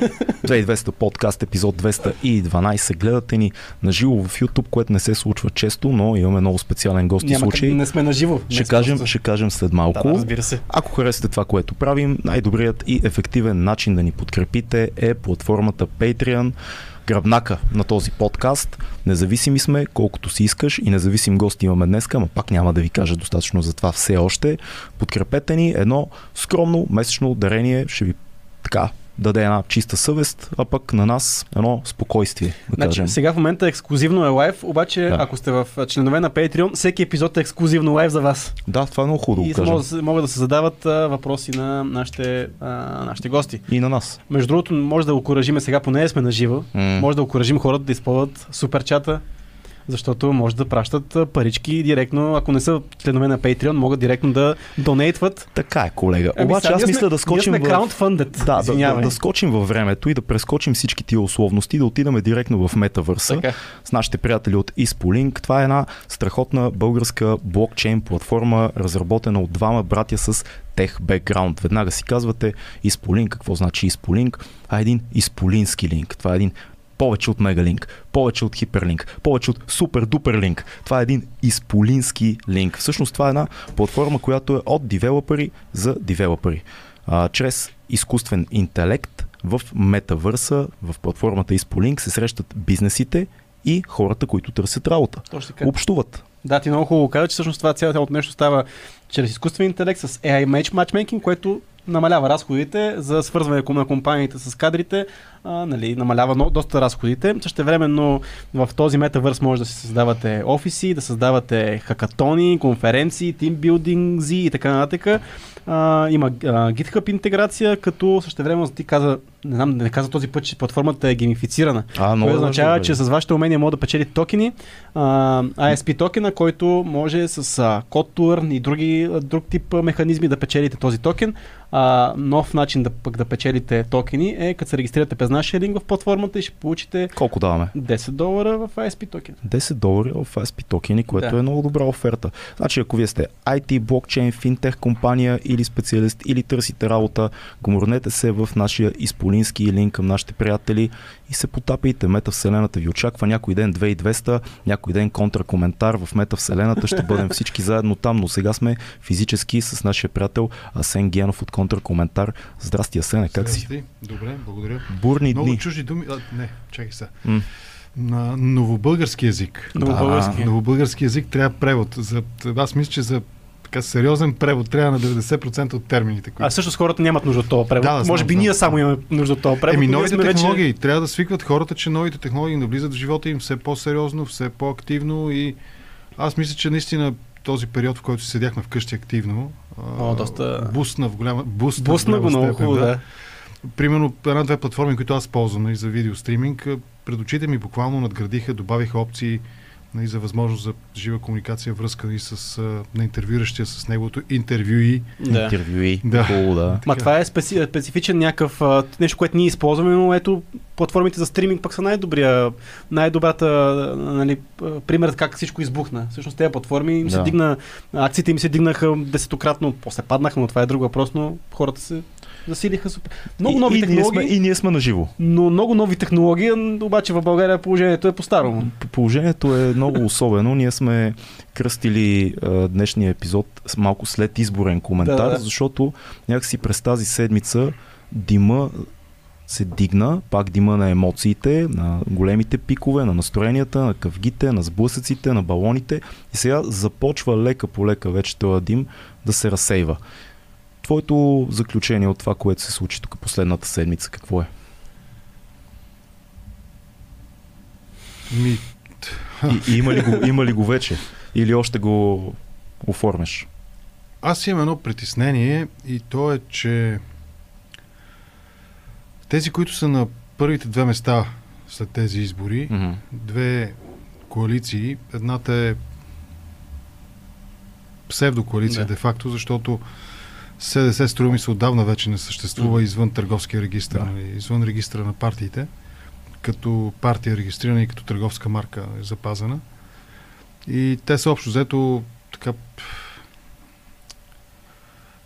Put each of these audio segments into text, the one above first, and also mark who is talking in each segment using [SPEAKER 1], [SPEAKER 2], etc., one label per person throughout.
[SPEAKER 1] 2200 подкаст, епизод 212. Гледате ни на живо в YouTube, което не се случва често, но имаме много специален гост и
[SPEAKER 2] Няма,
[SPEAKER 1] случай.
[SPEAKER 2] не сме на живо.
[SPEAKER 1] Ще кажем, ще кажем след малко.
[SPEAKER 2] Да, да, разбира се.
[SPEAKER 1] Ако харесате това, което правим, най-добрият и ефективен начин да ни подкрепите е платформата Patreon гръбнака на този подкаст. Независими сме, колкото си искаш и независим гост имаме днес, но пак няма да ви кажа достатъчно за това все още. Подкрепете ни едно скромно месечно дарение, ще ви така даде една чиста съвест, а пък на нас едно спокойствие, да
[SPEAKER 2] Значи,
[SPEAKER 1] кажем.
[SPEAKER 2] сега в момента ексклюзивно е лайв, обаче
[SPEAKER 1] Да.
[SPEAKER 2] ако сте в членове на Patreon, всеки епизод е ексклюзивно лайв за вас.
[SPEAKER 1] Да, това е много хубаво
[SPEAKER 2] и
[SPEAKER 1] кажем.
[SPEAKER 2] могат, да се- задават а, въпроси на нашите, а, нашите гости.
[SPEAKER 1] И на нас.
[SPEAKER 2] Между другото, може да окоръжиме сега, поне сме на живо,
[SPEAKER 1] М.
[SPEAKER 2] може да окоръжим хората да използват суперчата, защото може да пращат парички директно, ако не са членове на Patreon, могат директно да донейтват.
[SPEAKER 1] Така е, колега.
[SPEAKER 2] Ами
[SPEAKER 1] Обаче аз мисля
[SPEAKER 2] сме,
[SPEAKER 1] да скочим
[SPEAKER 2] сме
[SPEAKER 1] в... Да, да, да, да скочим във времето и да прескочим всички тия условности, да отидем директно в метавърса
[SPEAKER 2] Така.
[SPEAKER 1] с нашите приятели от Ispoliink. Това е една страхотна българска блокчейн платформа, разработена от двама братя с тех бекграунд. Веднага си казвате Ispoliink, какво значи Ispoliink? А един изполински линк. Това е един повече от мегалинк, повече от хиперлинк, повече от супер дупер линк. Това е един изполински линк. Всъщност това е една платформа, която е от девелопери за девелопери. А, чрез изкуствен интелект в метавърса, в платформата Ispoliink се срещат бизнесите и хората, които търсят работа.
[SPEAKER 2] Точно така.
[SPEAKER 1] Общуват.
[SPEAKER 2] Да, ти много хубаво каза, че всъщност това цялото нещо става чрез изкуствен интелект с AI match- matchmaking, което намалява разходите за свързване на компаниите с кадрите, а, нали, намалява много, доста разходите. Също времено в този метавърс може да си създавате офиси, да създавате хакатони, конференции, тимбилдингзи и така нататък. А, има а, GitHub интеграция, като също време ти каза, не знам, не каза този път, че платформата е геймифицирана.
[SPEAKER 1] А, много
[SPEAKER 2] Което означава,
[SPEAKER 1] важно,
[SPEAKER 2] че с вашите умения може да печелите токени, а, ISP токена, който може с а, код turn и други, друг тип механизми да печелите този токен. А, нов начин да, пък да печелите токени е като се регистрирате през нашия линк в платформата и ще получите
[SPEAKER 1] Колко даваме?
[SPEAKER 2] 10 долара в ISP токен.
[SPEAKER 1] 10 долара в ASP токени, което
[SPEAKER 2] Да.
[SPEAKER 1] е много добра оферта. Значи, ако вие сте IT, блокчейн, финтех компания или специалист, или търсите работа, гоморнете се в нашия изполински линк към нашите приятели и се потапайте. Метавселената ви очаква някой ден 2200, някой ден контракоментар в метавселената. Ще бъдем всички заедно там, но сега сме физически с нашия приятел Асен Генов от контракоментар. Здрасти, Асене, как си?
[SPEAKER 3] Здрасти. Добре, благодаря.
[SPEAKER 1] Бурни
[SPEAKER 3] Много
[SPEAKER 1] дни.
[SPEAKER 3] чужди думи. А, не, чакай сега. На новобългарски язик.
[SPEAKER 2] Новобългарски.
[SPEAKER 3] Новобългарски язик трябва превод. За, аз мисля, че за така сериозен превод трябва на 90% от термините. Които...
[SPEAKER 2] А всъщност хората нямат нужда от този превод.
[SPEAKER 3] Да, да, знам,
[SPEAKER 2] Може би
[SPEAKER 3] знам.
[SPEAKER 2] ние само имаме нужда от този превод.
[SPEAKER 3] Еми, новите технологии. Трябва да свикват хората, че новите технологии навлизат в живота им все по-сериозно, все по-активно и аз мисля, че наистина този период, в който седяхме вкъщи активно,
[SPEAKER 2] О, доста-
[SPEAKER 3] бусна в голяма, бусна,
[SPEAKER 2] Бусна го много хубаво, да.
[SPEAKER 3] Примерно една-две платформи, които аз ползвам нали, за видеостриминг, пред очите ми буквално надградиха, добавиха опции нали, за възможност за жива комуникация, връзка нали, с, а, на интервюиращия с неговото интервюи.
[SPEAKER 2] да.
[SPEAKER 1] Интервюи.
[SPEAKER 3] Да.
[SPEAKER 1] Хубаво, да.
[SPEAKER 2] Ма това е специ, специфичен някакъв а, нещо, което ние използваме, но ето платформите за стриминг пък са най-добрия, най-добрата нали, пример как всичко избухна. Всъщност тези платформи им се
[SPEAKER 1] Да.
[SPEAKER 2] дигна, акциите им се дигнаха десетократно, после паднаха, но това е друг въпрос, но хората се засилиха супер. Много
[SPEAKER 1] И-
[SPEAKER 2] нови
[SPEAKER 1] и,
[SPEAKER 2] технологии,
[SPEAKER 1] Ние сме, и ние сме на живо.
[SPEAKER 2] но много нови технологии, обаче в България положението е по-старому.
[SPEAKER 1] Положението е много особено. Ние сме кръстили а, днешния епизод малко след изборен коментар,
[SPEAKER 2] Да, да.
[SPEAKER 1] защото някакси през тази седмица дима се дигна, пак дима на емоциите, на големите пикове, на настроенията, на къвгите, на сблъсъците, на балоните и сега започва лека по лека вече този дим да се разсейва. Твоето заключение от това, което се случи тук последната седмица, какво е?
[SPEAKER 3] Ми,
[SPEAKER 1] И, има, ли го, има ли го вече? Или още го оформяш?
[SPEAKER 3] аз имам едно притеснение и то е, че тези, които са на първите две места след тези избори,
[SPEAKER 1] Мгм.
[SPEAKER 3] две коалиции. Едната е псевдокоалиция,
[SPEAKER 2] Да.
[SPEAKER 3] де-факто, защото СДС струва ми се отдавна вече не съществува извън търговския регистр,
[SPEAKER 1] Да.
[SPEAKER 3] нали, извън регистра на партиите, като партия е регистрирана и като търговска марка е запазена. И те са общо взето така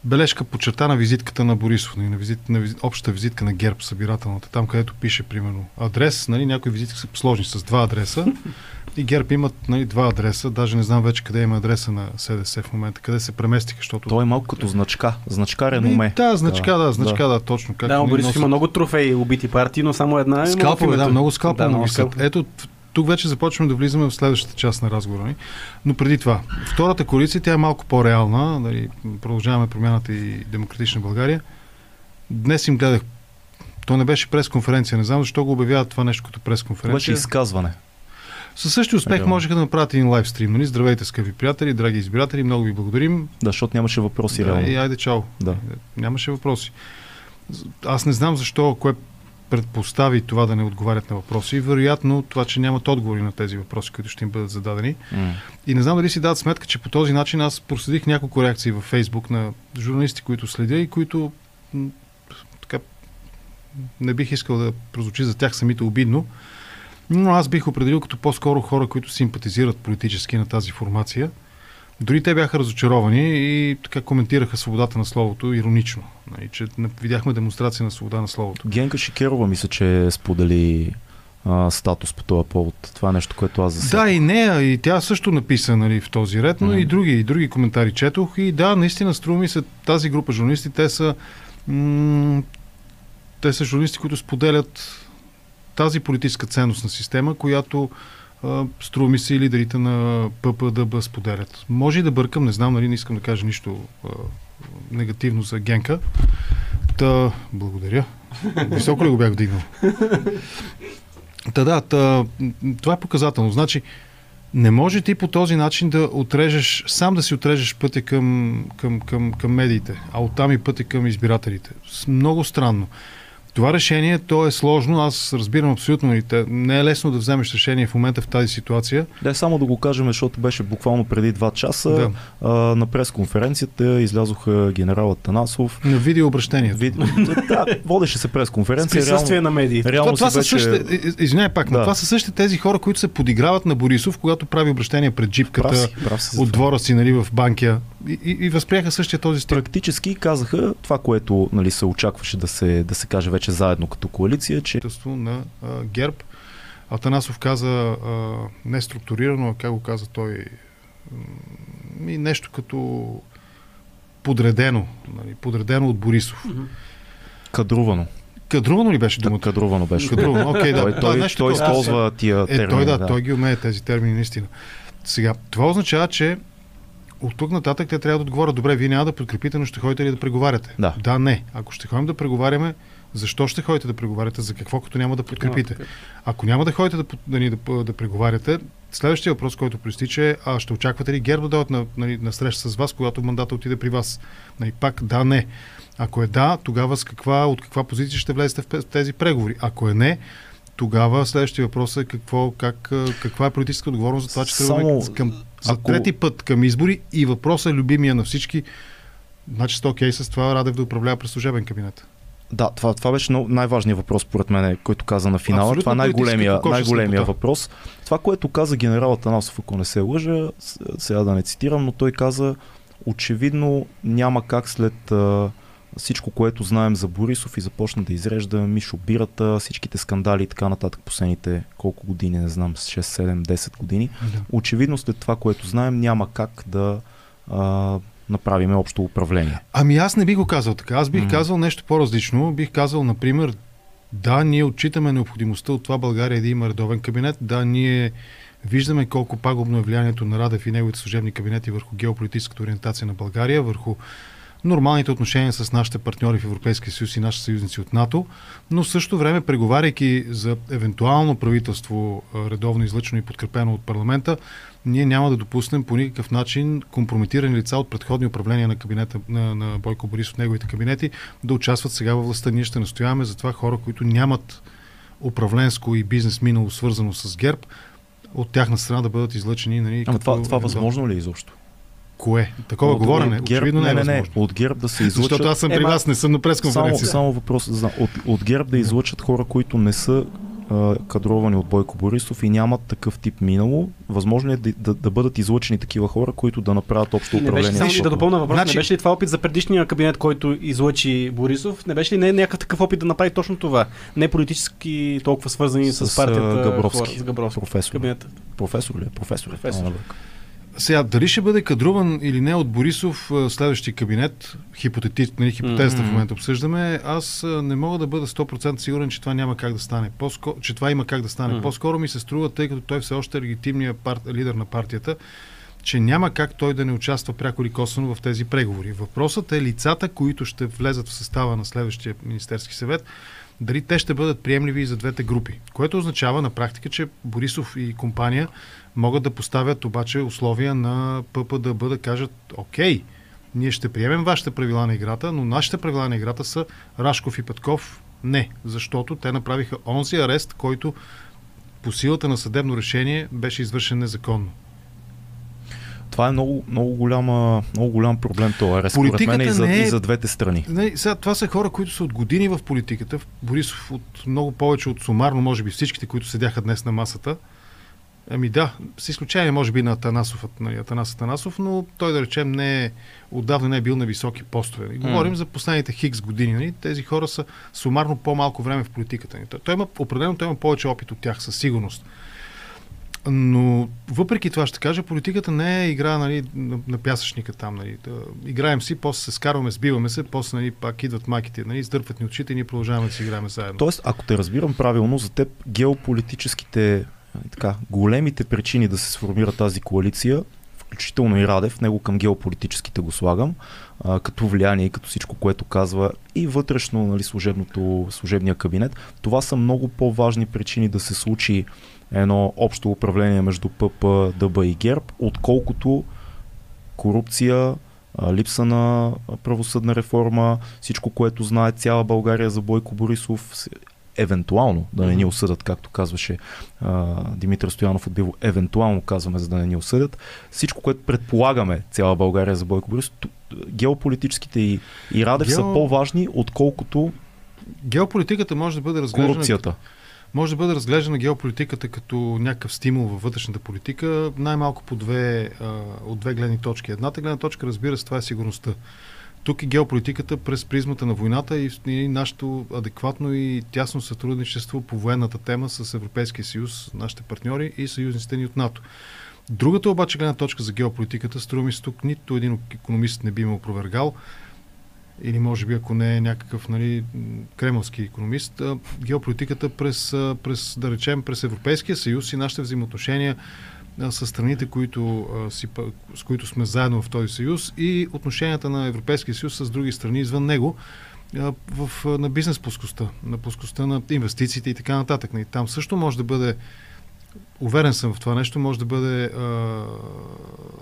[SPEAKER 3] бележка подчерта на визитката на Борисов, нали, на, визит, на визит, общата визитка на ГЕРБ, събирателната, там където пише, примерно, адрес, нали, някои визитки са сложни с два адреса и ГЕРБ имат нали, два адреса, даже не знам вече къде има адреса на СДС в момента, къде се преместиха, защото...
[SPEAKER 1] Той е малко като значка, значка реноме.
[SPEAKER 3] Да, значка, да, значка, да, да точно.
[SPEAKER 2] Как, да, Борисов носят... има много трофеи убити партии, но само една е
[SPEAKER 3] Скалпове, да, много скалпове да, много Ето, тук вече започваме да влизаме в следващата част на разговора ни. Но преди това, втората коалиция, тя е малко по-реална. Нали, продължаваме промяната и Демократична България. Днес им гледах. То не беше пресконференция. Не знам защо го обявяват това нещо като пресконференция.
[SPEAKER 1] Беше изказване.
[SPEAKER 3] Със същия успех Реално. можеха да направят един лайв стрим. Нали? Здравейте, скъпи приятели, драги избиратели, много ви благодарим.
[SPEAKER 1] Да, защото нямаше въпроси. Да, реално.
[SPEAKER 3] и айде, чао.
[SPEAKER 1] Да.
[SPEAKER 3] Нямаше въпроси. Аз не знам защо, кое предпостави това да не отговарят на въпроси и вероятно това, че нямат отговори на тези въпроси, които ще им бъдат зададени. Mm. И не знам дали си дадат сметка, че по този начин аз проследих няколко реакции във Фейсбук на журналисти, които следя и които така не бих искал да прозвучи за тях самите обидно, но аз бих определил като по-скоро хора, които симпатизират политически на тази формация – дори те бяха разочаровани и така коментираха свободата на словото иронично. Нали, че видяхме демонстрация на свобода на словото.
[SPEAKER 1] Генка Шикерова мисля, че сподели а, статус по този повод. Това е нещо, което аз засеках.
[SPEAKER 3] Да, и нея, и тя също написа нали, в този ред, но mm-hmm. и други, и други коментари четох. И да, наистина струва ми се тази група журналисти, те са м- те са журналисти, които споделят тази политическа ценностна система, която струва ми се и лидерите на ППДБ споделят. Може и да бъркам, не знам, нали, не искам да кажа нищо а, негативно за Генка. Та, благодаря. Високо ли го бях вдигнал? Та да, та, това е показателно. Значи, не може ти по този начин да отрежеш, сам да си отрежеш пътя към, към, към, към медиите, а оттам и пътя към избирателите. Много странно. Това решение, то е сложно, аз разбирам абсолютно. Не е лесно да вземеш решение в момента в тази ситуация.
[SPEAKER 1] Да, само да го кажем, защото беше буквално преди два часа. Да. А, на пресконференцията излязоха генералът Танасов.
[SPEAKER 3] На видеообращение. Ви...
[SPEAKER 1] да, водеше се пресконференция.
[SPEAKER 2] С присъствие реално, на медии.
[SPEAKER 3] Реално това, това беше... същите, извиняй пак, да. но това са същите тези хора, които се подиграват на Борисов, когато прави обращение пред джипката прав си, прав си от двора си нали, в банкия и, и, и възприеха същия този стил.
[SPEAKER 1] Практически казаха това, което нали, се очакваше да се, да се каже вече заедно като коалиция, че...
[SPEAKER 3] На а, ГЕРБ. Атанасов каза а, не структурирано, как го каза той, и нещо като подредено, нали, подредено от Борисов.
[SPEAKER 1] Кадрувано.
[SPEAKER 3] Кадрувано ли беше думата?
[SPEAKER 1] Кадрувано беше.
[SPEAKER 3] Кадрувано, окей, да.
[SPEAKER 1] Той, той, нещо, той използва тия термини.
[SPEAKER 3] Е, той, да, да, той ги умее тези термини, наистина. Сега, това означава, че от тук нататък те трябва да отговорят, добре, вие няма да подкрепите, но ще ходите ли да преговаряте?
[SPEAKER 1] Да.
[SPEAKER 3] Да, не. Ако ще ходим да преговаряме, защо ще ходите да преговаряте? За какво, като няма да подкрепите? Ако няма да ходите да, да, да, да преговаряте, следващия въпрос, който пристича е, а ще очаквате ли ГЕРБ да дойдат на, на, на среща с вас, когато мандата отиде при вас? Нали, пак да, не. Ако е да, тогава с каква, от каква позиция ще влезете в тези преговори? Ако е не, тогава следващия въпрос е какво, как, каква е политическа отговорност за това, че тръгваме към, за ако... трети път към избори и въпросът е любимия на всички. Значи сте окей с това Радев да управлява през служебен кабинет.
[SPEAKER 1] Да, това, това беше най-важният въпрос, според мен, който каза на финала. Абсолютно това е най-големия, най-големия въпрос. Това, което каза генерал Танасов, ако не се лъжа, сега да не цитирам, но той каза, очевидно няма как след а, всичко, което знаем за Борисов и започна да изрежда Мишо Бирата, всичките скандали и така нататък последните колко години, не знам, 6, 7, 10 години. Да. Очевидно след това, което знаем, няма как да а, направим общо управление.
[SPEAKER 3] Ами аз не би го казал така. Аз бих mm-hmm. казал нещо по-различно. Бих казал, например, да, ние отчитаме необходимостта от това България да има редовен кабинет. Да, ние виждаме колко пагубно е влиянието на Радев и неговите служебни кабинети върху геополитическата ориентация на България, върху нормалните отношения с нашите партньори в Европейския съюз и наши съюзници от НАТО, но в същото време, преговаряйки за евентуално правителство, редовно излъчено и подкрепено от парламента, ние няма да допуснем по никакъв начин компрометирани лица от предходни управления на кабинета на, на Бойко Борисов, неговите кабинети, да участват сега във властта. Ние ще настояваме за това хора, които нямат управленско и бизнес минало свързано с ГЕРБ, от тяхна страна да бъдат излъчени. Нали,
[SPEAKER 1] Ама това, това възможно ли е изобщо?
[SPEAKER 3] Кое? Такова от, говорене? От
[SPEAKER 1] ГЕРБ, не, е не, не, не, от ГЕРБ да се излучат.
[SPEAKER 3] Защото аз съм при вас, не съм на пресконференция.
[SPEAKER 1] Само, само въпрос, от, от ГЕРБ да излучат хора, които не са а, кадровани от Бойко Борисов и нямат такъв тип минало. Възможно е да, да, да бъдат излъчени такива хора, които да направят общо
[SPEAKER 2] Не беше
[SPEAKER 1] управление.
[SPEAKER 2] само
[SPEAKER 1] защото-
[SPEAKER 2] да допълна въпрос.
[SPEAKER 3] Значи-
[SPEAKER 2] Не беше ли това опит за предишния кабинет, който излъчи Борисов? Не беше ли не някакъв такъв опит да направи точно това? Не политически толкова свързани с,
[SPEAKER 1] С,
[SPEAKER 2] партията
[SPEAKER 1] Габровски.
[SPEAKER 2] Хора, с Габровски.
[SPEAKER 1] Професор.
[SPEAKER 2] Кабинета.
[SPEAKER 1] Професор ли е? Професор. е.
[SPEAKER 2] Професор.
[SPEAKER 3] Сега, дали ще бъде кадруван или не от Борисов следващия кабинет, хипотетично, нали, хипотезата
[SPEAKER 2] Мгм.
[SPEAKER 3] в момента обсъждаме, аз не мога да бъда 100% сигурен, че това няма как да стане. По-скоро, че това има как да стане.
[SPEAKER 2] Мгм.
[SPEAKER 3] По-скоро ми се струва, тъй като той все още е легитимният пар... лидер на партията, че няма как той да не участва пряко или косвено в тези преговори. Въпросът е лицата, които ще влезат в състава на следващия Министерски съвет, дали те ще бъдат приемливи и за двете групи. Което означава на практика, че Борисов и компания могат да поставят обаче условия на ППДБ да кажат, окей, ние ще приемем вашите правила на играта, но нашите правила на играта са Рашков и Петков не, защото те направиха онзи арест, който по силата на съдебно решение беше извършен незаконно.
[SPEAKER 1] Това е много, много, голяма, много голям проблем това арест,
[SPEAKER 3] Политиката
[SPEAKER 1] мен и за,
[SPEAKER 3] не е-
[SPEAKER 1] и за двете страни.
[SPEAKER 3] Не, сега, това са хора, които са от години в политиката. Борисов от много повече от сумарно, може би всичките, които седяха днес на масата. Ами да, с изключение може би на Атанасов, нали, Атанас Атанасов, но той да речем не е, отдавна не е бил на високи постове. Нали. Говорим за последните хикс години. Нали. Тези хора са сумарно по-малко време в политиката. Нали. Той, той има, определено той има повече опит от тях, със сигурност. Но въпреки това ще кажа, политиката не е игра нали, на, на пясъчника там. Нали. Играем си, после се скарваме, сбиваме се, после нали, пак идват майките, нали, издърпват ни очите и ние продължаваме да си играем заедно.
[SPEAKER 1] Тоест, ако те разбирам правилно, за теб геополитическите нали, така, големите причини да се сформира тази коалиция, включително и Радев, него към геополитическите го слагам, а, като влияние и като всичко, което казва и вътрешно нали, служебното, служебния кабинет, това са много по-важни причини да се случи едно общо управление между ПП, ДБ и ГЕРБ, отколкото корупция, липса на правосъдна реформа, всичко, което знае цяла България за Бойко Борисов, евентуално да не ни осъдат, както казваше а, Димитър Стоянов от Биво, евентуално казваме, за да не ни осъдят. Всичко, което предполагаме цяла България за Бойко Борисов, геополитическите и, и Радев
[SPEAKER 3] Гео-
[SPEAKER 1] са по-важни, отколкото
[SPEAKER 3] Геополитиката може да бъде разглеждана
[SPEAKER 1] корупцията.
[SPEAKER 3] може да бъде разглеждана геополитиката като някакъв стимул във вътрешната политика, най-малко по две, а, от две гледни точки. Едната гледна точка, разбира се, това е сигурността. Тук и геополитиката през призмата на войната и, и нашето адекватно и тясно сътрудничество по военната тема с Европейския съюз, нашите партньори и съюзниците ни от НАТО. Другата обаче гледна точка за геополитиката, струва ми се тук нито един економист не би ме опровергал, или може би ако не е някакъв нали, кремълски економист, геополитиката през, през, да речем, през Европейския съюз и нашите взаимоотношения с страните, които, си, с които сме заедно в този съюз и отношенията на Европейския съюз с други страни извън него в, на бизнес плоскостта, на плоскостта на инвестициите и така нататък. И там също може да бъде Уверен съм в това нещо, може да бъде а,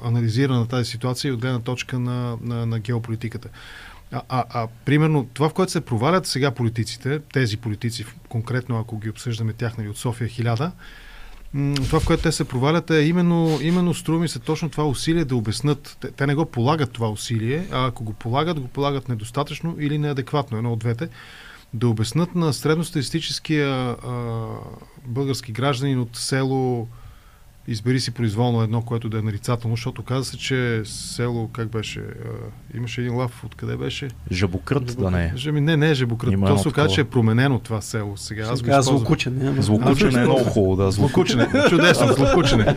[SPEAKER 3] анализирана тази ситуация и от гледна точка на, на, на геополитиката. А, а, а примерно това, в което се провалят сега политиците, тези политици, конкретно ако ги обсъждаме тях нали, от София 1000, м, това, в което те се провалят е именно, именно струва ми се точно това усилие да обяснат. Те, те не го полагат това усилие, а ако го полагат, го полагат недостатъчно или неадекватно, едно от двете да обяснат на средностатистическия български гражданин от село избери си произволно едно, което да е нарицателно, защото каза се, че село, как беше, а, имаше един лав, откъде беше?
[SPEAKER 1] Жабокрът да не е.
[SPEAKER 3] Не, не е Жебократ.
[SPEAKER 1] Има
[SPEAKER 3] То се оказа, че е променено това село. Сега аз го
[SPEAKER 2] Сега
[SPEAKER 3] използвам.
[SPEAKER 2] злокучен. не?
[SPEAKER 1] Злокучене е много хубаво, да. Злокучене.
[SPEAKER 3] Злокучене. Чудесно, злокучене.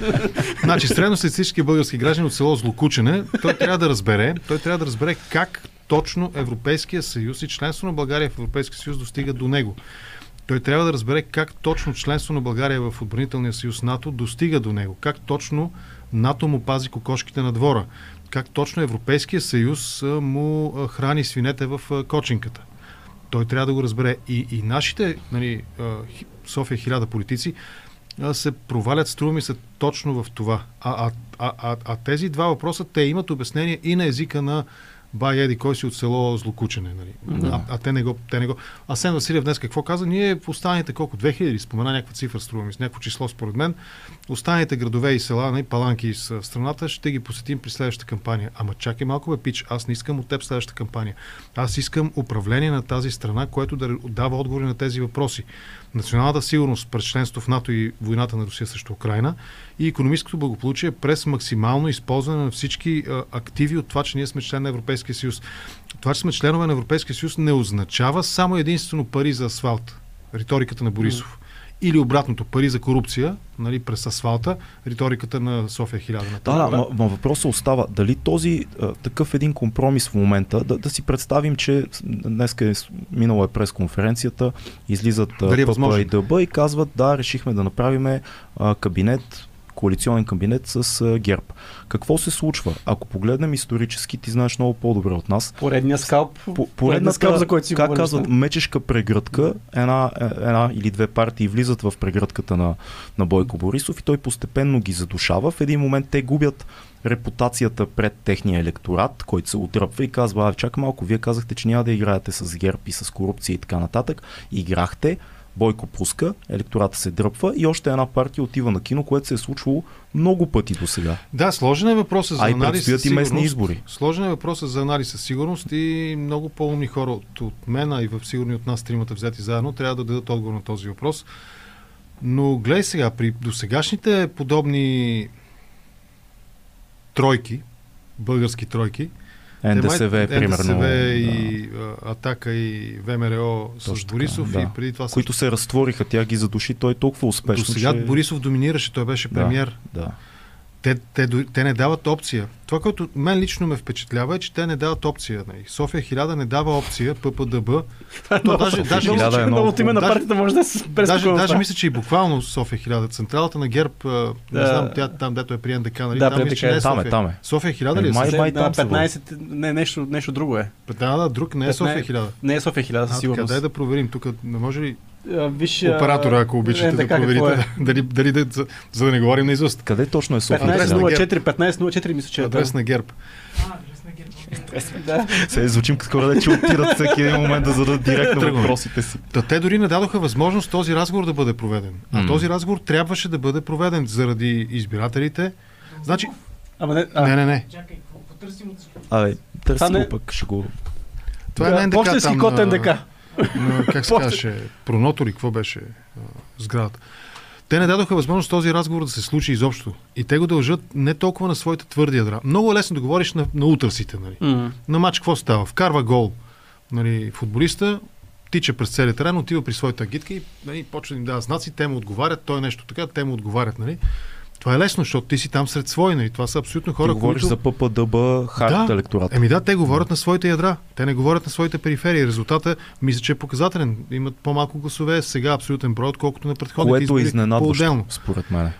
[SPEAKER 3] Значи, средностатистически български граждан от село Злокучене, той трябва да разбере, той трябва да разбере как точно Европейския съюз и членство на България в Европейския съюз достига до него. Той трябва да разбере как точно членство на България в отбранителния съюз НАТО достига до него. Как точно НАТО му пази кокошките на двора. Как точно Европейския съюз му храни свинете в кочинката. Той трябва да го разбере. И, и нашите нали, София хиляда политици се провалят, струва се, точно в това. А, а, а, а тези два въпроса, те имат обяснение и на езика на бай еди кой си от село Злокучене. Нали?
[SPEAKER 2] Да.
[SPEAKER 3] А, а, те не го, те не го. Асен Василев днес какво каза? Ние останалите колко? 2000, спомена някаква цифра, струва ми с някакво число според мен. Останалите градове и села, нали, паланки с страната, ще ги посетим при следващата кампания. Ама чакай малко, бе, пич, аз не искам от теб следващата кампания. Аз искам управление на тази страна, което да дава отговори на тези въпроси. Националната сигурност през членство в НАТО и войната на Русия срещу Украина и економическото благополучие през максимално използване на всички а, активи от това, че ние сме член на Европейския съюз. Това, че сме членове на Европейския съюз, не означава само единствено пари за асфалт. Риториката на Борисов. Или обратното, пари за корупция, нали, през асфалта, риториката на София 1000.
[SPEAKER 1] Да, да, ма, ма въпросът остава. Дали този а, такъв един компромис в момента, да, да си представим, че днес е минала е пресконференцията, излизат
[SPEAKER 3] Дали е
[SPEAKER 1] ПП
[SPEAKER 3] възможно?
[SPEAKER 1] и ДБ и казват, да, решихме да направим кабинет, коалиционен кабинет с ГЕРБ. Какво се случва? Ако погледнем исторически, ти знаеш много по-добре от нас.
[SPEAKER 2] Поредния скалп,
[SPEAKER 1] По,
[SPEAKER 2] поредния скалп, за който си
[SPEAKER 1] как казват, мечешка прегръдка, една, е- една или две партии влизат в прегръдката на, на Бойко Борисов и той постепенно ги задушава. В един момент те губят репутацията пред техния електорат, който се отръпва и казва, а, чакай малко, вие казахте, че няма да играете с ГЕРБ и с корупция и така нататък. Играхте, Бойко пуска, електората се дръпва и още една партия отива на кино, което се е случвало много пъти до сега.
[SPEAKER 3] Да, сложен е въпросът за
[SPEAKER 1] А
[SPEAKER 3] анализ със
[SPEAKER 1] и местни избори.
[SPEAKER 3] Сложен е въпросът за анализ със сигурност и много по-умни хора от, от мен, а и в сигурни от нас тримата взети заедно, трябва да дадат отговор на този въпрос. Но гледай сега, при досегашните подобни тройки, български тройки,
[SPEAKER 1] НДСВ е примерно.
[SPEAKER 3] НДСВ
[SPEAKER 1] да.
[SPEAKER 3] и а, Атака и ВМРО с
[SPEAKER 1] Точно така,
[SPEAKER 3] Борисов
[SPEAKER 1] да.
[SPEAKER 3] и преди това
[SPEAKER 1] които се разтвориха, тя ги задуши, той е толкова
[SPEAKER 3] До
[SPEAKER 1] успешно.
[SPEAKER 3] сега
[SPEAKER 1] че...
[SPEAKER 3] Борисов доминираше, той беше
[SPEAKER 1] Да.
[SPEAKER 3] премьер.
[SPEAKER 1] Да.
[SPEAKER 3] Те, те, те не дават опция. Това, което мен лично ме впечатлява е, че те не дават опция. Нали. София 1000 не дава опция, ППДБ. То даже,
[SPEAKER 1] София
[SPEAKER 3] даже,
[SPEAKER 1] 1000
[SPEAKER 3] мисля,
[SPEAKER 1] е
[SPEAKER 3] че-
[SPEAKER 1] много
[SPEAKER 2] Новото име на
[SPEAKER 3] даже-
[SPEAKER 2] партията може да е с
[SPEAKER 3] даже, даже мисля, че и буквално София 1000. Централата на ГЕРБ, не
[SPEAKER 2] Да.
[SPEAKER 3] знам, тя там, дето е при НДК, нали?
[SPEAKER 2] Да,
[SPEAKER 3] там мисля, че не
[SPEAKER 2] е.
[SPEAKER 3] е
[SPEAKER 1] Там е,
[SPEAKER 3] София.
[SPEAKER 1] там е.
[SPEAKER 3] София 1000 ли е?
[SPEAKER 1] Е, май- май там се
[SPEAKER 2] 15, не, нещо, нещо друго е.
[SPEAKER 3] Да, да, друг, не е София 1000.
[SPEAKER 2] Не е София 1000,
[SPEAKER 3] А,
[SPEAKER 2] със сигурност.
[SPEAKER 3] дай да проверим. Тук не може ли
[SPEAKER 2] А, Виж,
[SPEAKER 3] оператора, ако обичате да
[SPEAKER 2] НДК какво
[SPEAKER 3] проверите,
[SPEAKER 2] е?
[SPEAKER 3] дали, дали да, за, за да не говорим наизуст.
[SPEAKER 1] Къде точно е София?
[SPEAKER 3] Адрес на
[SPEAKER 2] 1504, 1504 мисля, че е.
[SPEAKER 3] Адрес
[SPEAKER 2] да.
[SPEAKER 3] на ГЕРБ.
[SPEAKER 2] Да.
[SPEAKER 1] Се звучим като хора, че отират всеки един момент да зададат директно въпросите си.
[SPEAKER 3] Та те дори не дадоха възможност този разговор да бъде проведен. А този разговор трябваше да бъде проведен заради избирателите. Значи,
[SPEAKER 2] Ама не, а,
[SPEAKER 3] не, не, не.
[SPEAKER 4] Чакай, потърсим от
[SPEAKER 1] Абе, търси
[SPEAKER 2] не-
[SPEAKER 1] го пък, ще го...
[SPEAKER 3] Това
[SPEAKER 2] да,
[SPEAKER 3] е НДК
[SPEAKER 2] Почтенски
[SPEAKER 3] там
[SPEAKER 2] код
[SPEAKER 3] на-
[SPEAKER 2] НДК.
[SPEAKER 3] На, как се казваше, Пронотори, какво беше а, сградата. Те не дадоха възможност този разговор да се случи изобщо. И те го дължат не толкова на своите твърди ядра. Много е лесно да говориш на, на утърсите. Нали.
[SPEAKER 2] М.
[SPEAKER 3] На матч какво става? Вкарва гол нали, футболиста, тича през целия терен, отива при своята агитка и нали, почва да им дава знаци, те му отговарят, той е нещо така, те му отговарят. Нали. Това е лесно, защото ти си там сред свои. Нали. Това са абсолютно
[SPEAKER 1] Ти
[SPEAKER 3] хора,
[SPEAKER 1] говориш
[SPEAKER 3] които...
[SPEAKER 1] за ППДБ, хард
[SPEAKER 3] Да.
[SPEAKER 1] електорат.
[SPEAKER 3] Еми да, те говорят на своите ядра. Те не говорят на своите периферии. Резултата, мисля, че е показателен. Имат по-малко гласове сега, абсолютен брой, отколкото на предходните
[SPEAKER 1] Което е
[SPEAKER 3] избори.
[SPEAKER 1] изненадващо, според мен.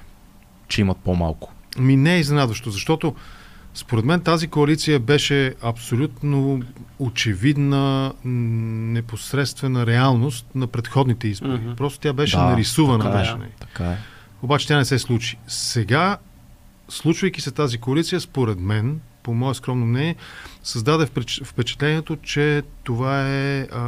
[SPEAKER 1] Че имат по-малко.
[SPEAKER 3] Ми не е изненадващо, защото според мен тази коалиция беше абсолютно очевидна, непосредствена реалност на предходните избори.
[SPEAKER 2] Мгм.
[SPEAKER 3] Просто тя беше
[SPEAKER 1] Да,
[SPEAKER 3] нарисувана.
[SPEAKER 1] така е.
[SPEAKER 3] Беше, не.
[SPEAKER 1] Така е.
[SPEAKER 3] Обаче тя не се случи. Сега, случвайки се тази коалиция, според мен, по мое скромно мнение, създаде впеч- впечатлението, че това е а,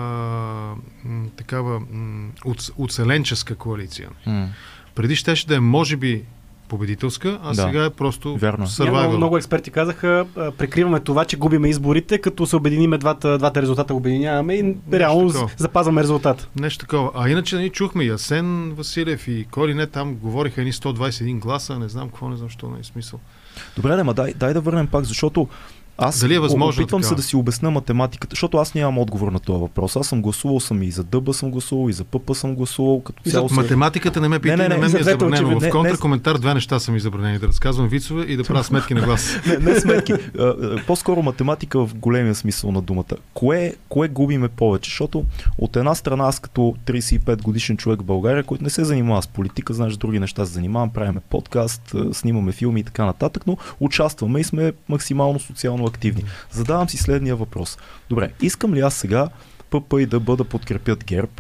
[SPEAKER 3] м, такава м, оцеленческа коалиция.
[SPEAKER 1] М.
[SPEAKER 3] Преди щеше да е, може би, победителска, а
[SPEAKER 1] Да.
[SPEAKER 3] сега е просто
[SPEAKER 1] Вярно.
[SPEAKER 2] Няма,
[SPEAKER 3] survival.
[SPEAKER 2] много експерти казаха, а, прикриваме това, че губиме изборите, като се обединиме двата, двата резултата, обединяваме и реално
[SPEAKER 3] такова.
[SPEAKER 2] запазваме резултат.
[SPEAKER 3] Нещо такова. А иначе нали, чухме и Асен Василев и Кори не там говориха едни 121 гласа, не знам какво, не знам що не е смисъл.
[SPEAKER 1] Добре, ма дай, дай да върнем пак, защото аз
[SPEAKER 3] Дали е възможно
[SPEAKER 1] опитвам
[SPEAKER 3] така?
[SPEAKER 1] се да си обясна математиката, защото аз нямам отговор на този въпрос. Аз съм гласувал съм и за Дъба съм гласувал, и за ПП съм гласувал, като
[SPEAKER 3] И за
[SPEAKER 1] се...
[SPEAKER 3] математиката не ме пита,
[SPEAKER 1] Не,
[SPEAKER 3] не,
[SPEAKER 1] не,
[SPEAKER 3] не,
[SPEAKER 1] не,
[SPEAKER 3] мен ми е забранено.
[SPEAKER 2] очевидно.
[SPEAKER 3] В контракоментар две неща са ми забранени. Да разказвам вицове и да правя сметки на глас.
[SPEAKER 1] не, не сметки. А, По-скоро математика в големия смисъл на думата. Кое, кое губиме повече? Защото от една страна аз като 35 годишен човек в България, който не се занимава с политика, знаеш, други неща се занимавам, правиме подкаст, снимаме филми и така нататък, но участваме и сме максимално социално активни. Задавам си следния въпрос. Добре, искам ли аз сега ПП и да бъда подкрепят ГЕРБ,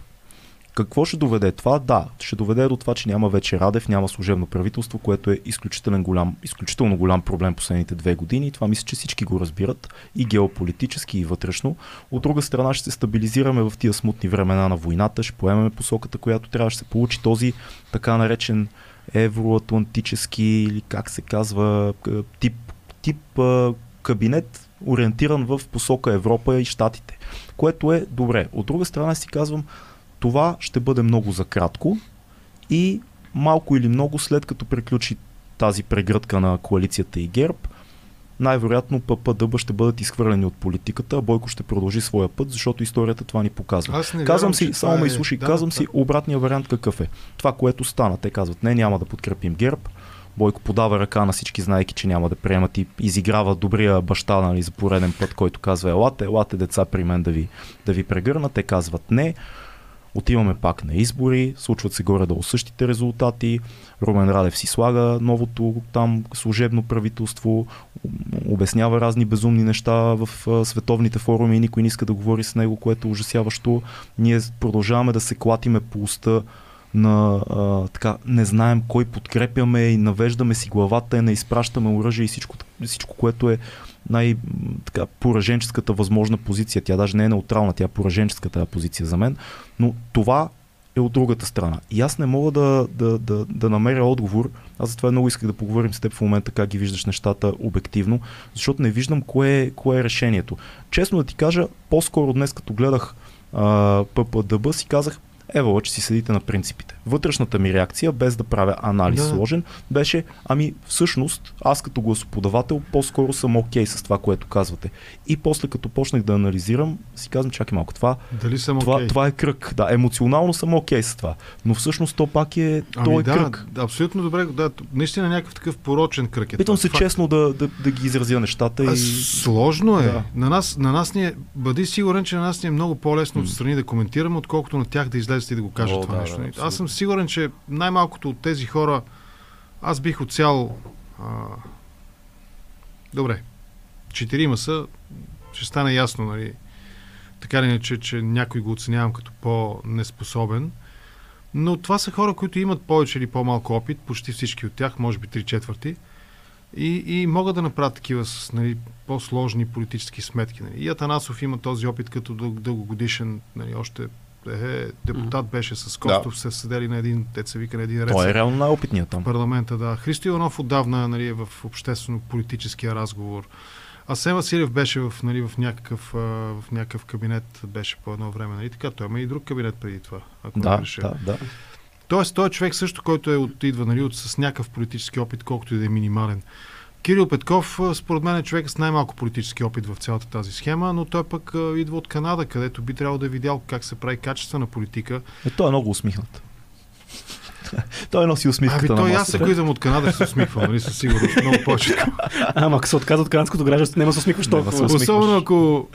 [SPEAKER 1] Какво ще доведе това? Да, ще доведе до това, че няма вече Радев, няма служебно правителство, което е изключително голям, изключително голям проблем последните две години. Това мисля, че всички го разбират и геополитически, и вътрешно. От друга страна ще се стабилизираме в тия смутни времена на войната, ще поемем посоката, която трябва да се получи този така наречен евроатлантически или как се казва тип, тип кабинет, ориентиран в посока Европа и Штатите, което е добре. От друга страна си казвам, това ще бъде много за кратко и малко или много след като приключи тази прегръдка на коалицията и ГЕРБ, най-вероятно ППДБ ще бъдат изхвърлени от политиката, а Бойко ще продължи своя път, защото историята това ни показва.
[SPEAKER 3] Аз не
[SPEAKER 1] казвам
[SPEAKER 3] вярвам,
[SPEAKER 1] си, само ме
[SPEAKER 3] е...
[SPEAKER 1] изслушай,
[SPEAKER 3] да,
[SPEAKER 1] казвам
[SPEAKER 3] да.
[SPEAKER 1] си обратния вариант какъв е. Това, което стана. Те казват, не, няма да подкрепим ГЕРБ. Бойко подава ръка на всички, знаеки, че няма да приемат и изиграва добрия баща нали, за пореден път, който казва, елате, елате деца при мен да ви, да ви прегърнат. Те казват не. Отиваме пак на избори, случват се горе-долу същите резултати. Румен Радев си слага новото там служебно правителство, обяснява разни безумни неща в световните форуми и никой не иска да говори с него, което е ужасяващо. Ние продължаваме да се клатиме по уста на а, така, не знаем кой подкрепяме и навеждаме си главата, не изпращаме оръжие и всичко, всичко което е най- така, пораженческата възможна позиция. Тя даже не е неутрална, тя е пораженческата позиция за мен. Но това е от другата страна. И аз не мога да, да, да, да намеря отговор. Аз затова много исках да поговорим с теб в момента как ги виждаш нещата обективно, защото не виждам кое е, кое е решението. Честно да ти кажа, по-скоро днес като гледах ППДБ си казах, Ева, че си седите на принципите. Вътрешната ми реакция, без да правя анализ
[SPEAKER 3] Да.
[SPEAKER 1] сложен, беше, ами всъщност, аз като гласоподавател по-скоро съм окей с това, което казвате. И после като почнах да анализирам, си казвам, чакай малко, това,
[SPEAKER 3] Дали съм
[SPEAKER 1] това,
[SPEAKER 3] окей?
[SPEAKER 1] това е кръг. Да, емоционално съм окей с това. Но всъщност то пак е, то
[SPEAKER 3] Ами
[SPEAKER 1] е
[SPEAKER 3] да,
[SPEAKER 1] кръг.
[SPEAKER 3] да, абсолютно добре. Да, наистина някакъв такъв порочен кръг е.
[SPEAKER 1] Питам
[SPEAKER 3] това.
[SPEAKER 1] се
[SPEAKER 3] Факт.
[SPEAKER 1] честно да, да, да ги изразя нещата
[SPEAKER 3] А,
[SPEAKER 1] и...
[SPEAKER 3] Сложно е.
[SPEAKER 1] Да.
[SPEAKER 3] На, нас, на нас ни е, бъди сигурен, че на нас ни е много по-лесно
[SPEAKER 1] М.
[SPEAKER 3] отстрани да коментираме, отколкото на тях да излезете и да го кажат
[SPEAKER 1] О,
[SPEAKER 3] това
[SPEAKER 1] да,
[SPEAKER 3] нещо.
[SPEAKER 1] да,
[SPEAKER 3] аз съм сигурен, че най-малкото от тези хора аз бих отцял а... Добре. Четирима са, ще стане ясно, нали? Така ли иначе, че някой го оценявам като по-неспособен. Но това са хора, които имат повече или по-малко опит, почти всички от тях, може би три четвърти. И, и могат да направят такива с нали, по-сложни политически сметки. Нали. И Атанасов има този опит като дъл- дългогодишен, нали, още е, депутат беше с Костов, се седели на един, деца вика на един ред.
[SPEAKER 1] Той е реално най-опитният там.
[SPEAKER 3] парламента, да. Христо Иванов отдавна нали, е в обществено-политическия разговор. Асен Василев беше в, нали, в, някакъв, в някакъв кабинет, беше по едно време. Нали? Така, той има и друг кабинет преди това, ако не
[SPEAKER 1] Да,
[SPEAKER 3] греша.
[SPEAKER 1] да, да.
[SPEAKER 3] Тоест, той е човек също, който е от, идва нали, от, с някакъв политически опит, колкото и да е минимален. Кирил Петков, според мен е човек с най-малко политически опит в цялата тази схема, но той пък идва от Канада, където би трябвало да е видял как се прави качествена политика.
[SPEAKER 1] Е, той е много усмихнат. той носи усмивката на
[SPEAKER 3] той аз,
[SPEAKER 1] масата.
[SPEAKER 3] ако идвам от Канада, ще се усмихвам, нали, със сигурност, много повече.
[SPEAKER 2] Ама ако се отказва от канадското гражданство, няма да се усмихваш толкова.
[SPEAKER 3] Особено ако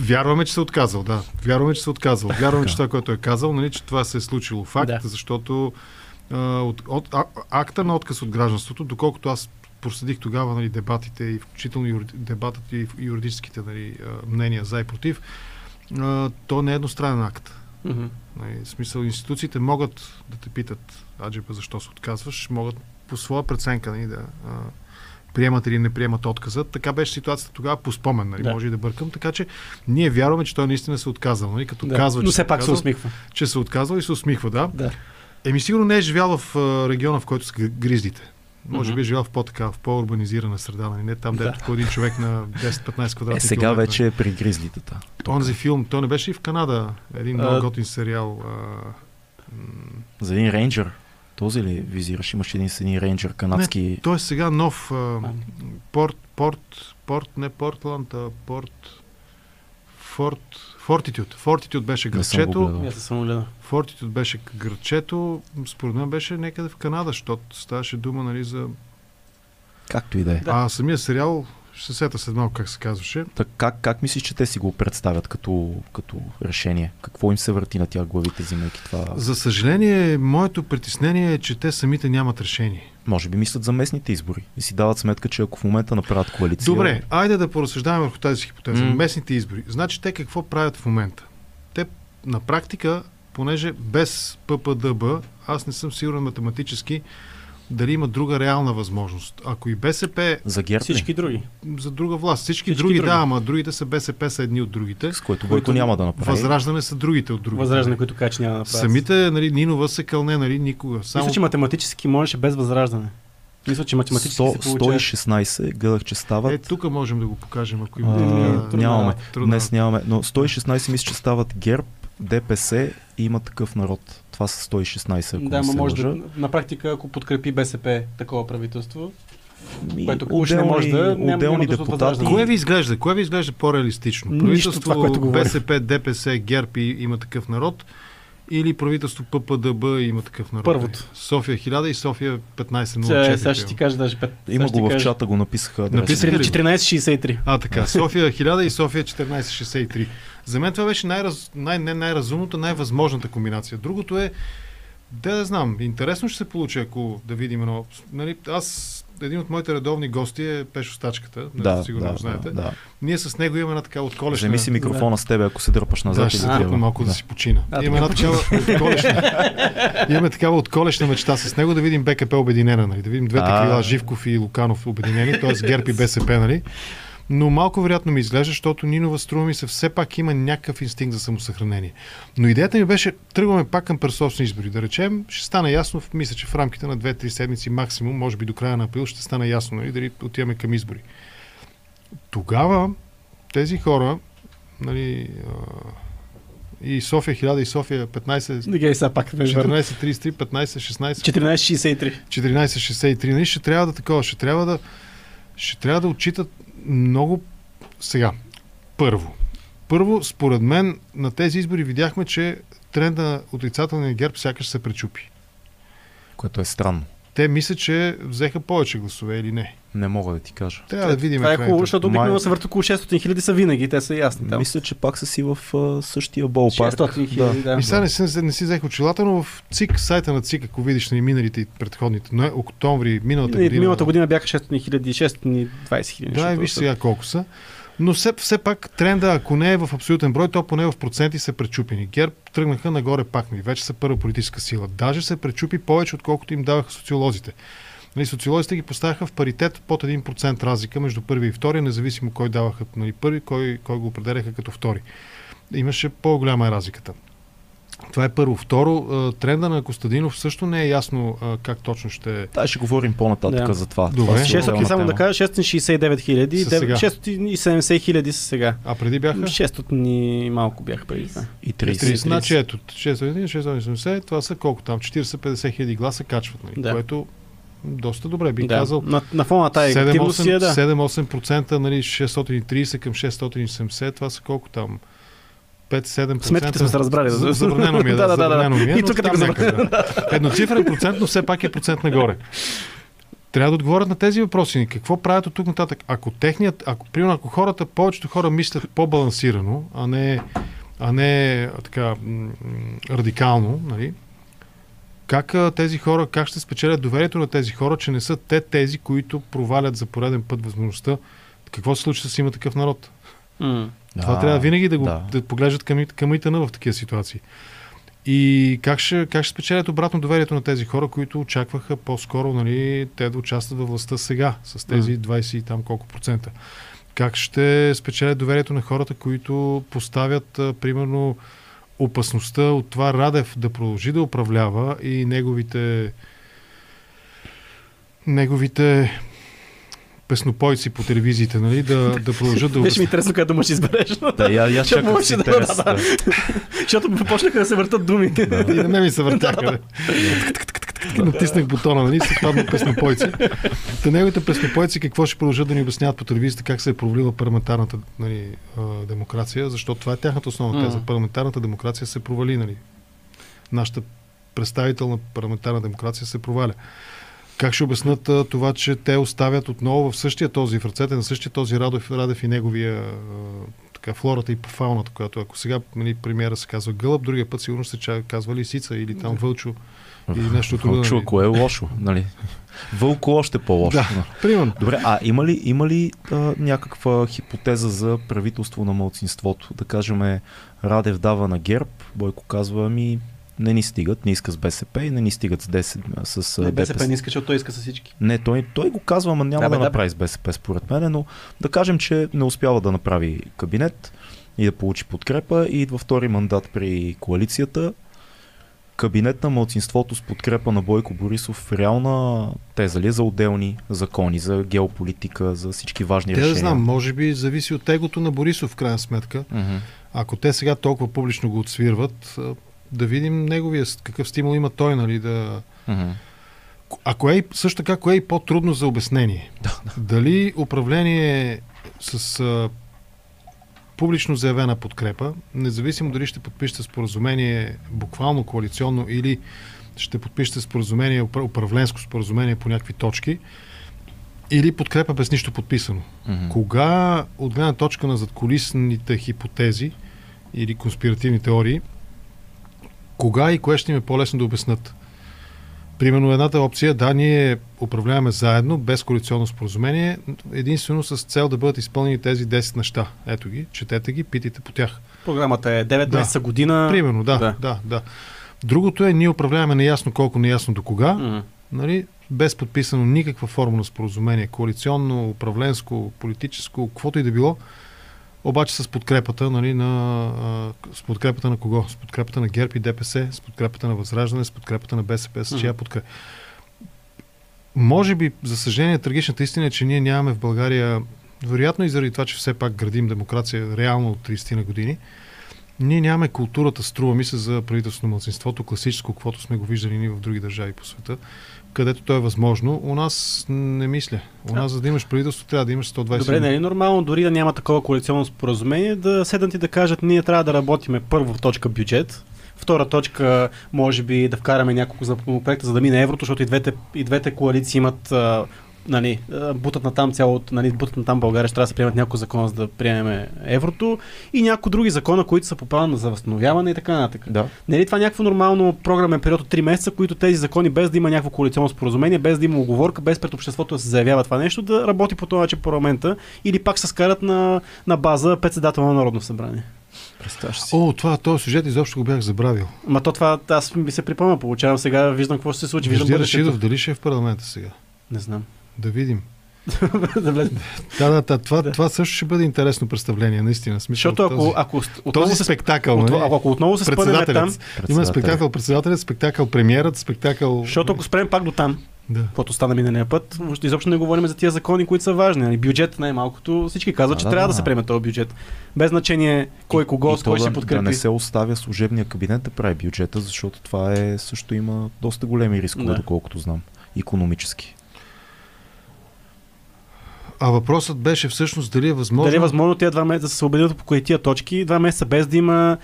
[SPEAKER 3] вярваме, че се е отказал, да. Вярваме, че се е отказал. Вярваме, че това, което е казал, нали, че това се е случило факт,
[SPEAKER 2] Да.
[SPEAKER 3] защото а, от, от, а, акта на отказ от гражданството, доколкото аз проследих тогава нали, дебатите и включително юри, дебатът и юридическите нали, мнения за и против, а, то не е едностранен акт.
[SPEAKER 2] Мгм.
[SPEAKER 3] Нали, в смисъл, институциите могат да те питат, аджеба, защо се отказваш, могат по своя преценка нали, да а, приемат или не приемат отказа. Така беше ситуацията тогава по спомен, нали,
[SPEAKER 2] Да.
[SPEAKER 3] може и да бъркам. Така че ние вярваме, че той наистина се отказал. Нали, като
[SPEAKER 2] Да.
[SPEAKER 3] казва,
[SPEAKER 2] Но
[SPEAKER 3] че
[SPEAKER 2] все пак се усмихва.
[SPEAKER 3] че се отказал и се усмихва, да.
[SPEAKER 2] Да.
[SPEAKER 3] Еми сигурно не е живял в региона, в който са гри- гризлите. Може би е живял в по-така, в по-урбанизирана среда, нали? не там,
[SPEAKER 2] Да.
[SPEAKER 3] дето по един човек на 10-15 квадратни
[SPEAKER 1] Е, сега
[SPEAKER 3] километра.
[SPEAKER 1] вече е при гризлите. та.
[SPEAKER 3] Онзи филм, той не беше и в Канада. Един
[SPEAKER 2] А,
[SPEAKER 3] много готин сериал. А,
[SPEAKER 1] За един рейнджер. Този ли визираш? Имаш един с един рейнджер канадски.
[SPEAKER 3] Той е сега нов а, порт, порт, порт, не Портланд, а порт, Форт, Фортитюд. Фортитюд беше градчето. Фортитюд беше градчето. Според мен беше някъде в Канада, защото ставаше дума нали, за...
[SPEAKER 1] Както и да е.
[SPEAKER 3] А самия сериал, ще се сета след малко как се казваше.
[SPEAKER 1] Та, как, как мислиш, че те си го представят като, като решение? Какво им се върти на тях главите, взимайки това?
[SPEAKER 3] За съжаление, моето притеснение е, че те самите нямат решение.
[SPEAKER 1] Може би мислят за местните избори и си дават сметка, че ако в момента направят коалиция...
[SPEAKER 3] Добре, айде да поразсъждаваме върху тази хипотеза.
[SPEAKER 1] М.
[SPEAKER 3] Местните избори. Значи те какво правят в момента? Те на практика понеже без ППДБ аз не съм сигурен математически дали има друга реална възможност. Ако и БСП
[SPEAKER 1] За ГЕРБ?
[SPEAKER 2] Всички други.
[SPEAKER 3] за друга власт, всички,
[SPEAKER 2] Всички
[SPEAKER 3] други,
[SPEAKER 2] други.
[SPEAKER 3] да, ама другите са БСП са едни от другите.
[SPEAKER 1] С което Бойко няма да направи.
[SPEAKER 3] Възраждане са другите от другите.
[SPEAKER 2] Възраждане, които кажа, че няма да направят.
[SPEAKER 3] Самите, нали, Нинова се кълне, нали, никога. Само
[SPEAKER 2] Мисля, че математически можеше без възраждане. Мисля, че математически
[SPEAKER 1] 100,
[SPEAKER 2] се получава.
[SPEAKER 1] 116, гледах, че стават.
[SPEAKER 3] Е, тук можем да го покажем, ако
[SPEAKER 1] А,
[SPEAKER 3] има.
[SPEAKER 2] трудно,
[SPEAKER 1] нямаме.
[SPEAKER 3] да, трудно.
[SPEAKER 1] Днес нямаме. Но 116 мисля, че стават ГЕРБ, ДПС и има такъв народ. Това са 116, ако
[SPEAKER 2] Да,
[SPEAKER 1] не се
[SPEAKER 2] може
[SPEAKER 1] лъжа.
[SPEAKER 2] да, на практика, ако подкрепи БСП такова правителство,
[SPEAKER 1] Ми,
[SPEAKER 2] което уж не може да, няма-
[SPEAKER 1] отделни
[SPEAKER 2] няма
[SPEAKER 1] депутати.
[SPEAKER 3] Кое ви изглежда? Кое ви изглежда по-реалистично?
[SPEAKER 2] Нищо
[SPEAKER 3] Правителство
[SPEAKER 2] това, което.
[SPEAKER 3] БСП, ДПС, ГЕРБ и има такъв народ или правителство ППДБ има такъв народ?
[SPEAKER 2] Първото.
[SPEAKER 3] София 1000 и София
[SPEAKER 2] Че,
[SPEAKER 3] 1504.
[SPEAKER 2] сега ще ти кажа даже 5.
[SPEAKER 1] Има го в чата, го написаха. адреса.
[SPEAKER 3] Написаха ли?
[SPEAKER 2] 1463.
[SPEAKER 3] А, така. София 1000 и София 1463. За мен това беше най-раз, най- не най-разумната, най-възможната комбинация. Другото е, да да знам, интересно ще се получи, ако да видим едно. Нали, аз, един от моите редовни гости е Пешо Стачката, не
[SPEAKER 1] Да,
[SPEAKER 3] сигурно
[SPEAKER 1] да,
[SPEAKER 3] знаете.
[SPEAKER 1] да, да.
[SPEAKER 3] Ние с него имаме една така отколешна...
[SPEAKER 1] Вземи си микрофона с тебе, ако се дърпаш назад.
[SPEAKER 3] Да, ще
[SPEAKER 1] да я-
[SPEAKER 3] малко да.
[SPEAKER 1] да.
[SPEAKER 3] си почина.
[SPEAKER 2] А,
[SPEAKER 3] Имаме една
[SPEAKER 2] така
[SPEAKER 3] такава отколешна, имаме такава отколешна мечта с него да видим БКП обединена, нали? да видим двете
[SPEAKER 1] А.
[SPEAKER 3] крила Живков и Луканов обединени, т.е. ГЕРБ и БСП, нали? Но малко вероятно ми изглежда, защото Нинова струва ми се все пак има някакъв инстинкт за самосъхранение. Но идеята ми беше, тръгваме пак към пресочни избори. Да речем, ще стане ясно, мисля, че в рамките на 2-3 седмици максимум, може би до края на април, ще стане ясно, нали, дали отиваме към избори. Тогава тези хора, нали, и София 1000 и София 15,
[SPEAKER 2] Да ги сега пак.
[SPEAKER 3] 1433, 15, 16,
[SPEAKER 2] 1463.
[SPEAKER 3] 1463, нали, ще трябва да такова, ще трябва да, ще трябва да отчитат много сега. Първо. Първо, според мен, на тези избори видяхме, че тренда на отрицателния герб сякаш се пречупи.
[SPEAKER 1] Което е странно.
[SPEAKER 3] Те мислят, че взеха повече гласове или не.
[SPEAKER 1] Не мога да ти кажа.
[SPEAKER 3] Трябва да видим.
[SPEAKER 2] Това е хубаво, защото обикновено
[SPEAKER 1] Май-
[SPEAKER 2] се върти около 600 хиляди са винаги, те са ясни. Там.
[SPEAKER 1] Мисля, че пак са си в а, същия болпарк.
[SPEAKER 2] 600 хиляди, да.
[SPEAKER 3] И сега не, си, не си взех очилата, но в ЦИК, сайта на ЦИК, ако видиш на миналите и предходните, но октомври миналата година.
[SPEAKER 2] Миналата година бяха 600 хиляди, 620 хиляди.
[SPEAKER 3] Да, виж сега колко са. Но все, все пак тренда, ако не е в абсолютен брой, то поне в проценти са пречупени. ГЕРБ тръгнаха нагоре пак, нали, вече са първа политическа сила. Даже се пречупи повече, отколкото им даваха социолозите. Нали, социолозите ги поставяха в паритет под 1% разлика между първи и втори, независимо кой даваха нали, първи, кой, кой го определяха като втори. Имаше по-голяма е разликата. Това е първо. Второ, тренда на Костадинов също не е ясно как точно ще...
[SPEAKER 1] Да, ще говорим по-нататък
[SPEAKER 2] Да.
[SPEAKER 1] за това.
[SPEAKER 3] Добре.
[SPEAKER 1] това си
[SPEAKER 2] 600,
[SPEAKER 1] отделна
[SPEAKER 2] само да кажа, 669 хиляди,
[SPEAKER 3] Са сега.
[SPEAKER 2] 670 хиляди са сега.
[SPEAKER 3] А преди бяха?
[SPEAKER 2] 600 и малко бяха преди това.
[SPEAKER 1] И
[SPEAKER 3] 30.
[SPEAKER 1] 30.
[SPEAKER 3] Значи ето, 600, 670, това са колко там? 40-50 хиляди гласа качват, нали?
[SPEAKER 2] Да.
[SPEAKER 3] което доста добре би
[SPEAKER 2] Да.
[SPEAKER 3] казал.
[SPEAKER 2] На, на фона на тази активност си е, да.
[SPEAKER 3] 7-8%, нали, 630 към 670, това са колко там? 5-7%.
[SPEAKER 2] Сметките сме се разбрали.
[SPEAKER 3] За- Забранено ми е, да,
[SPEAKER 2] Да, да, да,
[SPEAKER 3] ми е,
[SPEAKER 2] И тук
[SPEAKER 3] там някъде. Едноцифрен процент, но все пак е процент нагоре. Трябва да отговорят на тези въпроси. Какво правят от тук нататък? Ако техният, ако, примерно, ако хората, повечето хора мислят по-балансирано, а не, а не така радикално, нали? Как тези хора, как ще спечелят доверието на тези хора, че не са те тези, които провалят за пореден път възможността какво се случи с има такъв народ?
[SPEAKER 2] М.
[SPEAKER 3] Това трябва винаги да го
[SPEAKER 1] да.
[SPEAKER 3] да. поглеждат към, към ИТН в такива ситуации. И как ще, как ще спечелят обратно доверието на тези хора, които очакваха по-скоро нали, те да участват във властта сега, с тези 20 и там колко процента. Как ще спечелят доверието на хората, които поставят, а, примерно, опасността от това Радев да продължи да управлява и неговите неговите песнопойци по телевизиите, нали, да, да продължат да
[SPEAKER 2] Беше ми интересно къде дума ще избереш.
[SPEAKER 1] Да, я, я
[SPEAKER 2] Ще
[SPEAKER 1] чаках
[SPEAKER 2] може
[SPEAKER 1] с
[SPEAKER 2] да, да, да. Защото почнаха да се въртат думи.
[SPEAKER 3] И на мен ми се въртяха. натиснах бутона, нали? Се падна песнопойци. Та неговите песнопойци какво ще продължат да ни обясняват по телевизията, как се е провалила парламентарната нали, демокрация, защото това е тяхната основна теза. Парламентарната демокрация се провали, нали? Нашата представителна парламентарна демокрация се проваля. Как ще обяснат а, това, че те оставят отново в същия този, в ръцете на същия този Радов, Радев и неговия а, така, флората и фауната, която ако сега нали, премиера се казва гълъб, другия път сигурно ча- казва лисица или там вълчо или нещо друго.
[SPEAKER 1] Вълчо,
[SPEAKER 3] нали.
[SPEAKER 1] ако е лошо, нали? Вълко още по-лошо.
[SPEAKER 3] Да,
[SPEAKER 1] но.
[SPEAKER 3] примерно.
[SPEAKER 1] Добре, а има ли, има ли а, някаква хипотеза за правителство на мълцинството? Да кажем, Радев дава на ГЕРБ, Бойко казва, ами не ни стигат, не иска с БСП и не ни стигат с, 10, а, с
[SPEAKER 2] Не,
[SPEAKER 1] ДПС.
[SPEAKER 2] БСП не иска, защото той иска с всички.
[SPEAKER 1] Не, той, той го казва, ама няма
[SPEAKER 2] Да,
[SPEAKER 1] да,
[SPEAKER 2] бе,
[SPEAKER 1] да
[SPEAKER 2] да,
[SPEAKER 1] направи с БСП, според мен, но да кажем, че не успява да направи кабинет и да получи подкрепа и идва втори мандат при коалицията. Кабинет на мълцинството с подкрепа на Бойко Борисов реална теза ли е за отделни закони, за геополитика, за всички важни
[SPEAKER 3] Те да
[SPEAKER 1] решения?
[SPEAKER 3] знам, може би зависи от тегото на Борисов, в крайна сметка.
[SPEAKER 1] Мгм.
[SPEAKER 3] Ако те сега толкова публично го отсвирват, да видим неговия, какъв стимул има той, нали, да...
[SPEAKER 1] Мгм.
[SPEAKER 3] Ако е, и- също така, кое е и по-трудно за обяснение? Дали управление с а, публично заявена подкрепа, независимо дали ще подпишете споразумение буквално коалиционно или ще подпишете споразумение, упра- управленско споразумение по някакви точки, или подкрепа без нищо подписано.
[SPEAKER 1] Мгм.
[SPEAKER 3] Кога, от гледна точка на задколисните хипотези или конспиративни теории, кога и кое ще им е по-лесно да обяснат? Примерно едната опция, да, ние управляваме заедно, без коалиционно споразумение, единствено с цел да бъдат изпълнени тези 10 неща. Ето ги, четете ги, питайте по тях.
[SPEAKER 2] Програмата е 9
[SPEAKER 3] Да.
[SPEAKER 2] месеца година.
[SPEAKER 3] Примерно, да,
[SPEAKER 2] да.
[SPEAKER 3] да, да. Другото е, ние управляваме неясно колко, неясно до кога,
[SPEAKER 2] Мгм.
[SPEAKER 3] нали, без подписано никаква форма на споразумение, коалиционно, управленско, политическо, каквото и да било, обаче с подкрепата, нали, на, с подкрепата на кого? С подкрепата на ГЕРБ и ДПС, с подкрепата на Възраждане, с подкрепата на БСП, с чия подкрепа. Може би, за съжаление, трагичната истина е, че ние нямаме в България, вероятно и заради това, че все пак градим демокрация реално от 30 на години, ние нямаме културата, струва ми се, за правителство на младсинството, класическо, каквото сме го виждали ние в други държави по света, където то е възможно. У нас не мисля. У нас, за да имаш правителство, трябва да имаш 120
[SPEAKER 2] Добре, не е нормално дори да няма такова коалиционно споразумение, да седнат и да кажат, ние трябва да работиме първо в точка бюджет, втора точка, може би да вкараме няколко законопроекта, за да мине еврото, защото и двете, и двете коалиции имат а, нали, бутат на там цялото, нали, бутат на там България, ще трябва да се приемат няколко закона, за да приемем еврото и някои други закона, които са по плана за възстановяване и така нататък.
[SPEAKER 1] Да.
[SPEAKER 2] Не е ли това някакво нормално програмен период от 3 месеца, които тези закони, без да има някакво коалиционно споразумение, без да има оговорка, без пред обществото да се заявява това нещо, да работи по този начин парламента или пак се скарат на, на база председател на Народно събрание?
[SPEAKER 1] Представяш си.
[SPEAKER 3] О, това, този сюжет изобщо го бях забравил.
[SPEAKER 2] Ма то това, аз ми се припомня, получавам сега, виждам какво ще се случи, виждам
[SPEAKER 3] Вижди. Рашидов, дали ще е в парламента сега?
[SPEAKER 2] Не знам.
[SPEAKER 3] Да видим.
[SPEAKER 2] да.
[SPEAKER 3] Да, да, да, това,
[SPEAKER 2] Да.
[SPEAKER 3] това също ще бъде интересно представление, наистина. Смисъл,
[SPEAKER 2] Защото ако,
[SPEAKER 3] този,
[SPEAKER 2] ако отново
[SPEAKER 3] този
[SPEAKER 2] се,
[SPEAKER 3] спектакъл,
[SPEAKER 2] от,
[SPEAKER 3] нали?
[SPEAKER 2] ако, ако отново се спънем там,
[SPEAKER 3] председателят. Има спектакъл председателят, спектакъл премиерът, спектакъл...
[SPEAKER 2] защото ако спрем пак до там,
[SPEAKER 3] Да.
[SPEAKER 2] каквото стана миналия път, въобще изобщо не говорим за тия закони, които са важни. Нали, Бюджет най-малкото, всички казват,
[SPEAKER 1] Да,
[SPEAKER 2] че
[SPEAKER 1] да,
[SPEAKER 2] трябва да,
[SPEAKER 1] да.
[SPEAKER 2] се приеме този бюджет. Без значение кой кого,
[SPEAKER 1] и
[SPEAKER 2] с кой ще
[SPEAKER 1] да,
[SPEAKER 2] подкрепи.
[SPEAKER 1] Да не се оставя служебния кабинет да прави бюджета, защото това е също има доста големи рискове,
[SPEAKER 2] Да.
[SPEAKER 1] доколкото знам. Економически.
[SPEAKER 3] А въпросът беше всъщност дали е възможно...
[SPEAKER 2] Дали е възможно тези два месеца да се убедят по кои тия точки, два месеца без да има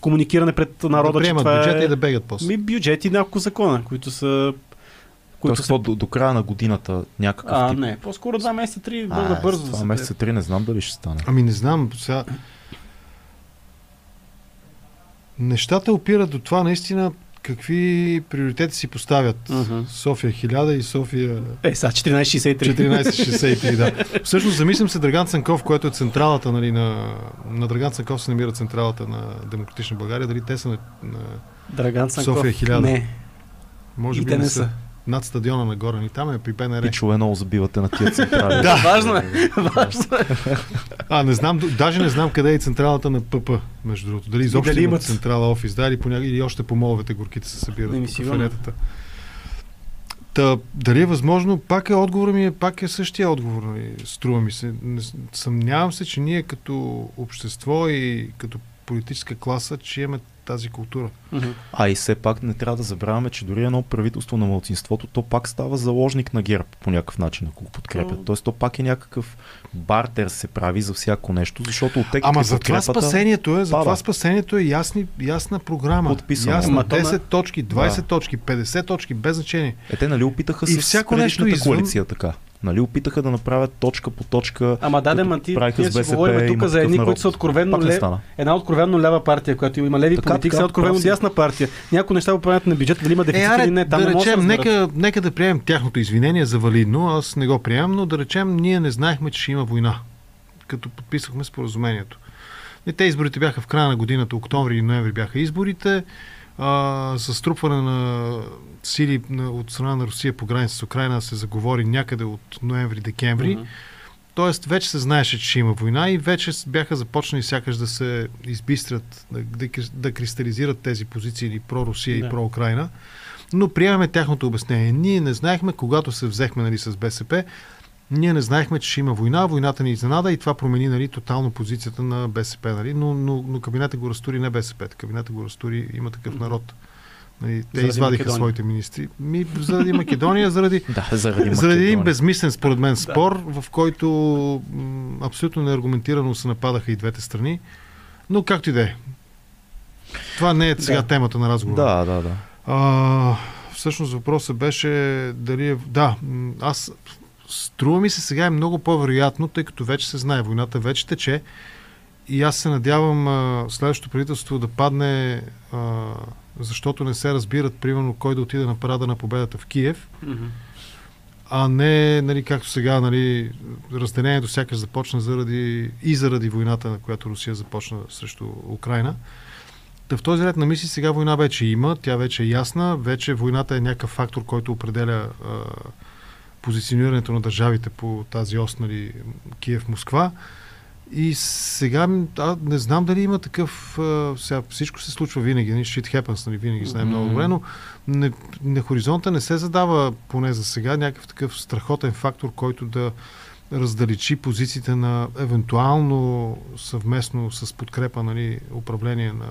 [SPEAKER 2] комуникиране пред народа,
[SPEAKER 3] да
[SPEAKER 2] че
[SPEAKER 3] приемат
[SPEAKER 2] това
[SPEAKER 3] бюджета
[SPEAKER 2] е...
[SPEAKER 3] и да бегат после.
[SPEAKER 2] Ми, бюджет и няколко закона, които са...
[SPEAKER 1] Които
[SPEAKER 2] Които
[SPEAKER 1] са... до, до края на годината някакъв
[SPEAKER 2] А,
[SPEAKER 1] тип.
[SPEAKER 2] не, по-скоро два месеца, три,
[SPEAKER 1] А,
[SPEAKER 2] много бързо. да се
[SPEAKER 1] месеца три не знам дали ще стане.
[SPEAKER 3] Ами не знам, сега... Нещата опират до това наистина какви приоритети си поставят.
[SPEAKER 2] Мгм.
[SPEAKER 3] София 1000 и София
[SPEAKER 2] Е, сега 1463.
[SPEAKER 3] 1463, да. Всъщност замислям се Драган Цанков, който е централата нали, на, на Драган Цанков се намира централата на Демократична България. Дали те са на, на
[SPEAKER 2] Драган Цанков.
[SPEAKER 3] София 1000.
[SPEAKER 2] Не,
[SPEAKER 3] може
[SPEAKER 2] и
[SPEAKER 3] би
[SPEAKER 2] те
[SPEAKER 3] не
[SPEAKER 2] не
[SPEAKER 3] са.
[SPEAKER 2] са.
[SPEAKER 3] Над стадиона нагоре. Ни там е при БНР.
[SPEAKER 1] Пичове много забивате на тия централи.
[SPEAKER 3] Да.
[SPEAKER 2] Важно е. Важно е.
[SPEAKER 3] А, не знам, даже не знам къде е и централата на ПП, между другото. Дали изобщо
[SPEAKER 2] дали
[SPEAKER 3] имат
[SPEAKER 2] имат?
[SPEAKER 3] централа офис, да, или, поняга, или още по моловете горките се събират
[SPEAKER 2] Не ми
[SPEAKER 3] по кафенетата. Та, дали е възможно, пак е отговор ми е, пак е същия отговор, нали, струва ми се. Не, съмнявам се, че ние като общество и като политическа класа, че имаме тази култура.
[SPEAKER 1] А и все пак не трябва да забравяме, че дори едно правителство на мълцинството, то пак става заложник на ГЕРБ по някакъв начин, ако го подкрепят.
[SPEAKER 2] То-
[SPEAKER 1] Тоест то пак е някакъв бартер се прави за всяко нещо, защото от
[SPEAKER 3] Ама за това спасението е, за това спасението е ясни, ясна програма.
[SPEAKER 1] Подписано.
[SPEAKER 3] Ясна,
[SPEAKER 2] Ама то
[SPEAKER 3] 10
[SPEAKER 2] на-
[SPEAKER 3] точки, 20
[SPEAKER 1] Да.
[SPEAKER 3] точки, 50 точки, без значение.
[SPEAKER 1] Е, те нали опитаха
[SPEAKER 3] И
[SPEAKER 1] с
[SPEAKER 3] всяко нещо извън-
[SPEAKER 1] коалиция така. Нали, опитаха да направят точка по точка.
[SPEAKER 2] Ама да, ма ти, ние си
[SPEAKER 1] БСП
[SPEAKER 2] говорим
[SPEAKER 1] и
[SPEAKER 2] тук за едни,
[SPEAKER 1] народ.
[SPEAKER 2] които са откровенно лев, една откровенно лява партия, която има леви
[SPEAKER 1] Така,
[SPEAKER 2] политики,
[SPEAKER 1] така,
[SPEAKER 2] са откровено
[SPEAKER 1] прав си.
[SPEAKER 2] дясна партия. Някои неща управлението на бюджета, дали има
[SPEAKER 3] Е,
[SPEAKER 2] дефицит
[SPEAKER 3] аре,
[SPEAKER 2] или не, там
[SPEAKER 3] да
[SPEAKER 2] не да
[SPEAKER 3] речем, нека, нека да приемем тяхното извинение за валидно. Аз не го приемам, но да речем, ние не знаехме, че ще има война, като подписахме споразумението. И те изборите бяха в края на годината, октомври и ноември бяха изборите. А, за струпване на сили от страна на Русия по граница с Украина се заговори някъде от ноември-декември.
[SPEAKER 2] Мгм.
[SPEAKER 3] Тоест, вече се знаеше, че има война и вече бяха започнали сякаш да се избистрят, да, да, да кристализират тези позиции или про-Русия
[SPEAKER 2] Да.
[SPEAKER 3] и про-Украина. Но приемаме тяхното обяснение. Ние не знаехме, когато се взехме нали, с БСП, ние не знаехме, че ще има война, войната ни изненада и това промени нали, тотално позицията на БСП. Нали? Но, но, но кабинета го разтури не БСП, кабинета го разтури има такъв народ. Нали, те
[SPEAKER 2] Заради
[SPEAKER 3] извадиха
[SPEAKER 2] Македония.
[SPEAKER 3] своите министри. Ми, заради Македония, заради
[SPEAKER 1] Да, заради,
[SPEAKER 3] заради един безмислен, според мен, спор, в който м, абсолютно неаргументирано се нападаха и двете страни. Но както и да е. Това не е сега
[SPEAKER 2] Да.
[SPEAKER 3] темата на разговора.
[SPEAKER 1] Да, да, да.
[SPEAKER 3] А, всъщност въпросът беше дали е... Да, аз... Струва ми се сега е много по-вероятно, тъй като вече се знае, войната вече тече и аз се надявам а, следващото правителство да падне, а, защото не се разбират, примерно, кой да отиде на парада на победата в Киев
[SPEAKER 2] Мгм.
[SPEAKER 3] а не, нали, както сега, нали, разделението сякаш започна заради, и заради войната, на която Русия започна срещу Украина. Та в този ред на мисли сега война вече има, тя вече е ясна, вече войната е някакъв фактор, който определя а, позиционирането на държавите по тази ос, нали, Киев-Москва. И сега а, не знам дали има такъв... А, сега всичко се случва винаги, нали, shit happens, нали, винаги знаем много добре, но не, на хоризонта не се задава, поне за сега, някакъв такъв страхотен фактор, който да раздалечи позициите на евентуално съвместно с подкрепа нали, управление на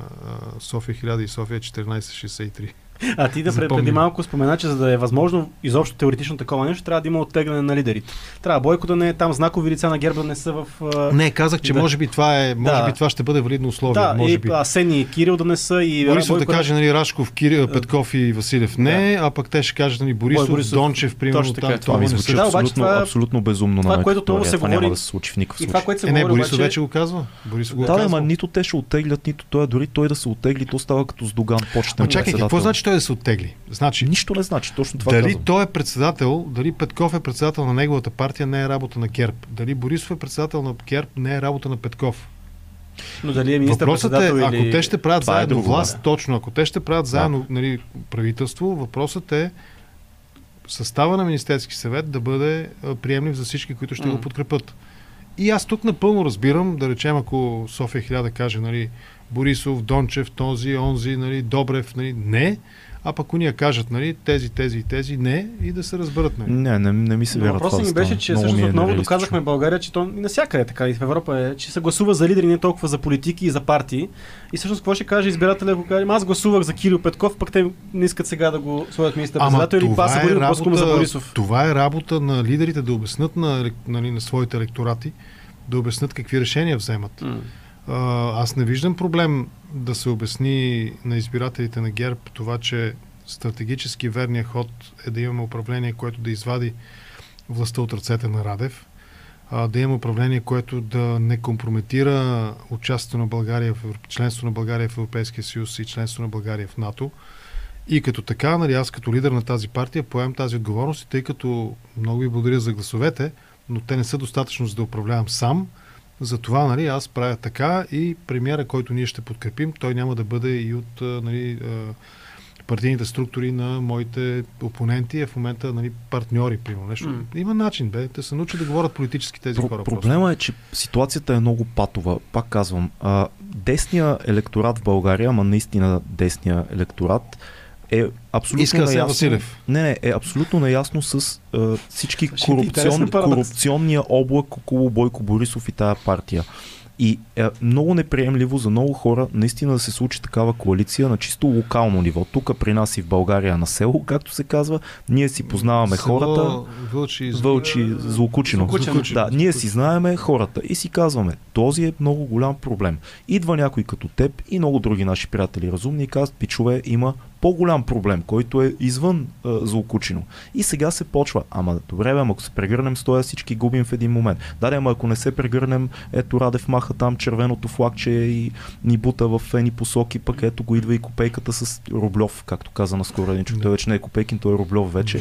[SPEAKER 3] София 1000 и София 1463.
[SPEAKER 2] А ти да
[SPEAKER 3] Запомни.
[SPEAKER 2] преди малко спомена, че за да е възможно изобщо теоретично такова нещо, трябва да има оттегляне на лидерите. Трябва Бойко да не е там, знакови лица на герба да не са в...
[SPEAKER 3] Не, казах, че
[SPEAKER 2] Да.
[SPEAKER 3] може би това е, може
[SPEAKER 2] Да.
[SPEAKER 3] би това ще бъде валидно условие.
[SPEAKER 2] да,
[SPEAKER 3] може
[SPEAKER 2] и
[SPEAKER 3] би.
[SPEAKER 2] Асени и Кирил да не са и
[SPEAKER 3] Борисов да каже, нали, Рашков, Кирил, Петков и Василев не, а пък те ще кажат, нали, Борисов,
[SPEAKER 2] Бой Борисов.
[SPEAKER 3] Дончев, примерно
[SPEAKER 2] Точно така
[SPEAKER 3] там.
[SPEAKER 2] е.
[SPEAKER 1] Това ми звучи.
[SPEAKER 2] Да,
[SPEAKER 1] абсолютно,
[SPEAKER 2] това-
[SPEAKER 1] абсолютно безумно
[SPEAKER 2] това,
[SPEAKER 1] на
[SPEAKER 2] което много се.
[SPEAKER 1] Това няма
[SPEAKER 2] говори-
[SPEAKER 1] да се случи в никакъв
[SPEAKER 2] И това,
[SPEAKER 1] случай.
[SPEAKER 2] което се
[SPEAKER 3] Е, не,
[SPEAKER 2] говори,
[SPEAKER 3] Борисов вече го казва. Борисов го
[SPEAKER 1] Да,
[SPEAKER 3] казва.
[SPEAKER 1] нито те ще оттеглят, нито той, дори той да се оттегли, то става като с Доган
[SPEAKER 3] Ма чакай, какво значи той да се оттегли? Значи,
[SPEAKER 1] Нищо не значи, точно това
[SPEAKER 3] дали
[SPEAKER 1] казвам.
[SPEAKER 3] той е председател, дали Петков е председател на неговата партия, не е работа на ГЕРБ. Дали Борисов е председател на ГЕРБ, не е работа на Петков.
[SPEAKER 2] но дали е министър
[SPEAKER 3] Въпросът е,
[SPEAKER 2] председател
[SPEAKER 3] ако
[SPEAKER 2] или...
[SPEAKER 3] те ще правят
[SPEAKER 1] Това е
[SPEAKER 3] заедно
[SPEAKER 1] друго,
[SPEAKER 3] власт,
[SPEAKER 1] да.
[SPEAKER 3] точно, ако те ще правят заедно нали, правителство, въпросът е състава на Министерски съвет да бъде приемлив за всички, които ще
[SPEAKER 2] М.
[SPEAKER 3] го подкрепят. И аз тук напълно разбирам, да речем, ако София 1000 каже, нали, Борисов, Дончев, този, онзи, нали, Добрев, нали, не, а пък уния кажат, нали, тези, тези и тези, не, и да се разберат, нали.
[SPEAKER 1] Не, не, не ми се вярва
[SPEAKER 2] въпросът ми беше, че
[SPEAKER 1] Много
[SPEAKER 2] всъщност
[SPEAKER 1] е
[SPEAKER 2] отново доказахме България, че то навсякъде е така и в Европа е, че се гласува за лидери, не толкова за политики и за партии. И всъщност какво ще каже избирателя, ако каже, «Ама аз гласувах за Кирил Петков, пък те не искат сега да го сложат министър председател или това са говорили по-скоро за Борисов.
[SPEAKER 3] това е работа на лидерите да обяснат на, нали, на своите електорати, да обяснат какви решения вземат.
[SPEAKER 2] М.
[SPEAKER 3] Аз не виждам проблем да се обясни на избирателите на ГЕРБ това, че стратегически верният ход е да имаме управление, което да извади властта от ръцете на Радев, да имаме управление, което да не компрометира участието на България в членство на България в Европейския съюз и членство на България в НАТО. И като така, нали, аз като лидер на тази партия поемам тази отговорност, тъй като много ви благодаря за гласовете, но те не са достатъчно за да управлявам сам. Затова нали, аз правя така и премиера, който ние ще подкрепим, той няма да бъде и от нали, партийните структури на моите опоненти, а в момента нали, партньори, примерно. Нещо.
[SPEAKER 2] М.
[SPEAKER 3] Има начин, бе. Те са научили да говорят политически тези
[SPEAKER 1] Про-
[SPEAKER 3] хора.
[SPEAKER 1] проблема е, че ситуацията е много патова. Пак казвам, а, десния електорат в България, ама наистина десния електорат, е абсолютно
[SPEAKER 3] Иска
[SPEAKER 1] наясно.
[SPEAKER 3] Василев.
[SPEAKER 1] Не, не, е абсолютно наясно с а, всички корупцион, корупционния облак около Бойко Борисов и тая партия. И е много неприемливо за много хора наистина да се случи такава коалиция на чисто локално ниво. Тук при нас и в България на село, както се казва, ние си познаваме
[SPEAKER 3] Село
[SPEAKER 1] хората.
[SPEAKER 3] Вълчи,
[SPEAKER 1] Вълчи. Злокучино. Да, ние си знаеме хората и си казваме, този е много голям проблем. Идва някой като теб и много други наши приятели разумни и казват, пичове, има по-голям проблем, който е извън а, Злокучино. И сега се почва. Ама добре, бе, ако се прегърнем с този, всички губим в един момент. Да, ама ако не се прегърнем, ето Радев маха там червеното флагче и ни бута в едни посоки, пък ето го идва и копейката с Рублев, както каза наскоро един човек. Той вече не е Копейкин, той е Рублев вече.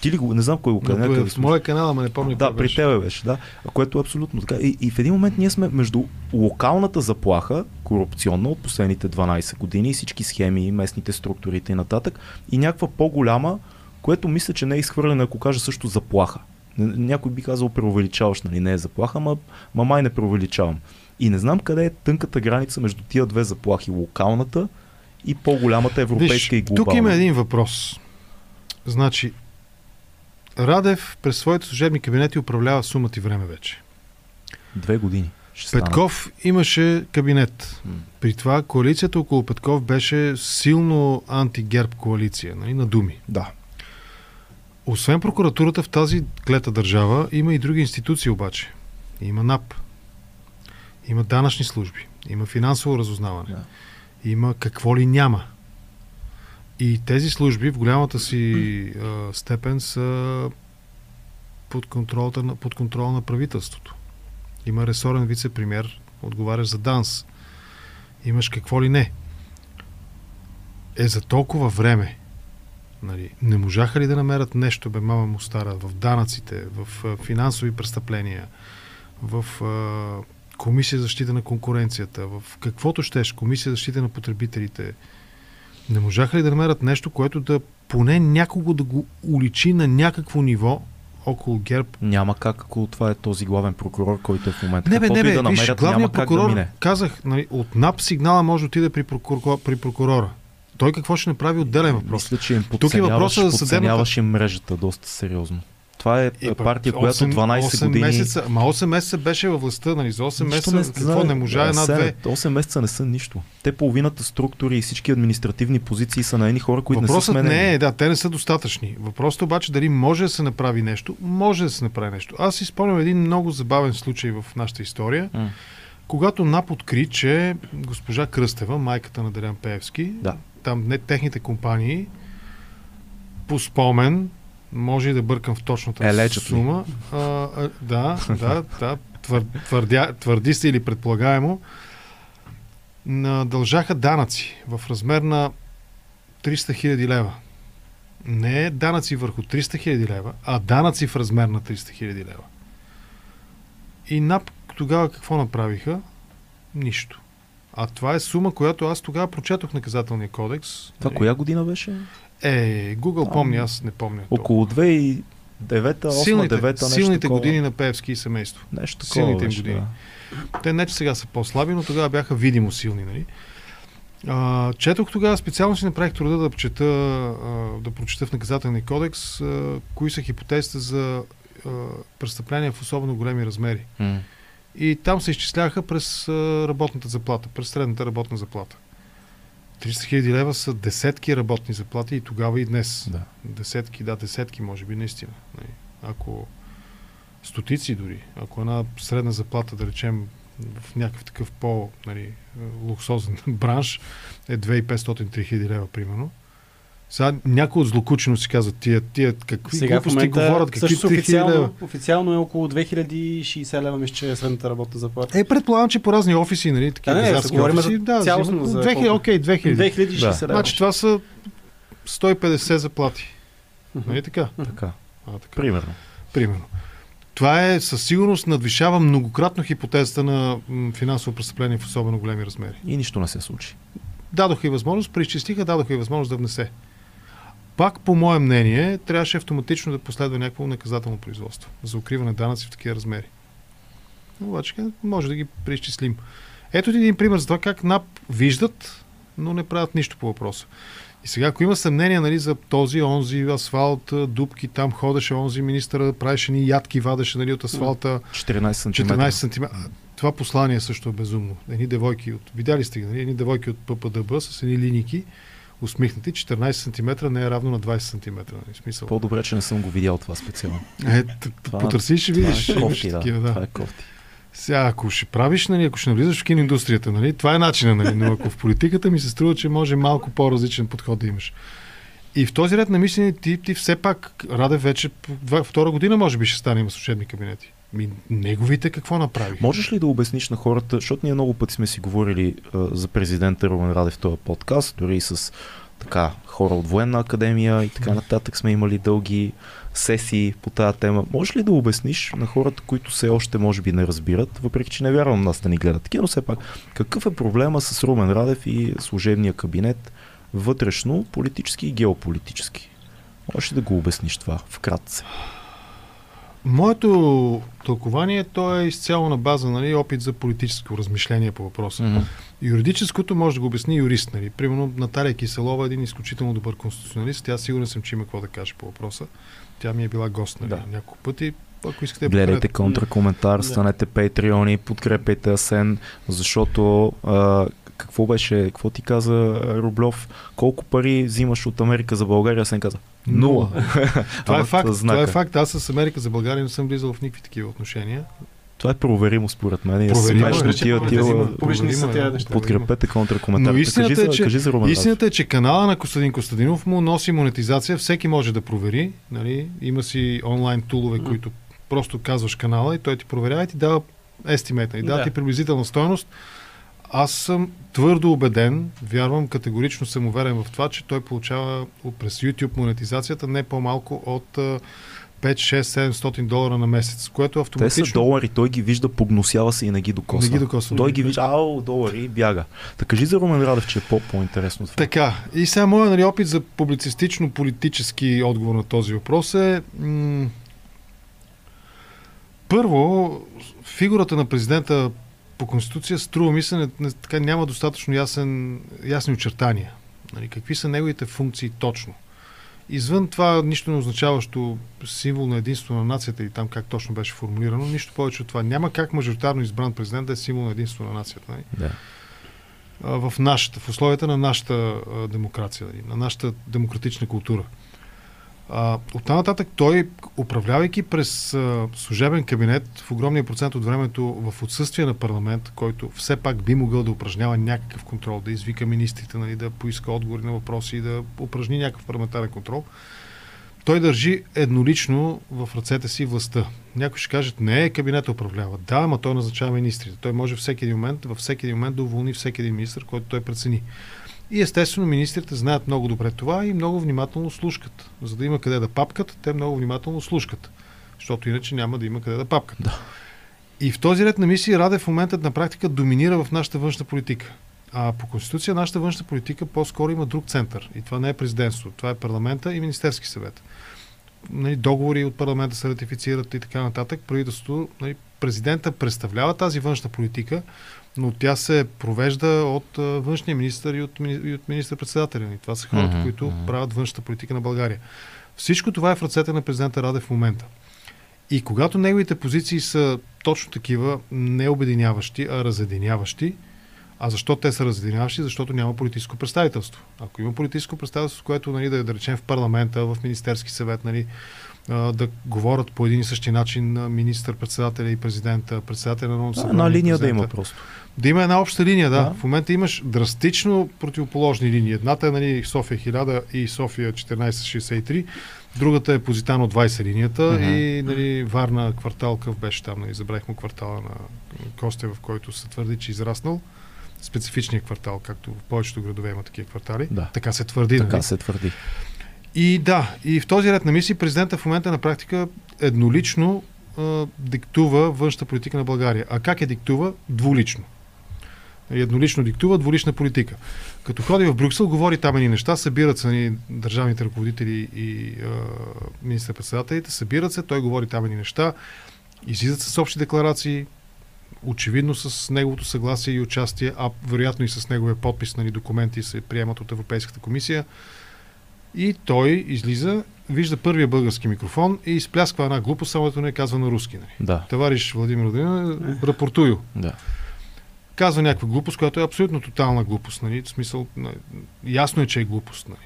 [SPEAKER 1] Ти ли го, не знам кой го каза.
[SPEAKER 3] Но, в моя канал, ама не помня.
[SPEAKER 1] Да, при тебе беше, да. Което е абсолютно така. И, и в един момент ние сме между локалната заплаха, корупционна от последните 12 години, и всички схеми, местните структури и нататък, и някаква по-голяма, което мисля, че не е изхвърлена, ако кажа също заплаха. Някой би казал преувеличаваш, нали? Не е заплаха, ма, ма май не преувеличавам. И не знам къде е тънката граница между тия две заплахи. Локалната и по-голямата европейска Виж, и глобална.
[SPEAKER 3] Тук има един въпрос. Значи, Радев през своите служебни кабинети управлява сумата и време вече.
[SPEAKER 1] Две години.
[SPEAKER 3] Петков имаше кабинет. При това коалицията около Петков беше силно антигерб коалиция, нали, на думи.
[SPEAKER 1] Да.
[SPEAKER 3] Освен прокуратурата в тази клета държава, има и други институции обаче. Има НАП, има данъчни служби, има финансово разузнаване, да. има какво ли няма. И тези служби в голямата си а, степен са под, под контрол на правителството. Има ресорен вице-премьер, отговаряш за ДАНС. Имаш какво ли не. Е за толкова време. Нали, не можаха ли да намерят нещо, бе, мама му стара, в данъците, в финансови престъпления, в комисия за защита на конкуренцията, в каквото щеш, комисия за защита на потребителите. Не можаха ли да намерят нещо, което да поне някого да го уличи на някакво ниво, около ГЕРБ.
[SPEAKER 1] Няма как, ако това е този главен прокурор, който е в момента.
[SPEAKER 3] Не, бе, не, бе,
[SPEAKER 1] да
[SPEAKER 3] намерят, виж, главният прокурор, да мине. казах, нали, от НАП сигнала може да отиде при, прокурор, при прокурора. Той какво ще направи отделен въпрос?
[SPEAKER 1] Мисля, че им Тук е въпросът за съдебната... мрежата доста сериозно. Това е партия, 8, която 12 8 години...
[SPEAKER 3] Месеца, ма 8 месеца беше във властта, нали? За 8 месеца не, какво не можа една-две?
[SPEAKER 1] 8 месеца не са нищо. Те половината структури и всички административни позиции са на едни хора, които
[SPEAKER 3] Въпросът
[SPEAKER 1] не са сменени.
[SPEAKER 3] не е, да, те не са достатъчни. Въпросът обаче дали може да се направи нещо, може да се направи нещо. Аз си спомням един много забавен случай в нашата история. Mm. Когато НАП откри, че госпожа Кръстева, майката на Дарян Пеевски,
[SPEAKER 1] да.
[SPEAKER 3] там не техните компании, по спомен, може и да бъркам в точната
[SPEAKER 1] е,
[SPEAKER 3] сума. А, а, да, да, да. Твър, твърдя, твърди се или предполагаемо. Надължаха данъци в размер на 300 хиляди лева. Не данъци върху 300 хиляди лева, а данъци в размер на 300 хиляди лева. И НАП тогава какво направиха? Нищо. А това е сума, която аз тогава прочетох наказателния кодекс.
[SPEAKER 1] Това коя година беше?
[SPEAKER 3] Е, Google а, помня, аз не помня.
[SPEAKER 1] Около 2009 8
[SPEAKER 3] силните,
[SPEAKER 1] 9 нещо
[SPEAKER 3] Силните
[SPEAKER 1] такова.
[SPEAKER 3] години на Певски и семейство.
[SPEAKER 1] Нещо такова
[SPEAKER 3] Силните им
[SPEAKER 1] беше,
[SPEAKER 3] години.
[SPEAKER 1] Да.
[SPEAKER 3] Те не, че сега са по-слаби, но тогава бяха видимо силни. Нали? А, четох тогава, специално си направих труда да, прочета, а, да прочета в наказателния кодекс а, кои са хипотезите за а, престъпления в особено големи размери.
[SPEAKER 1] Mm.
[SPEAKER 3] И там се изчисляваха през а, работната заплата, през средната работна заплата. 300 хиляди лева са десетки работни заплати и тогава и днес.
[SPEAKER 1] Да.
[SPEAKER 3] Десетки, да, десетки, може би, наистина. Ако стотици дори, ако една средна заплата, да речем, в някакъв такъв по-луксозен нали, бранш е 2500 хиляди лева, примерно, сега някой от злокучено си казват, тия, тия какви Сега глупости момента, говорят, какви
[SPEAKER 2] официално, официално е около 2060 лева, мисля, че е средната работа заплата.
[SPEAKER 3] Е, предполагам, че по разни офиси, нали, такива
[SPEAKER 2] да, не,
[SPEAKER 3] не, говорим
[SPEAKER 2] офиси, за да, цялостно за
[SPEAKER 3] 2000, окей, 2000.
[SPEAKER 2] 2060 да. лева.
[SPEAKER 3] Значи това са 150 заплати. Uh-huh. Нали така?
[SPEAKER 1] Така.
[SPEAKER 3] А, така.
[SPEAKER 1] Примерно.
[SPEAKER 3] Примерно. Това е със сигурност надвишава многократно хипотезата на финансово престъпление в особено големи размери.
[SPEAKER 1] И нищо не се случи.
[SPEAKER 3] Дадоха и възможност, преизчислиха, дадоха и възможност да внесе пак, по мое мнение, трябваше автоматично да последва някакво наказателно производство за укриване данъци в такива размери. Обаче може да ги преизчислим. Ето един пример за това как НАП виждат, но не правят нищо по въпроса. И сега, ако има съмнение нали, за този, онзи, асфалт, дубки, там ходеше онзи министър, правеше ни ядки, вадеше нали, от асфалта.
[SPEAKER 1] 14 см.
[SPEAKER 3] 14 см. Това послание също е безумно. Едни девойки от... Видяли сте ги, нали? Едни девойки от ППДБ с едни линики усмихнати, 14 см не е равно на 20 см. Нали? Смисъл.
[SPEAKER 1] По-добре, че не съм го видял това специално.
[SPEAKER 3] Е, потърси ще видиш.
[SPEAKER 1] Това е кофти, да. Това е кофти.
[SPEAKER 3] Сега, ако ще правиш, нали, ако ще навлизаш в киноиндустрията, нали, това е начинът, нали, но ако в политиката ми се струва, че може малко по-различен подход да имаш. И в този ред на мислене ти, ти все пак, Радев вече втора година може би ще стане има служебни кабинети. Ми, неговите какво направих?
[SPEAKER 1] Можеш ли да обясниш на хората, защото ние много пъти сме си говорили а, за президента Румен Радев в този подкаст, дори и с така, хора от военна академия и така нататък сме имали дълги сесии по тази тема. Можеш ли да обясниш на хората, които все още може би не разбират, въпреки че не вярвам нас да ни гледат такива, но все пак, какъв е проблема с Румен Радев и служебния кабинет вътрешно, политически и геополитически? Можеш ли да го обясниш това вкратце?
[SPEAKER 3] Моето тълкование то е изцяло на база нали, опит за политическо размишление по въпроса. Mm-hmm. Юридическото може да го обясни юрист. Нали. Примерно Наталия Киселова е един изключително добър конституционалист. Тя сигурен съм, че има какво да каже по въпроса. Тя ми е била гост нали, да. няколко пъти. Ако искате
[SPEAKER 1] Гледайте контракоментар, да. станете патреони, подкрепете Асен, защото а, какво беше, какво ти каза Рублев, колко пари взимаш от Америка за България, Асен каза. Нула.
[SPEAKER 3] това, е факт, това е факт. Аз с Америка за България не съм влизал в никакви такива отношения.
[SPEAKER 1] Това е проверимо според мен.
[SPEAKER 3] Проверимо,
[SPEAKER 1] смешно
[SPEAKER 3] тия,
[SPEAKER 2] тия, Публични са тия неща.
[SPEAKER 1] Подкрепете контракоментар.
[SPEAKER 3] Но истината,
[SPEAKER 1] кажи,
[SPEAKER 3] е, че,
[SPEAKER 1] кажи за Румен
[SPEAKER 3] истината е, че канала на Костадин Костадинов му носи монетизация. Всеки може да провери. Нали? Има си онлайн тулове, mm. които просто казваш канала и той ти проверява и ти дава естимет. И дава да. ти приблизителна стоеност. Аз съм твърдо убеден, вярвам, категорично съм уверен в това, че той получава през YouTube монетизацията не по-малко от 5-6-700 долара на месец, което автоматично...
[SPEAKER 1] Те са долари, той ги вижда, погносява се и не ги докосва.
[SPEAKER 3] Не ги докосва.
[SPEAKER 1] Той ги вижда, ау, долари и бяга. Така кажи за Румен Радев, че е по-интересно това.
[SPEAKER 3] Така, и сега моят нали, опит за публицистично-политически отговор на този въпрос е... М- първо, фигурата на президента по Конституция струва ми се, не, не, така няма достатъчно ясен, ясни очертания. Нали, какви са неговите функции точно. Извън това нищо не означаващо символ на единство на нацията и там как точно беше формулирано, нищо повече от това. Няма как мажоритарно избран президент да е символ на единство на нацията. Нали?
[SPEAKER 1] Да.
[SPEAKER 3] В, нашата, в условията на нашата демокрация, нали? на нашата демократична култура. А, от нататък той, управлявайки през а, служебен кабинет в огромния процент от времето в отсъствие на парламент, който все пак би могъл да упражнява някакъв контрол, да извика министрите, нали, да поиска отговори на въпроси и да упражни някакъв парламентарен контрол, той държи еднолично в ръцете си властта. Някой ще кажат, не, кабинета управлява. Да, ама той назначава министрите. Той може всеки един момент, във всеки един момент да уволни всеки един министр, който той прецени. И естествено министрите знаят много добре това и много внимателно слушкат. За да има къде да папкат, те много внимателно слушкат. Защото иначе няма да има къде да папкат.
[SPEAKER 1] Да.
[SPEAKER 3] И в този ред на мисии Раде в момента на практика доминира в нашата външна политика. А по Конституция нашата външна политика по-скоро има друг център. И това не е президентство. Това е парламента и Министерски съвет. Нали, договори от парламента се ратифицират и така нататък. Правителството, нали, президента представлява тази външна политика, но тя се провежда от а, външния министр и от, и от министър-председателя. И това са хората, mm-hmm. които правят външната политика на България. Всичко това е в ръцете на президента Раде в момента. И когато неговите позиции са точно такива, не обединяващи, а разединяващи, а защо те са разединяващи? Защото няма политическо представителство. Ако има политическо представителство, което нали, да, да речем в парламента, в Министерски съвет, нали, да говорят по един и същи начин на министър-председателя и президента, председателя на Народното
[SPEAKER 1] събрание. Една линия да има просто.
[SPEAKER 3] Да има една обща линия, да. да. В момента имаш драстично противоположни линии. Едната е нали, София 1000 и София 1463, другата е Позитано 20 линията uh-huh. и нали, Варна квартал, къв беше там, нали, забравихме квартала на Костя, в който се твърди, че е израснал специфичния квартал, както в повечето градове има такива квартали.
[SPEAKER 1] Да.
[SPEAKER 3] Така се твърди.
[SPEAKER 1] Така
[SPEAKER 3] нали?
[SPEAKER 1] се твърди.
[SPEAKER 3] И да, и в този ред на мисии президента в момента на практика еднолично а, диктува външната политика на България. А как е диктува? Двулично. Еднолично диктува двулична политика. Като ходи в Брюксел, говори там едни неща, събират се ни държавните ръководители и министър-председателите, събират се, той говори там едни неща, излизат с общи декларации, очевидно с неговото съгласие и участие, а вероятно и с неговия подпис на нали, документи се приемат от Европейската комисия. И той излиза, вижда първия български микрофон и изплясква една глупост, само не казва на руски. Нали.
[SPEAKER 1] Да.
[SPEAKER 3] Товариш Владимир Владимир, рапортую.
[SPEAKER 1] Да.
[SPEAKER 3] Казва някаква глупост, която е абсолютно тотална глупост. Нали. В смисъл, ясно е, че е глупост. Нали.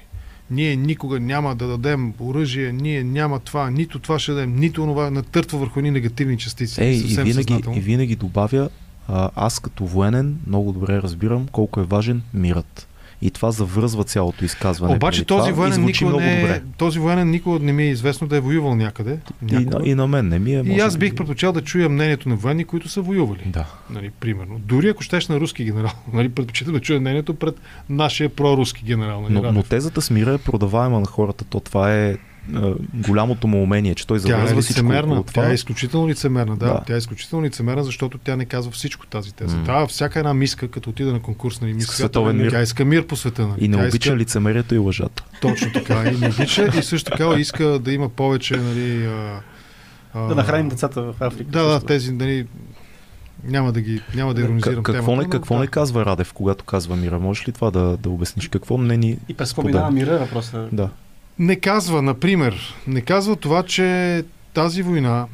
[SPEAKER 3] ние никога няма да дадем оръжие, ние няма това, нито това ще дадем, нито това, натъртва върху едни негативни частици.
[SPEAKER 1] Ей, и винаги,
[SPEAKER 3] съзнателно.
[SPEAKER 1] и винаги добавя, а, аз като военен много добре разбирам колко е важен мирът. И това завръзва цялото изказване.
[SPEAKER 3] Обаче
[SPEAKER 1] преди
[SPEAKER 3] този военен, никога не,
[SPEAKER 1] добре.
[SPEAKER 3] е- този военен никога не ми е известно да е воювал някъде.
[SPEAKER 1] И, и на мен не ми е.
[SPEAKER 3] И аз бих
[SPEAKER 1] би.
[SPEAKER 3] предпочел да чуя мнението на военни, които са воювали.
[SPEAKER 1] Да.
[SPEAKER 3] Нали, примерно. Дори ако щеш на руски генерал, нали, предпочитам да чуя мнението пред нашия проруски генерал. Нали,
[SPEAKER 1] Но, но тезата с мира е продаваема на хората. То това е голямото му умение, че той
[SPEAKER 3] Тя е
[SPEAKER 1] завързва всичко това.
[SPEAKER 3] Тя е изключително лицемерна, да.
[SPEAKER 1] Да.
[SPEAKER 3] Тя е изключително лицемерна, защото тя не казва всичко тази теза. Тя, всяка една миска, като отида на конкурс, нали, миска,
[SPEAKER 1] световен мир.
[SPEAKER 3] тя иска мир по света. Нали.
[SPEAKER 1] И не
[SPEAKER 3] тя
[SPEAKER 1] обича
[SPEAKER 3] иска,
[SPEAKER 1] лицемерието и лъжата.
[SPEAKER 3] Точно така. И не обича. И също така иска да има повече, нали, а, а,
[SPEAKER 2] Да нахраним децата в Африка.
[SPEAKER 3] Да, да, тези, нали, няма да ги, няма да иронизирам
[SPEAKER 1] К- какво
[SPEAKER 3] темата,
[SPEAKER 1] не,
[SPEAKER 3] но
[SPEAKER 1] какво
[SPEAKER 3] да.
[SPEAKER 1] не казва Радев, когато казва мира? Можеш ли това да, да обясниш? Какво не ни
[SPEAKER 2] И през споминава мира въпроса.
[SPEAKER 1] Да.
[SPEAKER 3] Не казва, например, не казва това, че тази война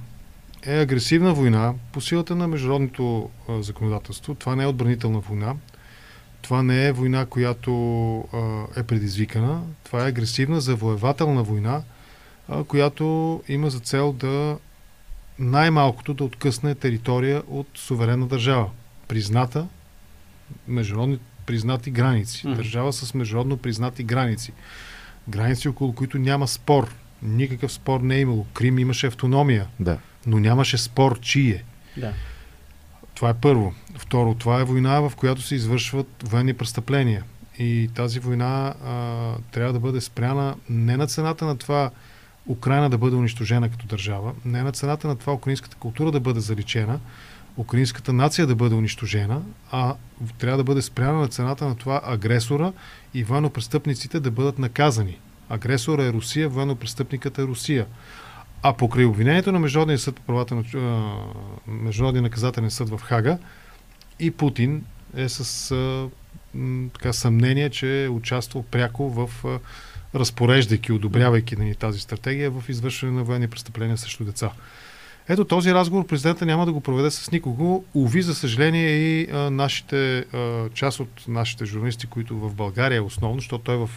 [SPEAKER 3] е агресивна война по силата на международното а, законодателство. Това не е отбранителна война. Това не е война, която а, е предизвикана. Това е агресивна завоевателна война, а, която има за цел да най-малкото да откъсне територия от суверенна държава. Призната, международни признати граници.
[SPEAKER 2] Мгм.
[SPEAKER 3] Държава с международно признати граници. Граници, около които няма спор. Никакъв спор не е имало. Крим имаше автономия,
[SPEAKER 1] Да.
[SPEAKER 3] но нямаше спор чие.
[SPEAKER 2] Да.
[SPEAKER 3] Това е първо. Второ, това е война, в която се извършват военни престъпления. И тази война а, трябва да бъде спряна не на цената на това Украина да бъде унищожена като държава, не на цената на това украинската култура да бъде заличена, украинската нация да бъде унищожена, а трябва да бъде спряна на цената на това агресора и военнопрестъпниците да бъдат наказани. Агресора е Русия, военнопрестъпникът е Русия. А покрай обвинението на Международния съд по правата на Международния наказателен съд в Хага и Путин е с а, така, съмнение, че е участвал пряко в а, разпореждайки, одобрявайки нали, тази стратегия в извършване на военни престъпления срещу деца. Ето този разговор президента няма да го проведе с никого. Уви, за съжаление, и а, нашите, а, част от нашите журналисти, които в България е основно, защото той в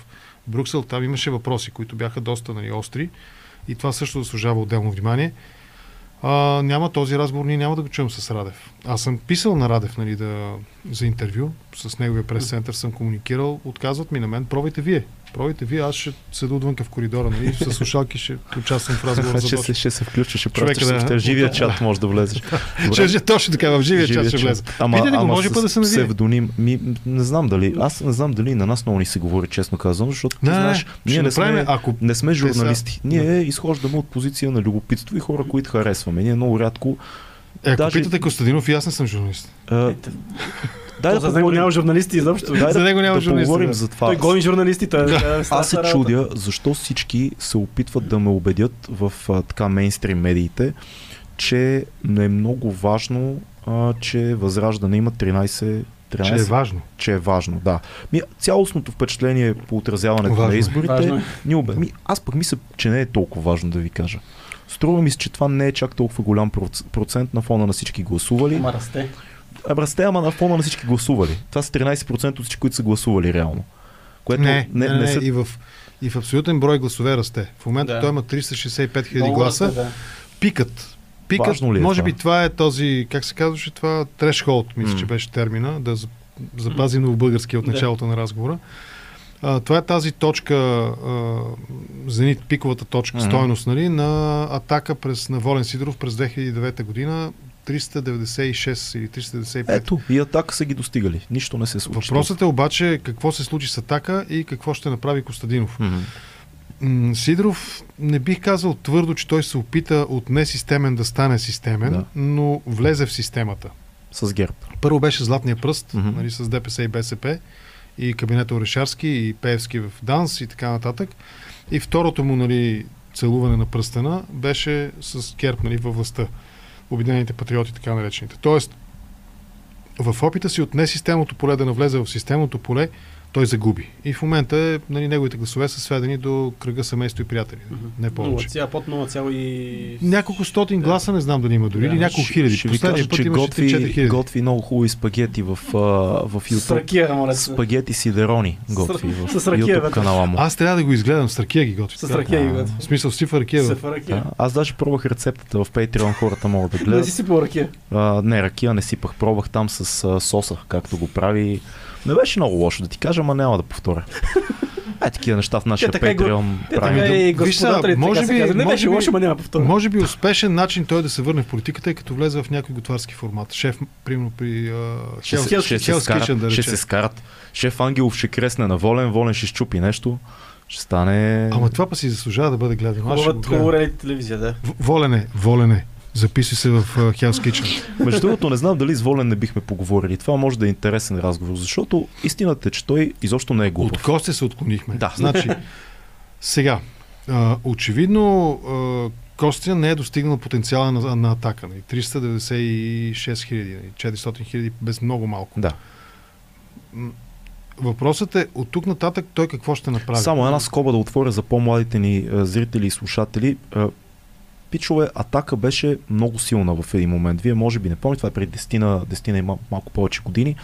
[SPEAKER 3] Брюксел, там имаше въпроси, които бяха доста нали, остри и това също заслужава отделно внимание. А, няма този разговор, ние няма да го чуем с Радев. Аз съм писал на Радев нали, да, за интервю, с неговия прес-център съм комуникирал, отказват ми на мен, пробайте вие. Пробайте вие, аз ще седа отвънка в коридора, нали, с слушалки ще участвам в разговора за
[SPEAKER 1] ще,
[SPEAKER 3] Дочо.
[SPEAKER 1] се, ще се включиш, пращаш
[SPEAKER 3] да-
[SPEAKER 1] в живия
[SPEAKER 3] да.
[SPEAKER 1] чат, може да влезеш.
[SPEAKER 3] Ще, ще, точно така, в живия, чат ще влезе.
[SPEAKER 1] Ама,
[SPEAKER 3] Видите ли го,
[SPEAKER 1] ама
[SPEAKER 3] може
[SPEAKER 1] с
[SPEAKER 3] път да се навие.
[SPEAKER 1] псевдоним. Ми, не знам дали. Аз не знам дали на нас много ни се говори, честно казвам, защото ти
[SPEAKER 3] Не,
[SPEAKER 1] знаеш, ние не сме,
[SPEAKER 3] ако
[SPEAKER 1] не сме
[SPEAKER 3] са-
[SPEAKER 1] журналисти. Ние изхождаме от позиция на любопитство и хора, които харесваме. Ние много рядко.
[SPEAKER 3] Е, ако
[SPEAKER 1] Даже-
[SPEAKER 3] питате Костадинов, и аз не съм журналист.
[SPEAKER 1] А, дай
[SPEAKER 2] То
[SPEAKER 1] да
[SPEAKER 2] за него няма журналисти изобщо.
[SPEAKER 1] дай
[SPEAKER 3] За
[SPEAKER 1] да,
[SPEAKER 3] него няма
[SPEAKER 1] да
[SPEAKER 3] журналисти,
[SPEAKER 1] поговорим
[SPEAKER 3] да.
[SPEAKER 1] за това.
[SPEAKER 2] Той гони журналисти. Той, да.
[SPEAKER 1] Аз се чудя защо всички се опитват да ме убедят в а, така мейнстрим медиите, че не е много важно, а, че Възраждане има 13 13,
[SPEAKER 3] Че е важно.
[SPEAKER 1] че е важно, да. Ми, цялостното впечатление по отразяването
[SPEAKER 3] Важно
[SPEAKER 1] на
[SPEAKER 3] е.
[SPEAKER 1] изборите
[SPEAKER 2] Важно е.
[SPEAKER 1] ни обе... ми, аз пък мисля, че не е толкова важно да ви кажа. Струва ми се, че това не е чак толкова голям проц- процент на фона на всички гласували.
[SPEAKER 2] Ама расте.
[SPEAKER 1] А, расте, ама на фона на всички гласували. Това са 13% от всички, които са гласували реално. Което
[SPEAKER 3] Не, не, не, не,
[SPEAKER 1] са...
[SPEAKER 3] и, в, и в абсолютен брой гласове расте. В момента
[SPEAKER 2] Да.
[SPEAKER 3] той има 365 хиляди гласа.
[SPEAKER 2] да.
[SPEAKER 3] Пикът. Пикът,
[SPEAKER 1] Важно ли е
[SPEAKER 3] може
[SPEAKER 1] това?
[SPEAKER 3] би това е този, как се казваше това, трешхолд, мисля,
[SPEAKER 1] М.
[SPEAKER 3] че беше термина, да за- запазим в българския от
[SPEAKER 2] Да.
[SPEAKER 3] началото на разговора. А, това е тази точка, а, зенит, пиковата точка, стойност, нали, на атака през, на Волен Сидоров през 2009 година, 396 или 395.
[SPEAKER 1] Ето, и атака са ги достигали. Нищо не се случи.
[SPEAKER 3] Въпросът е обаче какво се случи с атака и какво ще направи Костадинов. М, Сидоров не бих казал твърдо, че той се опита от несистемен да стане системен,
[SPEAKER 1] Да.
[SPEAKER 3] но влезе в системата.
[SPEAKER 1] С ГЕРБ.
[SPEAKER 3] Първо беше Златния пръст,
[SPEAKER 1] Мгм.
[SPEAKER 3] нали, с ДПС и БСП, и кабинета Орешарски, и Пеевски в ДАНС и така нататък. И второто му нали, целуване на пръстена беше с ГЕРБ нали, във властта. Обединените патриоти, така наречените. Тоест, в опита си от несистемното поле да навлезе в системното поле, той загуби. И в момента е, нали, неговите гласове са сведени до кръга семейство и приятели. Не повече.
[SPEAKER 2] 0, под 0, и...
[SPEAKER 3] Няколко стотин гласа, не знам дали има дори,
[SPEAKER 2] Да.
[SPEAKER 3] или няколко хиляди.
[SPEAKER 1] Ще ви кажа,
[SPEAKER 3] път
[SPEAKER 1] че
[SPEAKER 3] имаше 3-4
[SPEAKER 1] готви, готви много хубави спагети в, а, в
[SPEAKER 2] С
[SPEAKER 1] YouTube.
[SPEAKER 2] ракия, моля се.
[SPEAKER 1] Спагети Сидерони готви в
[SPEAKER 2] с ракия
[SPEAKER 1] YouTube канала му.
[SPEAKER 3] Аз трябва да го изгледам с ракия ги готви.
[SPEAKER 2] С ракия ги
[SPEAKER 1] А,
[SPEAKER 2] готви.
[SPEAKER 3] В смисъл, сифа ракия.
[SPEAKER 2] С ракия.
[SPEAKER 1] Да, аз даже пробвах рецептата в Patreon, хората могат да
[SPEAKER 2] Не
[SPEAKER 1] гледат.
[SPEAKER 2] си сипал ракия.
[SPEAKER 1] А, не, ракия не сипах, пробвах там с а, соса, както го прави. Не беше много лошо да ти кажа, ама няма да повторя. Е, такива неща в нашия
[SPEAKER 2] Те така го-
[SPEAKER 1] Patreon правим.
[SPEAKER 2] така и
[SPEAKER 3] Виж сега, може би-
[SPEAKER 2] казва. Не
[SPEAKER 3] може
[SPEAKER 2] беше
[SPEAKER 3] би-
[SPEAKER 2] лошо, ма няма повторя.
[SPEAKER 3] Може би успешен начин той да се върне в политиката е като влезе в някой готварски формат. Шеф, примерно при uh,
[SPEAKER 1] Ще, се, скарат,
[SPEAKER 3] Kitchen, да
[SPEAKER 1] ще
[SPEAKER 3] речем.
[SPEAKER 1] се скарат. Шеф Ангелов ще кресне на Волен, Волен ще щупи нещо. Ще стане...
[SPEAKER 3] Ама това па си заслужава да бъде гледан.
[SPEAKER 2] Хубава, телевизия, да.
[SPEAKER 3] В- Волене, волене. Записвай се в Hell's Kitchen.
[SPEAKER 1] Между другото, не знам дали с Волен не бихме поговорили. Това може да е интересен разговор, защото истината е, че той изобщо не е
[SPEAKER 3] От
[SPEAKER 1] глупав.
[SPEAKER 3] Костя се отклонихме.
[SPEAKER 1] Да.
[SPEAKER 3] Значи, сега, а, очевидно а, Костя не е достигнал потенциала на, на атака. Нали? 396 хиляди, нали? 400 хиляди без много малко.
[SPEAKER 1] Да.
[SPEAKER 3] Въпросът е от тук нататък той какво ще направи.
[SPEAKER 1] Само една скоба да отворя за по-младите ни зрители и слушатели. Пичове, атака беше много силна в един момент. Вие може би не помните, това е преди 10 на, 10 на и мал- малко повече години.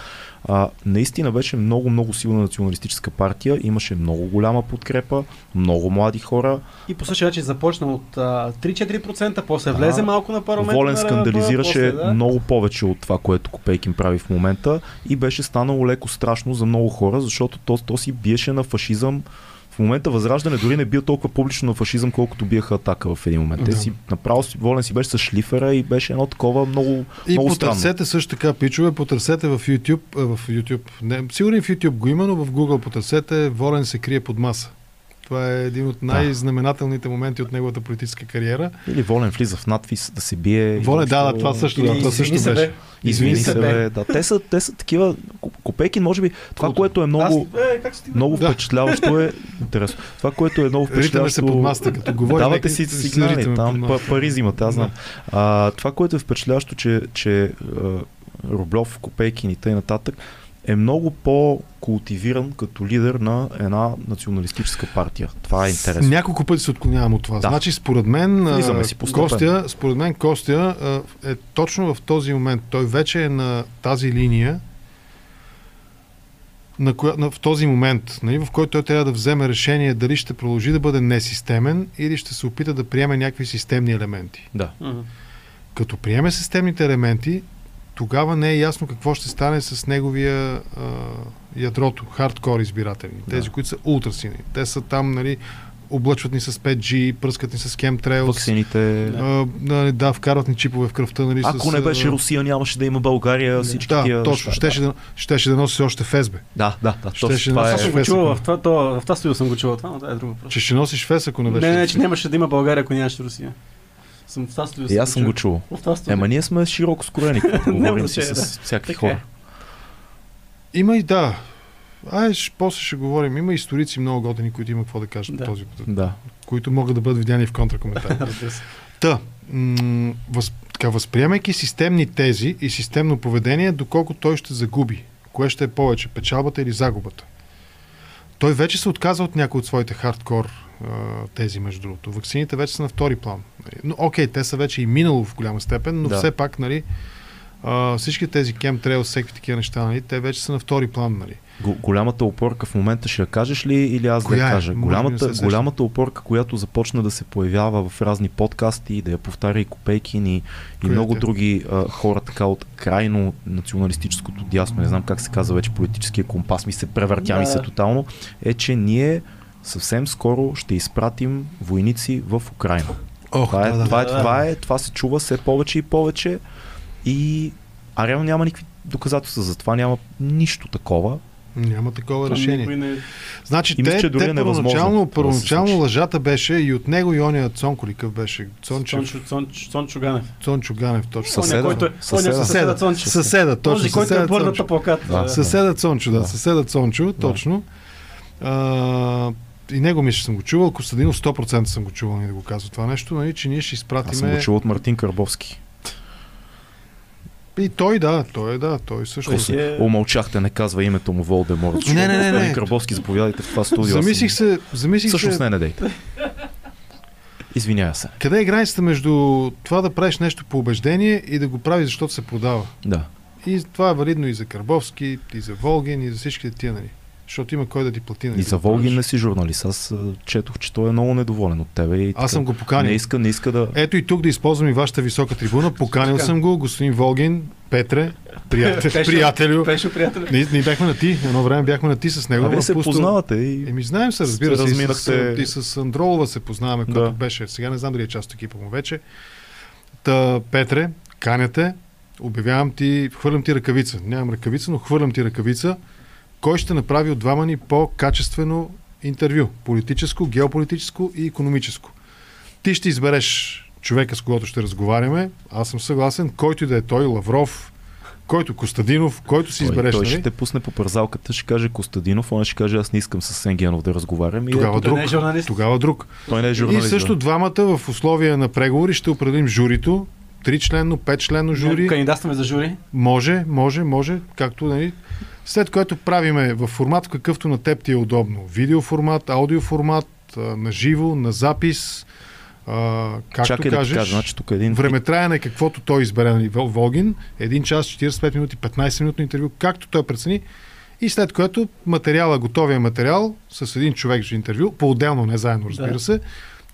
[SPEAKER 1] А, наистина беше много, много силна националистическа партия. Имаше много голяма подкрепа, много млади хора.
[SPEAKER 2] И по същия начин започна от а, 3-4%, после
[SPEAKER 1] Да.
[SPEAKER 2] влезе малко на парламент.
[SPEAKER 1] Волен скандализираше много повече от това, което Копейкин прави в момента и беше станало леко страшно за много хора, защото то, то си биеше на фашизъм. В момента Възраждане дори не бил толкова публично на фашизъм, колкото биеха атака в един момент. Те
[SPEAKER 3] Да.
[SPEAKER 1] си направо си, Волен си беше с шлифера и беше едно такова много,
[SPEAKER 3] И
[SPEAKER 1] много странно.
[SPEAKER 3] потърсете също така, пичове, потърсете в YouTube, в YouTube, не, сигурно в YouTube го има, но в Google потърсете, Волен се крие под маса. Това е един от най-знаменателните моменти от неговата политическа кариера.
[SPEAKER 1] Или Волен влиза в надвис да се бие.
[SPEAKER 3] Волен, да, да, това също, да, това също
[SPEAKER 2] се,
[SPEAKER 3] беше.
[SPEAKER 2] бе.
[SPEAKER 1] Извини се, бе. Да, те, са, те са такива. Копейкин, може би, това,
[SPEAKER 3] Култово.
[SPEAKER 1] което е много,
[SPEAKER 2] Аз, е,
[SPEAKER 1] много
[SPEAKER 3] Да.
[SPEAKER 1] впечатляващо е. Интересно. Това, което е много
[SPEAKER 3] Ритаме
[SPEAKER 1] впечатляващо.
[SPEAKER 3] се под масата, като говори.
[SPEAKER 1] Давате си
[SPEAKER 3] да
[SPEAKER 1] сигнали, там пари взимате, аз знам. А, това, което е впечатляващо, че, че Рублев, Копейкин и т.н. нататък е много по-култивиран като лидер на една националистическа партия. Това е интересно.
[SPEAKER 3] Няколко пъти се отклонявам от това.
[SPEAKER 1] Да.
[SPEAKER 3] Значи, според мен,
[SPEAKER 1] си.
[SPEAKER 3] Костя, според мен Костя е точно в този момент. Той вече е на тази линия, на коя, на, в този момент, нали, в който той трябва да вземе решение дали ще продължи да бъде несистемен или ще се опита да приеме някакви системни елементи.
[SPEAKER 1] Да.
[SPEAKER 3] Като приеме системните елементи, тогава не е ясно какво ще стане с неговия а, ядрото, хардкор избиратели. Тези,
[SPEAKER 1] Да.
[SPEAKER 3] които са ултрасини. Те са там, нали, облъчват ни с 5G, пръскат ни с chemtrails.
[SPEAKER 1] Ваксините.
[SPEAKER 3] А, нали, да, вкарват ни чипове в кръвта. Нали,
[SPEAKER 1] Ако
[SPEAKER 3] с,
[SPEAKER 1] не беше Русия, нямаше да има България, всички
[SPEAKER 3] Да,
[SPEAKER 1] тия
[SPEAKER 3] точно.
[SPEAKER 1] неща.
[SPEAKER 3] Щеше да, щеше да носи още фезбе.
[SPEAKER 1] Да, да, да.
[SPEAKER 3] Щеше
[SPEAKER 1] Точно,
[SPEAKER 3] да
[SPEAKER 1] това
[SPEAKER 3] са
[SPEAKER 1] е...
[SPEAKER 3] Фес,
[SPEAKER 2] чувал
[SPEAKER 3] ако-
[SPEAKER 2] в това, то, в това студио съм го чувал това, но това е друго просто.
[SPEAKER 3] Че ще носиш фес, ако не беше.
[SPEAKER 2] Не, не, че нямаше да има България, ако нямаше Русия. Съм в това студио.
[SPEAKER 1] И аз съм го чувал. Ема ние сме широко скроени, когато
[SPEAKER 2] Няма
[SPEAKER 1] говорим си
[SPEAKER 2] значение,
[SPEAKER 1] с всякакви
[SPEAKER 2] Така е.
[SPEAKER 1] хора.
[SPEAKER 3] Има и да. Ай, после ще говорим. Има историци много готини, които има какво да кажат
[SPEAKER 2] Да.
[SPEAKER 3] по този път.
[SPEAKER 1] Да.
[SPEAKER 3] които могат да бъдат видяни в
[SPEAKER 2] се.
[SPEAKER 3] Та, м- въз, така, възприемайки системни тези и системно поведение, доколко той ще загуби, кое ще е повече, печалбата или загубата. Той вече се отказа от някои от своите хардкор тези, между другото. Ваксините вече са на втори план. Но, окей, те са вече и минало в голяма степен, но
[SPEAKER 1] Да.
[SPEAKER 3] все пак, нали, а, всички тези chemtrails, всеки такива неща, нали, те вече са на втори план. Нали.
[SPEAKER 1] Го- Голямата опорка в момента ще я кажеш ли или аз да
[SPEAKER 3] Коя
[SPEAKER 1] я
[SPEAKER 3] е?
[SPEAKER 1] кажа?
[SPEAKER 3] Се
[SPEAKER 1] Голямата,
[SPEAKER 3] сещам.
[SPEAKER 1] голямата опорка, която започна да се появява в разни подкасти, да я повтаря и Копейкин и, и
[SPEAKER 3] е
[SPEAKER 1] много
[SPEAKER 3] тя?
[SPEAKER 1] други а, хора така от крайно националистическото дясно, не знам как се казва вече политическия компас, ми се превъртя ми
[SPEAKER 2] Да.
[SPEAKER 1] се тотално, е, че ние съвсем скоро ще изпратим войници в Украина.
[SPEAKER 3] Ох,
[SPEAKER 1] Това е,
[SPEAKER 3] да, да,
[SPEAKER 1] това, е,
[SPEAKER 2] да.
[SPEAKER 1] това, е, това се чува все повече и повече и а реално няма никакви доказателства за това, няма нищо такова.
[SPEAKER 3] Няма такова
[SPEAKER 2] Там
[SPEAKER 3] решение.
[SPEAKER 2] не-
[SPEAKER 3] Значи
[SPEAKER 1] И мисля,
[SPEAKER 3] те,
[SPEAKER 1] че дори
[SPEAKER 3] те
[SPEAKER 1] е
[SPEAKER 3] първоначално,
[SPEAKER 1] да
[SPEAKER 3] лъжата беше и от него и ония Цонко ли беше? Цончев,
[SPEAKER 2] Цончо, Цончо, Цончо Ганев.
[SPEAKER 3] Цончо Ганев, точно.
[SPEAKER 1] Съседа.
[SPEAKER 2] Който е,
[SPEAKER 1] Съседа.
[SPEAKER 2] съседа Цончо.
[SPEAKER 3] Съседа, точно.
[SPEAKER 2] Този, който е бърната плакат.
[SPEAKER 1] Да.
[SPEAKER 2] Да.
[SPEAKER 3] Съседа Цончо, да.
[SPEAKER 1] Да.
[SPEAKER 3] Съседа Цончо, точно. А, и него мисля, че съм го чувал. Костадинов 100% съм го чувал ние да го казва това нещо, нали, че ние ще
[SPEAKER 1] Аз съм го чул от Мартин Карбовски.
[SPEAKER 3] И той да, той е да, той също.
[SPEAKER 2] Той е...
[SPEAKER 1] Умълчахте, не казва името му Волдеморт. защото
[SPEAKER 3] Не, не, не, не.
[SPEAKER 1] Крабовски, заповядайте в това студио.
[SPEAKER 3] Замислих се, замислих
[SPEAKER 1] Всъщност
[SPEAKER 3] се,
[SPEAKER 1] не, не дейте. Извиняя се.
[SPEAKER 3] къде е границата между това да правиш нещо по убеждение и да го правиш, защото се продава.
[SPEAKER 1] Да.
[SPEAKER 3] И това е валидно и за Карбовски, и за Волгин, и за всички тия, нали? Защото има кой да ти плати. Нали,
[SPEAKER 1] И за. Волгин не си журналист. Аз четох, че той е много недоволен от тебе. И
[SPEAKER 3] Аз съм го поканил.
[SPEAKER 1] Не иска, не иска да...
[SPEAKER 3] Ето и тук да използвам и вашата висока трибуна. Поканил съм го, господин Волгин, Петре, приятел,
[SPEAKER 2] Пешо.
[SPEAKER 3] приятелю.
[SPEAKER 2] Беше приятел.
[SPEAKER 3] Ние, ние бяхме на ти, едно време бяхме на ти с него.
[SPEAKER 1] А вие се
[SPEAKER 3] Пусто-
[SPEAKER 1] познавате и...
[SPEAKER 3] Еми, знаем се, разбира се. И с,
[SPEAKER 1] разминахте-
[SPEAKER 3] и с Андролова се познаваме, който
[SPEAKER 1] Да.
[SPEAKER 3] беше. Сега не знам дали е част от екипа му вече. Та, Петре, каняте, обявявам ти, хвърлям ти ръкавица. Нямам ръкавица, но хвърлям ти ръкавица. Кой ще направи от двама ни по-качествено интервю? Политическо, геополитическо и економическо. Ти ще избереш човека, с когото ще разговаряме. Аз съм съгласен. Който и да е той, Лавров, който Костадинов, който си
[SPEAKER 1] Той,
[SPEAKER 3] избереш.
[SPEAKER 1] той
[SPEAKER 3] нали?
[SPEAKER 1] ще те пусне по пързалката, ще каже Костадинов, он ще каже аз не искам с Сенгенов да разговарям. И
[SPEAKER 3] Тогава
[SPEAKER 1] ето,
[SPEAKER 3] друг.
[SPEAKER 2] не е журналист.
[SPEAKER 3] Тогава друг.
[SPEAKER 1] той не е журналист.
[SPEAKER 3] И също двамата в условия на преговори ще определим журито. Тричленно, петчленно жури.
[SPEAKER 2] Кандидатстваме за жури.
[SPEAKER 3] Може, може, може, както нали. След което правиме в формат, какъвто на теб ти е удобно. Видеоформат, аудиоформат, на живо, на запис. А, както
[SPEAKER 1] Чакай да
[SPEAKER 3] кажеш.
[SPEAKER 1] кажа, значи тук един...
[SPEAKER 3] Времетраене, каквото той избере, нали, Вол- Волгин, 1 час, 45 минути, 15 минутно интервю, както той прецени. И след което материала, готовия материал, с един човек за интервю, по-отделно, не заедно, разбира
[SPEAKER 2] Да.
[SPEAKER 3] се,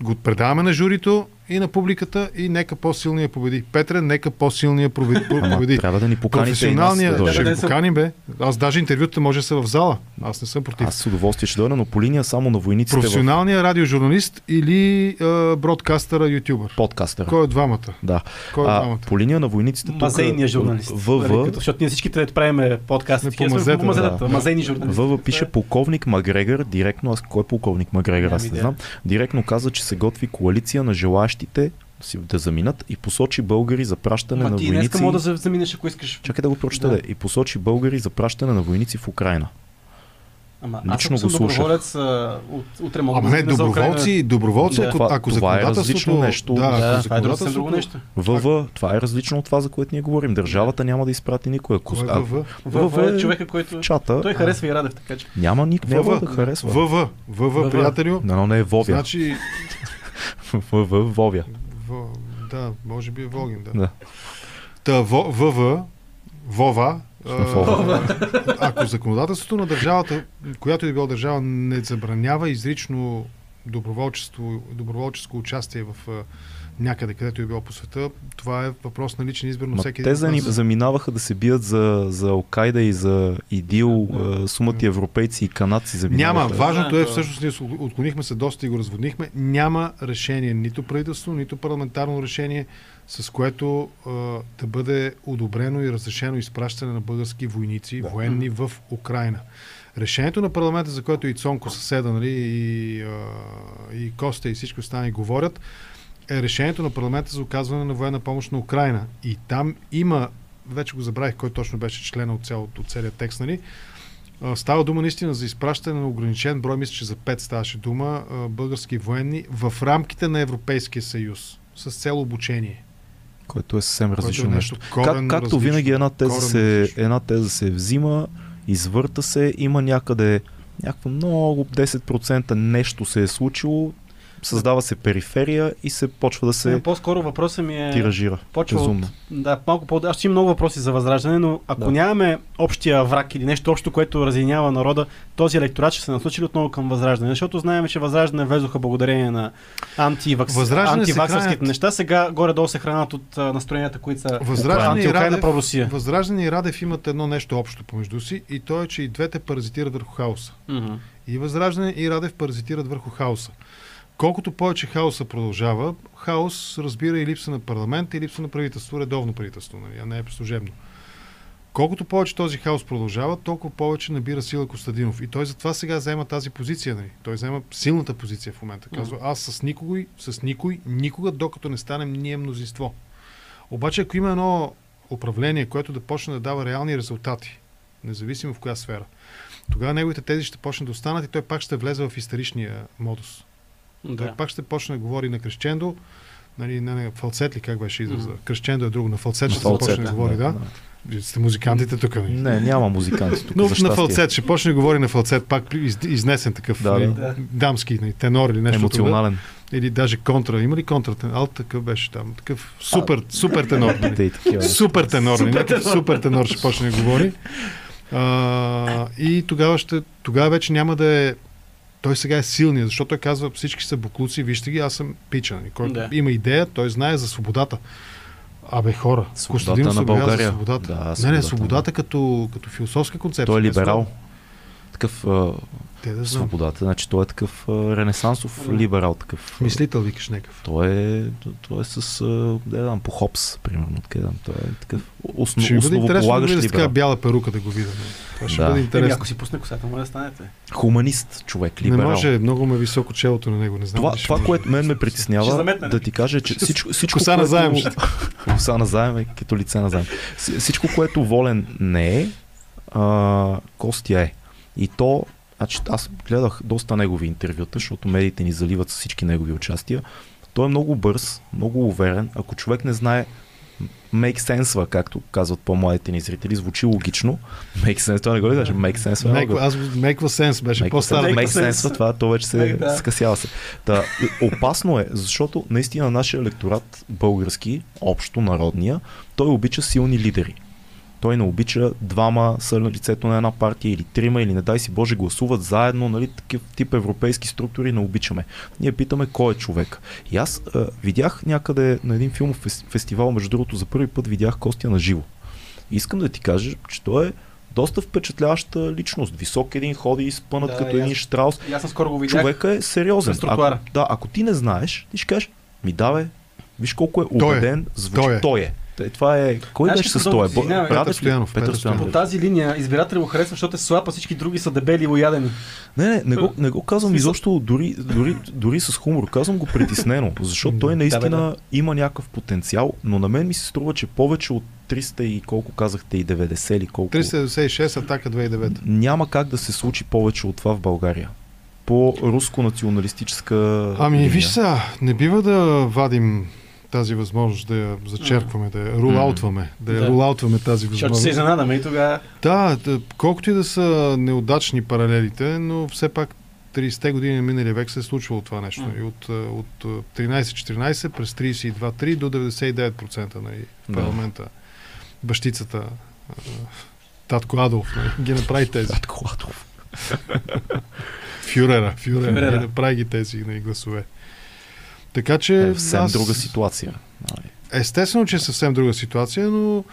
[SPEAKER 3] го предаваме на журито и на публиката и нека по-силния победи. Петре, нека по-силния победи.
[SPEAKER 1] Ама
[SPEAKER 3] победи.
[SPEAKER 1] трябва да ни поканите и нас да
[SPEAKER 3] Професионалния, ще
[SPEAKER 2] Да, да,
[SPEAKER 3] поканим, бе. Аз даже интервюта може да са в зала. Аз не съм против.
[SPEAKER 1] Аз с удоволствие ще дойда, но по линия само на войниците в
[SPEAKER 3] Професионалния радиожурналист или а, бродкастъра, ютубър?
[SPEAKER 1] подкастера.
[SPEAKER 3] Кой от двамата?
[SPEAKER 1] Да.
[SPEAKER 3] Кой от
[SPEAKER 1] А,
[SPEAKER 3] двамата?
[SPEAKER 1] по линия на войниците тук...
[SPEAKER 2] Мазейния журналист. Нали,
[SPEAKER 1] ВВ,
[SPEAKER 2] като- Защото ние всичките дето правиме подкасти. Мазейни журналисти.
[SPEAKER 1] ВВ пише полковник Макгрегор, директно, аз кой е полковник Макгрегор, аз не знам, директно каза, че се готви коалиция на желаящите да си- да заминат и посочи българи за пращане
[SPEAKER 2] Ма
[SPEAKER 1] на
[SPEAKER 2] ти
[SPEAKER 1] войници.
[SPEAKER 2] днеска мога да за- заминеш, ако искаш.
[SPEAKER 1] Чакай да го прочета.
[SPEAKER 2] Да.
[SPEAKER 1] И посочи българи за пращане на войници в Украина.
[SPEAKER 2] Ама,
[SPEAKER 1] Лично
[SPEAKER 2] аз ако
[SPEAKER 1] го
[SPEAKER 2] съм
[SPEAKER 1] слушах.
[SPEAKER 2] доброволец, а, от, утре мога
[SPEAKER 3] Ама
[SPEAKER 2] да
[SPEAKER 3] не, доброволци, доброволци,
[SPEAKER 2] Да.
[SPEAKER 3] ако,
[SPEAKER 1] Това-
[SPEAKER 3] ако
[SPEAKER 1] това е различно нещо.
[SPEAKER 3] Да,
[SPEAKER 2] Да,
[SPEAKER 3] ако
[SPEAKER 2] това е друго
[SPEAKER 3] законодателството...
[SPEAKER 2] нещо.
[SPEAKER 1] ВВ, това е различно от това, за което ние говорим. Държавата няма да изпрати никой. Ако
[SPEAKER 3] Кой е ВВ?
[SPEAKER 2] ВВ е човека, който...
[SPEAKER 1] чата,
[SPEAKER 2] Той харесва и Радев, така че.
[SPEAKER 1] няма ник, не
[SPEAKER 3] ВВ.
[SPEAKER 1] да харесва.
[SPEAKER 3] ВВ, ВВ,
[SPEAKER 2] ВВ.
[SPEAKER 3] приятелю.
[SPEAKER 1] Но не е Вовя.
[SPEAKER 3] Значи,
[SPEAKER 1] ВВ, Вовя.
[SPEAKER 3] В, да, може би е Волгин, да.
[SPEAKER 1] Да.
[SPEAKER 3] Та В- ВВ, Вова, а, ако законодателството на държавата, която и да било държава, не забранява изрично доброволчество, доброволческо участие в а, някъде, където е било по света, това е въпрос на личен избор на всеки
[SPEAKER 1] те
[SPEAKER 3] нас.
[SPEAKER 1] заминаваха да се бият за, за Алкайда и за ИДИЛ,
[SPEAKER 2] Да.
[SPEAKER 1] сумати европейци и канадци
[SPEAKER 3] Няма.
[SPEAKER 1] заминаваха.
[SPEAKER 3] Важното е, всъщност, ние се отклонихме се доста и го разводнихме. Няма решение, нито правителство, нито парламентарно решение, с което а, да бъде одобрено и разрешено изпращане на български войници,
[SPEAKER 1] Да.
[SPEAKER 3] военни в Украина. Решението на парламента, за което и Цонко съседа, нали, и, а, и Коста и всички останали говорят, е решението на парламента за оказване на военна помощ на Украина. И там има, вече го забравих кой точно беше члена от, цялото, от целият текст, нали, Става дума наистина за изпращане на ограничен брой, мисля, че за 5 ставаше дума, български военни в рамките на Европейския съюз с цел обучение.
[SPEAKER 1] Което е съвсем
[SPEAKER 3] е
[SPEAKER 1] различно нещо. Как,
[SPEAKER 3] коренно
[SPEAKER 1] както
[SPEAKER 3] различно.
[SPEAKER 1] винаги една теза, се,
[SPEAKER 3] различно.
[SPEAKER 1] една теза се взима, извърта се, има някъде някакво много 10% нещо се е случило, създава се периферия и се почва да
[SPEAKER 2] Не,
[SPEAKER 1] се
[SPEAKER 2] По-скоро въпросът ми е...
[SPEAKER 1] тиражира.
[SPEAKER 2] Почва от, да, малко по Аз ще имам много въпроси за възраждане, но ако
[SPEAKER 1] Да.
[SPEAKER 2] нямаме общия враг или нещо общо, което разединява народа, този електорат ще се насочи отново към възраждане. Защото знаем, че възраждане влезоха благодарение на антивакс... Антиваксърските
[SPEAKER 3] хранят.
[SPEAKER 2] неща. Сега горе-долу се хранят от а, настроенията, които са
[SPEAKER 3] Възраждане и Радев,
[SPEAKER 2] про-Русия.
[SPEAKER 3] Възраждане и Радев имат едно нещо общо помежду си и то е, че и двете паразитират върху хаоса.
[SPEAKER 2] Мгм.
[SPEAKER 3] И Възраждане и Радев паразитират върху хаоса. Колкото повече хаоса продължава, хаос разбира и липса на парламент и липса на правителство, редовно правителство, нали, а не е служебно. Колкото повече този хаос продължава, толкова повече набира сила Костадинов. И той затова сега взема тази позиция. Нали. Той взема силната позиция в момента. Казва, аз с никой, с никой, никога, докато не станем ние мнозинство. Обаче, ако има едно управление, което да почне да дава реални резултати, независимо в коя сфера, тогава неговите тези ще почнат да останат и той пак ще влезе в истеричния модус. Той
[SPEAKER 2] Да.
[SPEAKER 3] пак ще почне да говори на крещендо, Нали, не, не, фалцет ли как беше израза?
[SPEAKER 2] Мгм.
[SPEAKER 3] Кръщендо е друго. На фалцет ще започне
[SPEAKER 1] фалцет,
[SPEAKER 3] да говори, да. Вие сте музикантите тук. нали?
[SPEAKER 1] Не, няма музиканти тук.
[SPEAKER 3] Но
[SPEAKER 1] за
[SPEAKER 3] на фалцет ще почне да говори на фалцет, пак из, изнесен такъв
[SPEAKER 1] Да,
[SPEAKER 3] нали,
[SPEAKER 2] да.
[SPEAKER 3] дамски, нали, тенор или нещо.
[SPEAKER 1] Емоционален.
[SPEAKER 3] такова. Или даже контра. Има ли контра? Алт такъв беше там. Такъв супер, супер тенор. нали. Супер тенор.
[SPEAKER 2] Супер
[SPEAKER 3] Супер, тенор.
[SPEAKER 2] тенор.
[SPEAKER 3] супер тенор ще почне да говори. А, и тогава, ще, тогава вече няма да е той сега е силният, защото той казва всички са буклуци, вижте ги, аз съм пича. нали, Който
[SPEAKER 2] Да.
[SPEAKER 3] има идея, той знае за свободата. Абе хора,
[SPEAKER 1] Свободата
[SPEAKER 3] Костадинов
[SPEAKER 1] на България.
[SPEAKER 3] За свободата.
[SPEAKER 1] Да,
[SPEAKER 3] не, не,
[SPEAKER 1] свободата.
[SPEAKER 3] свободата като, като философска концепция.
[SPEAKER 1] Той е либерал. Такъв
[SPEAKER 3] Те да
[SPEAKER 1] свободата. Значи той е такъв ренесансов
[SPEAKER 2] Да.
[SPEAKER 1] либерал. Такъв.
[SPEAKER 3] Мислител викаш някакъв.
[SPEAKER 1] Той е, той е с, да знам, по Хопс, примерно. Откъде знам. Той е такъв основ,
[SPEAKER 3] Ще да
[SPEAKER 1] основополагащ
[SPEAKER 3] така
[SPEAKER 1] либерал.
[SPEAKER 3] бяла перука да го видя. нали. Това ще
[SPEAKER 1] Да.
[SPEAKER 3] бъде
[SPEAKER 2] Еми,
[SPEAKER 3] интересно.
[SPEAKER 2] ако си пусне косата, може да станете.
[SPEAKER 1] Хуманист човек,
[SPEAKER 3] Не
[SPEAKER 1] либерал.
[SPEAKER 3] може, много ме е високо челото на него, не знам.
[SPEAKER 1] Това,
[SPEAKER 3] ще
[SPEAKER 1] това което мен ме
[SPEAKER 2] Ще
[SPEAKER 1] притеснява,
[SPEAKER 2] заметне,
[SPEAKER 1] да
[SPEAKER 2] не?
[SPEAKER 1] ти кажа, че всичко, всичко
[SPEAKER 3] Коса на заем ще.
[SPEAKER 1] Коса на заем е като лице на заем. Всичко, което волен не е, а, Костя е. И то, значи, аз гледах доста негови интервюта, защото медиите ни заливат с всички негови участия. Той е много бърз, много уверен. Ако човек не знае make sense, както казват по-младите ни зрители, звучи логично. Make sense, това не го ли даже? Make sense.
[SPEAKER 3] Меква, аз меква сенс беше
[SPEAKER 1] Make
[SPEAKER 3] по-стар.
[SPEAKER 1] sense,
[SPEAKER 2] Make
[SPEAKER 1] make
[SPEAKER 2] sense.
[SPEAKER 1] sense, това, то вече се
[SPEAKER 2] Make, да.
[SPEAKER 1] скъсява се. Та, опасно е, защото наистина нашия електорат, български, общо народния, той обича силни лидери. Той не обича двама са на лицето на една партия или трима, или не дай си Боже гласуват заедно, нали, такъв тип европейски структури не обичаме. Ние питаме кой е човек. И аз а, видях някъде на един филмов фес- фестивал, между другото, за първи път видях Костя на живо. Искам да ти кажа, че той е доста впечатляваща личност. Висок един ходи спънат
[SPEAKER 2] Да,
[SPEAKER 1] като един
[SPEAKER 2] аз-
[SPEAKER 1] штраус.
[SPEAKER 2] Аз наскоро го видях.
[SPEAKER 1] Човека е сериозен. Ако, да, ако ти не знаеш, ти ще кажеш, ми давай, виж колко е
[SPEAKER 3] Той е.
[SPEAKER 1] убеден, звучи.
[SPEAKER 3] Той е.
[SPEAKER 1] Той е. Те- Това е. Кой беше с
[SPEAKER 2] да?
[SPEAKER 1] Радев
[SPEAKER 3] Петър? Стоянов,
[SPEAKER 1] Петър Стоянов.
[SPEAKER 2] По тази линия избирателя го харесва, защото е слаб, а всички други са дебели и уядени.
[SPEAKER 1] Не, не, не го, не го казвам изобщо дори, дори, дори с хумор. Казвам го притеснено, защото той
[SPEAKER 2] Да,
[SPEAKER 1] наистина
[SPEAKER 2] бе, да.
[SPEAKER 1] има някакъв потенциал, но на мен ми се струва, че повече от 300 и колко казахте и 90 или колко.
[SPEAKER 3] 396, атака 2009.
[SPEAKER 1] Няма как да се случи повече от това в България. По руско-националистическа.
[SPEAKER 3] Ами,
[SPEAKER 1] линия.
[SPEAKER 3] виж сега, не бива да вадим тази възможност да я зачеркваме, да я рулаутваме, да я
[SPEAKER 2] Да.
[SPEAKER 3] рулаутваме тази
[SPEAKER 2] Защото се
[SPEAKER 3] възможност.
[SPEAKER 2] изненадаме и тогава.
[SPEAKER 3] Да, да, колкото и да са неудачни паралелите, но все пак 30-те години на миналия век се е случвало това нещо.
[SPEAKER 2] М.
[SPEAKER 3] И от, а, от а, 13-14 през 32-3 до 99% нали, в
[SPEAKER 1] Да.
[SPEAKER 3] парламента. Бащицата, а, татко Адолф, нали, ги направи тези.
[SPEAKER 1] Татко Ладов.
[SPEAKER 3] Фюрера, фюрера,
[SPEAKER 2] Фюрера.
[SPEAKER 3] ги направи ги тези нали, гласове. Така че...
[SPEAKER 1] Е, съвсем
[SPEAKER 3] аз-
[SPEAKER 1] друга ситуация. Нали.
[SPEAKER 3] Естествено, че е съвсем друга ситуация, но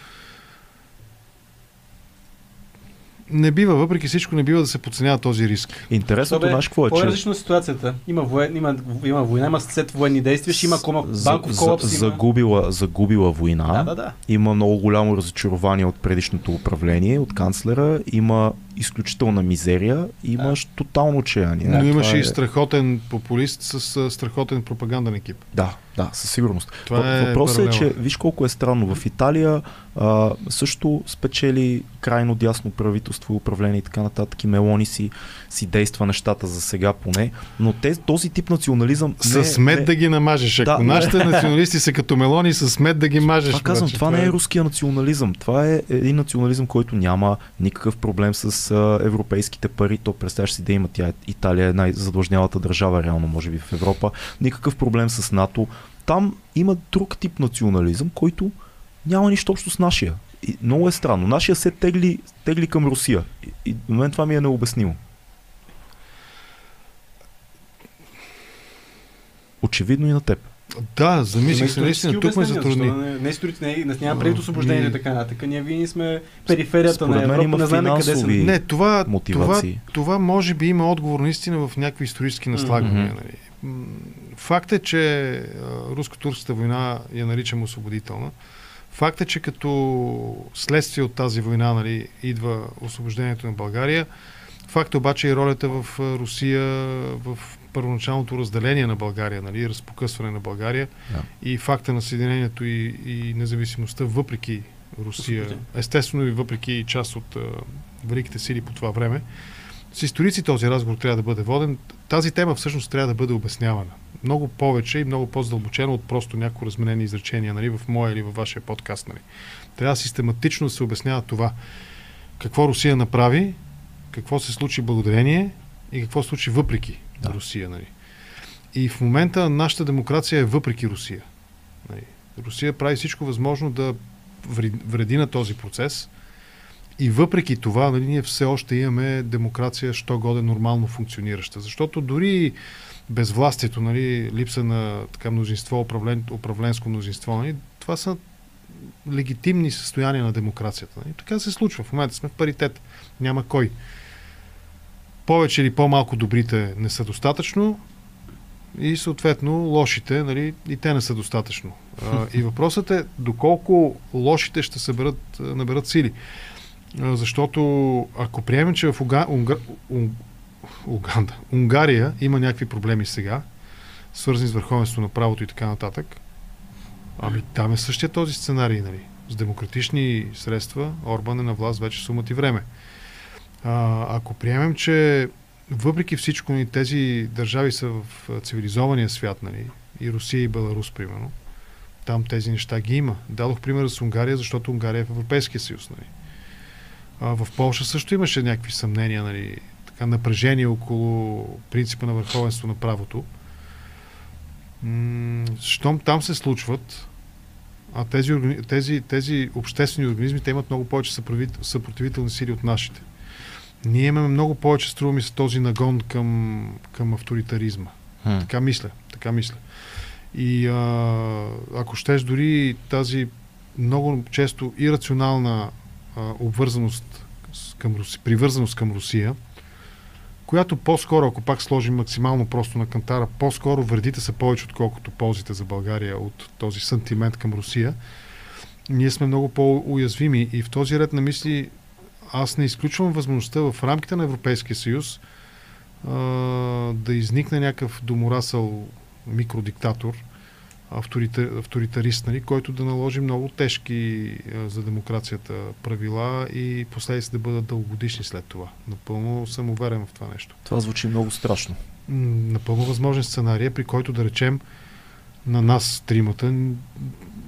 [SPEAKER 3] не бива, въпреки всичко, не бива да се подценява този риск.
[SPEAKER 1] Интересното, знаеш какво е, че
[SPEAKER 2] По-различна ситуацията. Има, воен, има, има война, има след военни действия, ще има кома,
[SPEAKER 1] за-
[SPEAKER 2] банков
[SPEAKER 1] за-
[SPEAKER 2] колапс. има...
[SPEAKER 1] загубила, загубила война.
[SPEAKER 2] Да, да, да.
[SPEAKER 1] Има много голямо разочарование от предишното управление, от канцлера. Има изключителна мизерия. Имаш тотално отчаяние.
[SPEAKER 3] но имаше
[SPEAKER 1] е-
[SPEAKER 3] и страхотен популист с а, страхотен пропаганден екип.
[SPEAKER 1] Да, да, със сигурност.
[SPEAKER 3] Това е
[SPEAKER 1] Въпросът е,
[SPEAKER 3] паралела.
[SPEAKER 1] че виж колко е странно. В Италия а, също спечели крайно дясно правителство, управление и така нататък. И Мелони си, си действа нещата за сега поне. Но те, този тип национализъм. не,
[SPEAKER 3] С мед
[SPEAKER 1] не,
[SPEAKER 3] да ги намажеш. Ако
[SPEAKER 1] Да, не.
[SPEAKER 3] нашите националисти са като мелони, с мед да ги мажеш.
[SPEAKER 1] Това казвам,
[SPEAKER 3] братче.
[SPEAKER 1] това не е руския национализъм. Това е един национализъм, който няма никакъв проблем с а, европейските пари. То представяш си да има тя. Италия е най-задлъжнялата държава, реално, може би в Европа. Никакъв проблем с НАТО. Там има друг тип национализъм, който няма нищо общо с нашия. И много е странно. Нашия се тегли, тегли към Русия. И, и на мен това ми е необяснимо. Очевидно и на теб.
[SPEAKER 3] Да, замислих се, наистина, тук ме затрудни.
[SPEAKER 2] Не, не, историци, не, не, няма предвид освобождението и
[SPEAKER 3] Ми-
[SPEAKER 2] така нататък. Ние винаги сме периферията на Европа,
[SPEAKER 1] има
[SPEAKER 2] не знаем къде са.
[SPEAKER 3] Не, това, това,
[SPEAKER 1] мотивации.
[SPEAKER 3] това може би има отговор наистина в някакви исторически наслагвания.
[SPEAKER 1] Мгм.
[SPEAKER 3] Нали. Факт е, че руско-турската война я наричам освободителна. Факт е, че като следствие от тази война нали, идва освобождението на България. Факт е обаче и ролята в Русия в първоначалното разделение на България, нали, разпокъсване на България
[SPEAKER 1] Да.
[SPEAKER 3] и факта на Съединението и, и независимостта въпреки Русия, естествено и въпреки част от а, великите сили по това време. С историци този разговор трябва да бъде воден. Тази тема всъщност трябва да бъде обяснявана. Много повече и много по-задълбочено от просто някои разменени изречения нали, в моя или във вашия подкаст. Нали. Трябва систематично да се обяснява това. Какво Русия направи, какво се случи благодарение и какво се случи въпреки да. Русия. Нали. И в момента нашата демокрация е въпреки Русия. Нали. Русия прави всичко възможно да вреди на този процес. И въпреки това, нали, ние все още имаме демокрация, що годе нормално функционираща. Защото дори безвластието, нали, липса на така мнозинство, управлен, управленско мнозинство, нали, това са легитимни състояния на демокрацията. Нали. Така се случва. В момента сме в паритет. Няма кой. Повече или по-малко добрите не са достатъчно и съответно лошите, нали, и те не са достатъчно. А, и въпросът е доколко лошите ще съберат, наберат сили. Защото ако приемем, че в Уга, Унга, Уганда. Унгария има някакви проблеми сега, свързани с върховенство на правото и така нататък. Ами там е същия този сценарий, нали? С демократични средства Орбан е на власт вече сумът и време. А, ако приемем, че въпреки всичко ни тези държави са в цивилизования свят, нали? И Русия и Беларус, примерно. Там тези неща ги има. Дадох пример с Унгария, защото Унгария е в Европейския съюз, нали? А, в Польша също имаше някакви съмнения, нали? Така, напрежение около принципа на върховенство на правото. щом там се случват, а тези, тези, тези обществени организми, те имат много повече съпротивителни сили от нашите. Ние имаме много повече, струва ми се, този нагон към, към авторитаризма. Хм. Така мисля, така мисля. И а, ако щеш дори тази много често ирационална а, обвързаност към Руси, привързаност към Русия, която по-скоро, ако пак сложим максимално просто на кантара, по-скоро вредите са повече, отколкото ползите за България от този сантимент към Русия, ние сме много по-уязвими. И в този ред на мисли аз не изключвам възможността в рамките на Европейския съюз а, да изникне някакъв доморасъл микродиктатор, авторитар, авторитарист, нали, който да наложи много тежки а, за демокрацията правила и последици да бъдат дългогодишни след това. Напълно съм уверен в това нещо.
[SPEAKER 1] Това звучи много страшно.
[SPEAKER 3] Напълно възможен сценарий, при който да речем на нас, тримата,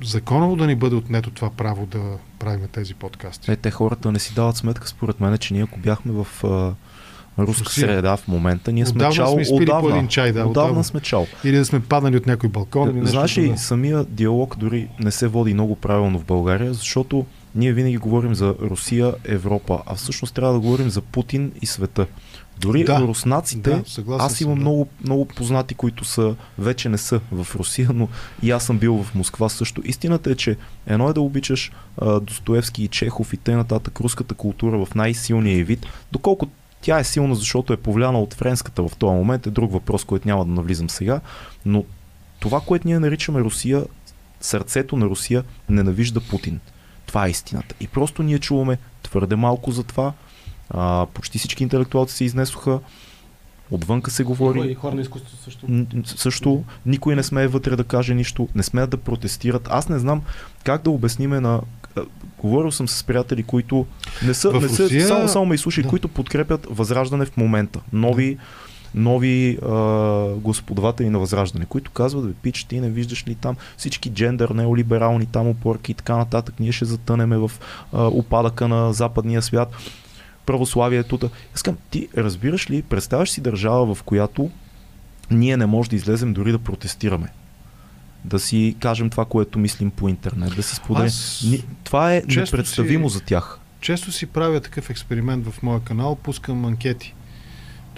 [SPEAKER 3] законово да ни бъде отнето това право да правим тези подкасти.
[SPEAKER 1] Е, те хората не си дават сметка, според мен, че ние ако бяхме в а, руска Русия. среда в момента. Ние сме чал
[SPEAKER 3] сме отдавна. Един чай, да,
[SPEAKER 1] отдавна, отдавна сме чал.
[SPEAKER 3] Или да сме паднали от някой балкон.
[SPEAKER 1] Знаеш ли, самия диалог дори не се води много правилно в България, защото ние винаги говорим за Русия, Европа, а всъщност трябва да говорим за Путин и света. Дори да, руснаците, да, аз имам да. много, много познати, които са, вече не са в Русия, но и аз съм бил в Москва също. Истината е, че едно е да обичаш а, Достоевски и Чехов и т.н. руската култура в най-силния вид, доколко тя е силна, защото е повлияна от френската в този момент, е друг въпрос, който няма да навлизам сега, но това, което ние наричаме Русия, сърцето на Русия ненавижда Путин. Това е истината. И просто ние чуваме твърде малко за това. А, почти всички интелектуалци се изнесоха. Отвънка се говори.
[SPEAKER 2] И хора на изкуството също.
[SPEAKER 1] Също никой не смее вътре да каже нищо, не смеят да протестират. Аз не знам как да обясниме на говорил съм с приятели, които не са, не са Русия... само, само ме изслушай, да. които подкрепят възраждане в момента. Нови, да. нови а, господаватели на възраждане, които казват, бе, пич, ти не виждаш ли там всички джендър, неолиберални там опорки и така нататък, ние ще затънеме в а, опадъка на западния свят, православието. Искам, ти разбираш ли, представяш си държава, в която ние не можем да излезем дори да протестираме да си кажем това, което мислим по интернет, да си споделим. Аз... Това е непредставимо си, за тях.
[SPEAKER 3] Често си правя такъв експеримент в моя канал, пускам анкети.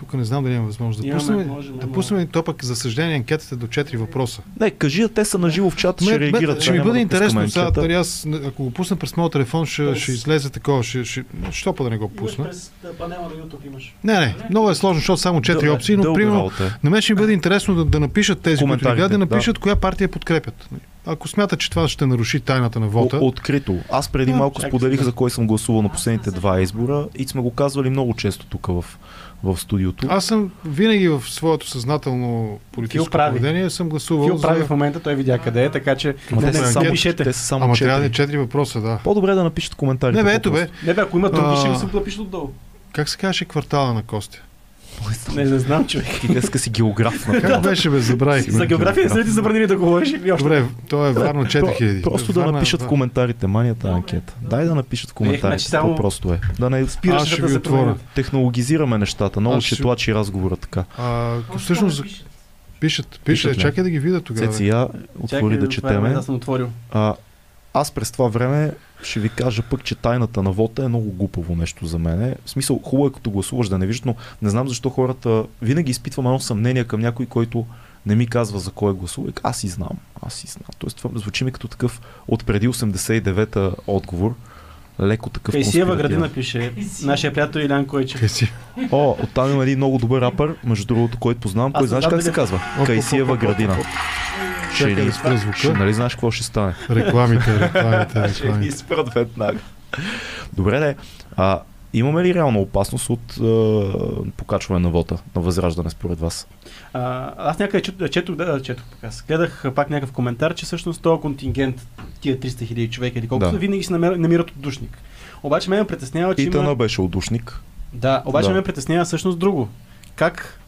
[SPEAKER 3] Тук не знам дали има възможност да пуснем. Може, да пуснем то пък, за съжаление, анкетата до 4 въпроса.
[SPEAKER 1] Не, кажи, те са наживо в чата, ще реагират.
[SPEAKER 3] Ще ми бъде интересно сега, дали аз, ако го пусна през моят телефон, ще, ще излезе такова. Ще, ще, що па да не го пусна? През панела на YouTube имаш. Не, не, много е сложно, защото само 4 опции, но примерно на мен ще ми бъде интересно да, да напишат тези, които гледат, да напишат коя партия подкрепят. Ако смятат, че това ще наруши тайната на вота.
[SPEAKER 1] Открито. Аз преди малко споделих за кой съм гласувал на последните два избора и сме го казвали много често тук в в студиото.
[SPEAKER 3] Аз съм винаги в своето съзнателно политическо поведение съм гласувал.
[SPEAKER 2] Фил прави в момента, той видя къде е, така че Ама
[SPEAKER 1] те, са само, пишете. те са само
[SPEAKER 3] Ама трябва да е четири въпроса, да.
[SPEAKER 1] По-добре да напишат коментари.
[SPEAKER 3] Не бе, ето бе.
[SPEAKER 2] Не бе, ако има други, ще ми се напишат отдолу.
[SPEAKER 3] Как се казваше квартала на Костя?
[SPEAKER 2] Не, не знам, човек.
[SPEAKER 1] Ти днеска си географ. на
[SPEAKER 3] Как беше, бе, забравих.
[SPEAKER 2] За география не са ти забранили да говориш или още?
[SPEAKER 3] Добре, то е вярно 4000.
[SPEAKER 1] Просто да
[SPEAKER 3] Варна-
[SPEAKER 1] напишат в коментарите, манията анкета. Дай да напишат в коментарите,
[SPEAKER 2] значи само-
[SPEAKER 1] по-просто е. Да не
[SPEAKER 2] Спираш да се
[SPEAKER 1] технологизираме нещата. Много ще тлачи разговора така.
[SPEAKER 3] Всъщност, пишат, пишат,
[SPEAKER 1] Пишат
[SPEAKER 3] чакай да ги видя тогава.
[SPEAKER 1] Цеци, я отвори да
[SPEAKER 2] е,
[SPEAKER 1] четеме.
[SPEAKER 2] Аз съм отворил.
[SPEAKER 1] Аз през това време ще ви кажа пък, че тайната на вота е много глупаво нещо за мен. В смисъл, хубаво е като гласуваш да не виждаш, но не знам защо хората винаги изпитвам едно съмнение към някой, който не ми казва за кой е гласува. Аз си знам. Аз си знам. Тоест, това звучи ми като такъв от преди 89-та отговор. Леко такъв
[SPEAKER 2] Кайсиева градина пише. Нашия приятел Илян Койчев.
[SPEAKER 3] Къде си?
[SPEAKER 1] О, оттам има един много добър рапър, между другото, който познавам. Кой знаеш как се казва? Кайсиева градина. Ще ни
[SPEAKER 3] да
[SPEAKER 1] ще,
[SPEAKER 3] звука.
[SPEAKER 1] нали знаеш какво ще стане?
[SPEAKER 3] Рекламите, рекламите,
[SPEAKER 1] Ще ни
[SPEAKER 3] рекламите.
[SPEAKER 1] спрат веднага. Добре, де. А, имаме ли реална опасност от е, покачване на вота, на възраждане според вас?
[SPEAKER 2] А, аз някъде чет, четох, да, четох пък аз. Гледах пак някакъв коментар, че всъщност този контингент, тия 300 хиляди човека или колкото,
[SPEAKER 1] Да.
[SPEAKER 2] да. винаги се намер, намират отдушник. Обаче ме притеснява, че
[SPEAKER 1] Итана
[SPEAKER 2] има...
[SPEAKER 1] беше отдушник.
[SPEAKER 2] Да, обаче
[SPEAKER 1] Да.
[SPEAKER 2] ме притеснява всъщност друго. Как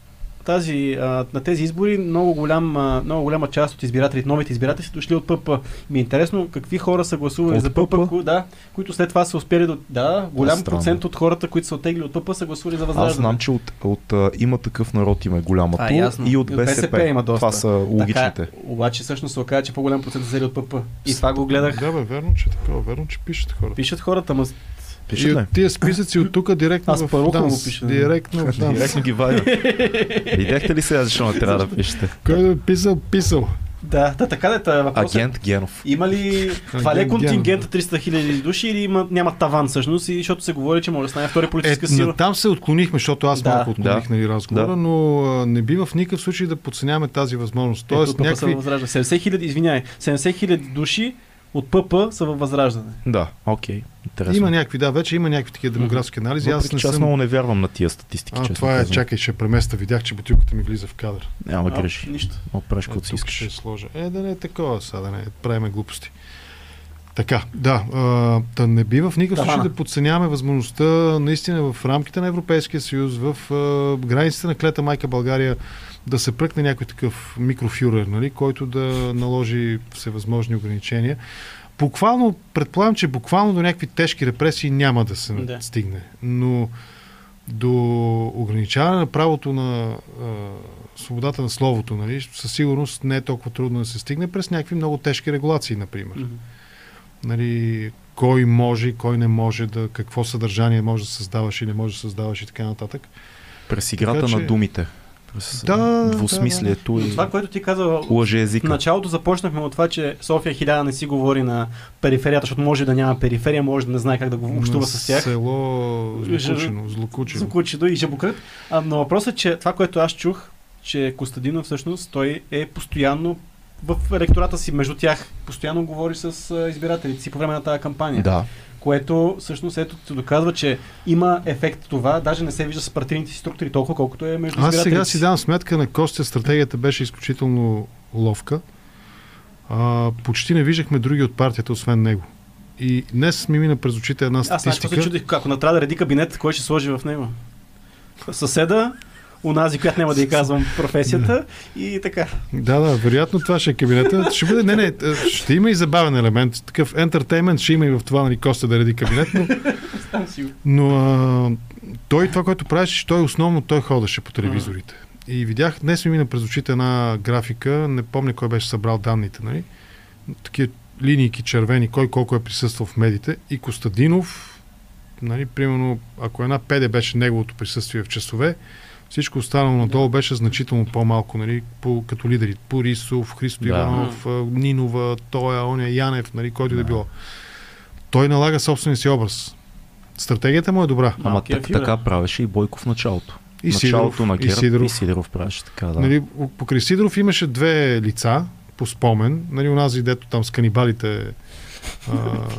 [SPEAKER 2] тази, а, на тези избори много, голям, а, много голяма част от избирателите, новите избиратели са дошли от ПП. Ми е интересно какви хора са гласували
[SPEAKER 1] От
[SPEAKER 2] за ПП,
[SPEAKER 1] ПП?
[SPEAKER 2] ко- да, които след това са успели да... Да, голям
[SPEAKER 1] странно.
[SPEAKER 2] процент от хората, които са оттегли от ПП, са гласували за
[SPEAKER 1] Аз
[SPEAKER 2] възраждане.
[SPEAKER 1] знам, че от, от а, има такъв народ има голямото
[SPEAKER 2] А, ясно.
[SPEAKER 1] и от
[SPEAKER 2] И от
[SPEAKER 1] БСП.
[SPEAKER 2] БСП има доста.
[SPEAKER 1] Това са логичните.
[SPEAKER 2] Така, обаче всъщност се оказа, че по-голям процент са взели от ПП. И това го гледах.
[SPEAKER 3] Да, бе, верно, че е такова, верно, че пишат хората.
[SPEAKER 2] Пишат хората, ма
[SPEAKER 1] Пишат
[SPEAKER 3] И от тия списъци от тук директно
[SPEAKER 2] Аз
[SPEAKER 3] в данс.
[SPEAKER 2] го пиша.
[SPEAKER 3] Директно в данс.
[SPEAKER 1] Директно ги вадя. Видяхте ли сега, защо не трябва да пишете?
[SPEAKER 3] Кой е писал, писал.
[SPEAKER 2] да, да, така да е въпросът.
[SPEAKER 1] Агент Генов.
[SPEAKER 2] Има ли това ли е контингент 300 хиляди души или има, няма таван всъщност, и защото се говори, че може да стане втори
[SPEAKER 3] Е,
[SPEAKER 2] политическа сила?
[SPEAKER 3] на там се отклонихме, защото аз
[SPEAKER 2] Да.
[SPEAKER 3] малко отклоних
[SPEAKER 1] Да.
[SPEAKER 3] нали, разговора,
[SPEAKER 1] Да.
[SPEAKER 3] но а, не бива в никакъв случай да подценяваме тази възможност.
[SPEAKER 2] Тоест,
[SPEAKER 3] Тоест, някакви...
[SPEAKER 2] възражда. 70 хиляди, извиняй, 70 хиляди души от ПП са във възраждане.
[SPEAKER 1] Да, окей. Интересно.
[SPEAKER 3] Има някакви, да, вече има някакви такива демографски анализи. Аз
[SPEAKER 1] Въпреки,
[SPEAKER 3] не
[SPEAKER 1] че аз
[SPEAKER 3] съм...
[SPEAKER 1] много не вярвам на тия статистики,
[SPEAKER 3] А, това е,
[SPEAKER 1] казвам.
[SPEAKER 3] чакай, ще преместа. Видях, че бутилката ми влиза в кадър.
[SPEAKER 1] Няма
[SPEAKER 2] А,
[SPEAKER 1] греши.
[SPEAKER 2] Нищо.
[SPEAKER 1] Правиш
[SPEAKER 3] Е,
[SPEAKER 1] си искаш.
[SPEAKER 3] ще сложа. Е, да не е такова, сега да не правиме глупости. Така, да, а, да не бива в никакъв случай
[SPEAKER 2] Тавана.
[SPEAKER 3] да подценяваме възможността наистина в рамките на Европейския съюз, в а, границите на клета майка България да се пръкне някой такъв микрофюрер, нали, който да наложи всевъзможни ограничения. Буквално, предполагам, че буквално до някакви тежки репресии няма да се
[SPEAKER 2] Да.
[SPEAKER 3] стигне. Но до ограничаване на правото на а, свободата на словото, нали, със сигурност не е толкова трудно да се стигне през някакви много тежки регулации, например.
[SPEAKER 2] Мгм.
[SPEAKER 3] Нали, кой може кой не може да, какво съдържание може да създаваш и не може да създаваш и така нататък.
[SPEAKER 1] През играта
[SPEAKER 3] Така че-
[SPEAKER 1] на думите. През
[SPEAKER 3] Да, да,
[SPEAKER 1] двусмислието
[SPEAKER 2] Но
[SPEAKER 1] и
[SPEAKER 2] това, което ти каза,
[SPEAKER 1] лъже
[SPEAKER 2] в
[SPEAKER 1] езика.
[SPEAKER 2] началото започнахме от това, че София 1000 не си говори на периферията, защото може да няма периферия, може да не знае как да го общува
[SPEAKER 3] На
[SPEAKER 2] с тях.
[SPEAKER 3] Село Злокучено. Злокучено.
[SPEAKER 2] Звукучидо и Жабокрът. А, но въпросът е, че това, което аз чух, че Костадинов всъщност той е постоянно в електората си, между тях, постоянно говори с избирателите си по време на тази кампания.
[SPEAKER 1] Да.
[SPEAKER 2] Което всъщност ето се доказва, че има ефект това, даже не се вижда с партийните си структури толкова, колкото е между
[SPEAKER 3] Аз сега си давам сметка на Костя, стратегията беше изключително ловка. А, почти не виждахме други от партията, освен него. И днес ми мина през очите една
[SPEAKER 2] Аз знаеш, какво се
[SPEAKER 3] статистика.
[SPEAKER 2] чудих, ако на трябва да реди кабинет, кой ще сложи в него? Съседа, унази, която няма да й казвам професията и така.
[SPEAKER 3] Да, да, вероятно това ще е кабинета. Ще бъде, не, не, е, ще има и забавен елемент. Такъв ентертеймент ще има и в това, нали, Костя да реди кабинет, но, но а, той това, което правеше, той основно той ходеше по телевизорите. И видях, днес ми мина през очите една графика, не помня кой беше събрал данните, нали? Такива линийки червени, кой колко е присъствал в медиите. И Костадинов, нали, примерно, ако една педе беше неговото присъствие в часове, всичко останало надолу беше значително по-малко, нали, по, като лидери. Порисов, Христо
[SPEAKER 1] Да.
[SPEAKER 3] Иванов, Нинова, Тоя, Оня, Янев, нали, който и да
[SPEAKER 1] Да.
[SPEAKER 3] било. Той налага собствения си образ. Стратегията му е добра.
[SPEAKER 1] Ама
[SPEAKER 2] Малкия
[SPEAKER 1] так, така правеше и Бойко в началото.
[SPEAKER 3] И
[SPEAKER 1] началото
[SPEAKER 3] Сидоров,
[SPEAKER 1] на
[SPEAKER 3] и
[SPEAKER 1] ГЕРБ
[SPEAKER 3] Сидоров.
[SPEAKER 1] и Сидоров правеше така, да.
[SPEAKER 3] Нали, покрай Сидоров имаше две лица, по спомен. Нали, унази, дето там с канибалите.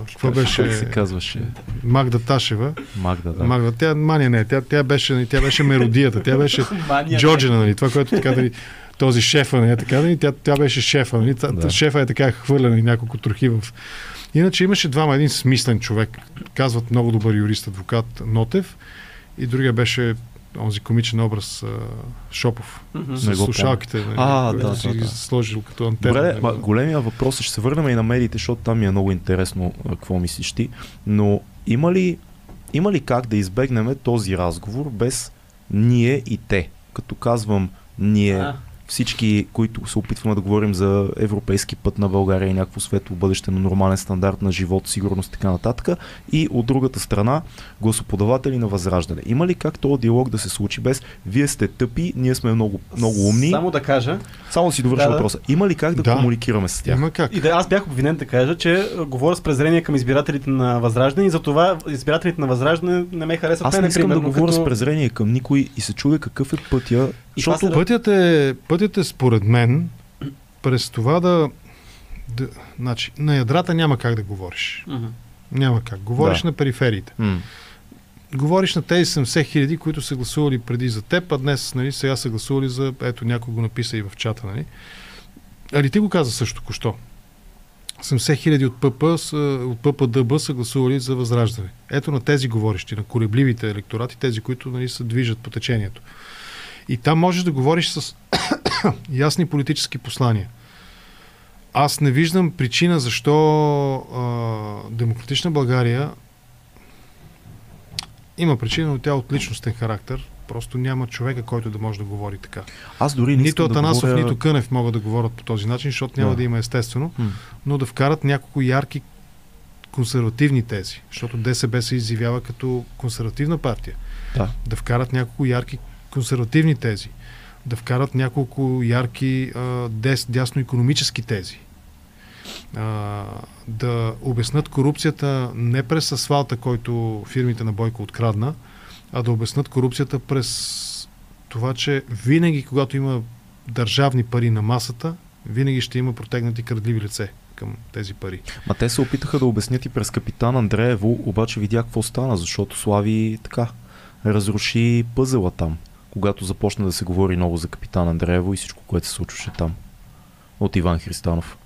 [SPEAKER 3] Какво
[SPEAKER 1] Как се
[SPEAKER 3] беше?
[SPEAKER 1] казваше
[SPEAKER 3] Магда Ташева.
[SPEAKER 1] Магда, да.
[SPEAKER 3] Да. Магда, тя, мания не, тя, тя беше, тя беше меродията, тя беше Джорджина, нали, това, което така, нали, този шефа, нали, така, нали, тя, тя беше шефа, нали, да.
[SPEAKER 1] Да.
[SPEAKER 3] шефа е така хвърлена и няколко трохи в... Иначе имаше двама, един смислен човек, казват много добър юрист, адвокат Нотев, и другия беше онзи комичен образ а, Шопов.
[SPEAKER 2] Мгм.
[SPEAKER 3] С
[SPEAKER 1] Не го
[SPEAKER 3] слушалките, нали,
[SPEAKER 1] А, да,
[SPEAKER 3] си
[SPEAKER 1] да, да.
[SPEAKER 3] сложил като антенна.
[SPEAKER 1] Добре,
[SPEAKER 3] нали.
[SPEAKER 1] ма, големия въпрос е, ще се върнем и на медиите, защото там ми е много интересно какво мислиш ти, но има ли, има ли как да избегнем този разговор без ние и те? Като казвам ние,
[SPEAKER 2] А.
[SPEAKER 1] всички, които се опитваме да говорим за европейски път на България и някакво светло бъдеще на нормален стандарт на живот, сигурност и така нататък. И от другата страна, гласоподаватели на Възраждане. Има ли как този диалог да се случи без вие сте тъпи, ние сме много, много умни?
[SPEAKER 2] Само да кажа.
[SPEAKER 1] Само да си довърша
[SPEAKER 2] Да, да.
[SPEAKER 1] въпроса. Има ли как да,
[SPEAKER 3] Да.
[SPEAKER 1] комуникираме с тях?
[SPEAKER 3] Има как.
[SPEAKER 2] И да, аз бях обвинен да кажа, че говоря с презрение към избирателите на Възраждане и затова избирателите на Възраждане не ме харесват.
[SPEAKER 1] Аз не искам да
[SPEAKER 2] примерно,
[SPEAKER 1] говоря
[SPEAKER 2] като...
[SPEAKER 1] с презрение към никой и се чудя какъв е пътя. Защото
[SPEAKER 2] се-
[SPEAKER 3] Пътят е, пътят е според мен през това да, да... Значи, на ядрата няма как да говориш.
[SPEAKER 2] Мгм.
[SPEAKER 3] Няма как. Говориш
[SPEAKER 1] Да.
[SPEAKER 3] на перифериите.
[SPEAKER 1] М,
[SPEAKER 3] Говориш на тези 70 хиляди, които са гласували преди за теб, а днес нали, сега са гласували за... Ето, някой го написа и в чата. Нали? Али ти го каза също току-що. 70 хиляди от ПП, от ППДБ са гласували за възраждане. Ето на тези говорещи, на колебливите електорати, тези, които нали, се движат по течението. И там можеш да говориш с ясни политически послания. Аз не виждам причина защо а, Демократична България има причина, но тя е от личностен характер. Просто няма човека, който да може да говори така.
[SPEAKER 1] Аз дори не
[SPEAKER 3] Нито Атанасов,
[SPEAKER 1] да говоря...
[SPEAKER 3] нито Кънев могат да говорят по този начин, защото няма
[SPEAKER 1] Да.
[SPEAKER 3] да има естествено,
[SPEAKER 1] М,
[SPEAKER 3] но да вкарат няколко ярки консервативни тези, защото ДСБ се изявява като консервативна партия.
[SPEAKER 1] Да.
[SPEAKER 3] Да вкарат няколко ярки консервативни тези, да вкарат няколко ярки а, дес, дясно економически тези, да обяснат корупцията не през асфалта, който фирмите на Бойко открадна, а да обяснат корупцията през това, че винаги, когато има държавни пари на масата, винаги ще има протегнати крадливи лице към тези пари.
[SPEAKER 1] Ма те се опитаха да обяснят и през капитан Андреево, обаче видя какво стана, защото Слави така разруши пъзела там, когато започна да се говори много за капитан Андреево и всичко, което се случваше там. От Иван Христанов.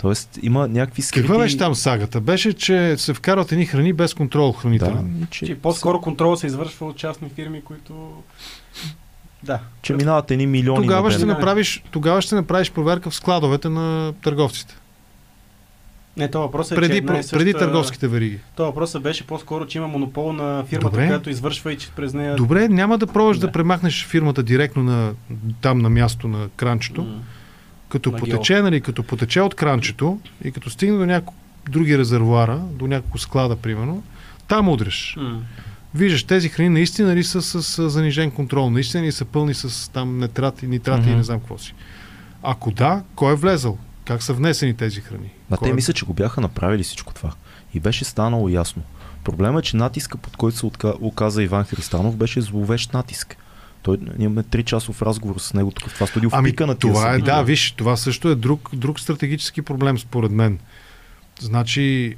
[SPEAKER 1] Тоест има някакви скрити...
[SPEAKER 3] Каква беше там сагата? Беше, че се вкарват едни храни без контрол
[SPEAKER 1] Да,
[SPEAKER 3] хранителен.
[SPEAKER 1] и че,
[SPEAKER 2] Че по-скоро контрол се извършва от частни фирми, които... Да.
[SPEAKER 1] че минават едни милиони
[SPEAKER 3] Тогава
[SPEAKER 1] на
[SPEAKER 3] ще, направиш, тогава ще направиш проверка в складовете на търговците.
[SPEAKER 2] Не, то въпрос е, че
[SPEAKER 3] Преди,
[SPEAKER 2] и
[SPEAKER 3] про-
[SPEAKER 2] съща-
[SPEAKER 3] преди търговските вериги.
[SPEAKER 2] То въпросът беше по-скоро, че има монопол на фирмата,
[SPEAKER 3] Добре.
[SPEAKER 2] която извършва и че през нея...
[SPEAKER 3] Добре, няма да пробваш да,
[SPEAKER 2] Да.
[SPEAKER 3] премахнеш фирмата директно на, там на място на кранчето,
[SPEAKER 2] М.
[SPEAKER 3] като
[SPEAKER 2] на
[SPEAKER 3] потече, нали, като потече от кранчето и като стигне до някакво други резервуара, до някакво склада, примерно, там удреш.
[SPEAKER 2] М.
[SPEAKER 3] Виждаш, тези храни наистина ли са с, с занижен контрол, наистина ли са пълни с там нетрати, нитрати и
[SPEAKER 1] Мгм.
[SPEAKER 3] не знам какво си. Ако да, кой е влезъл? Как са внесени тези храни?
[SPEAKER 1] Ма
[SPEAKER 3] Кой
[SPEAKER 1] те мисля, че го бяха направили всичко това. И беше станало ясно. Проблемът е, че натиска, под който се оказа Иван Христанов, беше зловещ натиск. Той, ние имаме 3 часов разговор с него тук в това студио.
[SPEAKER 3] Ами,
[SPEAKER 1] пика на
[SPEAKER 3] това е,
[SPEAKER 1] събития.
[SPEAKER 3] да, виж, това също е друг, друг стратегически проблем, според мен. Значи,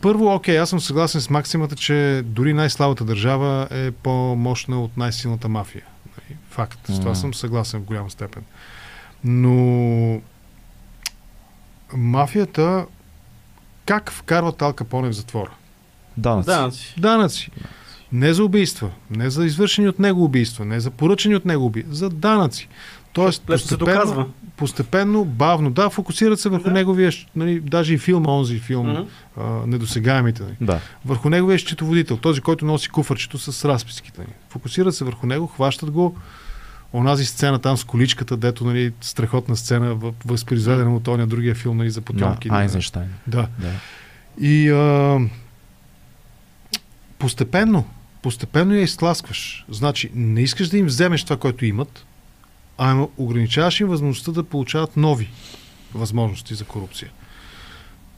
[SPEAKER 3] първо, окей, аз съм съгласен с максимата, че дори най-слабата държава е по-мощна от най-силната мафия. Нали, Факт. С това
[SPEAKER 1] Мгм.
[SPEAKER 3] съм съгласен в голяма степен. Но мафията как вкарва Ал Капоне в затвора?
[SPEAKER 1] Данъци.
[SPEAKER 2] Да,
[SPEAKER 3] Данъци. Не за убийства, не за извършени от него убийства, не за поръчани от него убийства, за данъци. Тоест,
[SPEAKER 2] лесно се
[SPEAKER 3] постепенно,
[SPEAKER 2] доказва.
[SPEAKER 3] постепенно, бавно, да, фокусират се върху
[SPEAKER 2] Да.
[SPEAKER 3] неговия, нали, даже и филм, онзи филм,
[SPEAKER 2] Мгм.
[SPEAKER 3] а, недосегаемите, нали,
[SPEAKER 1] Да.
[SPEAKER 3] върху неговия счетоводител, този, който носи куфърчето с разписките. Нали. Фокусират се върху него, хващат го, онази сцена там с количката, дето, нали, страхотна сцена, възпроизведена от оня другия филм, нали, за потомки.
[SPEAKER 1] На Айзенштайн.
[SPEAKER 3] Да.
[SPEAKER 1] Да.
[SPEAKER 3] И а, постепенно, постепенно я изтласкваш. Значи, не искаш да им вземеш това, което имат, а ограничаваш им възможността да получават нови възможности за корупция.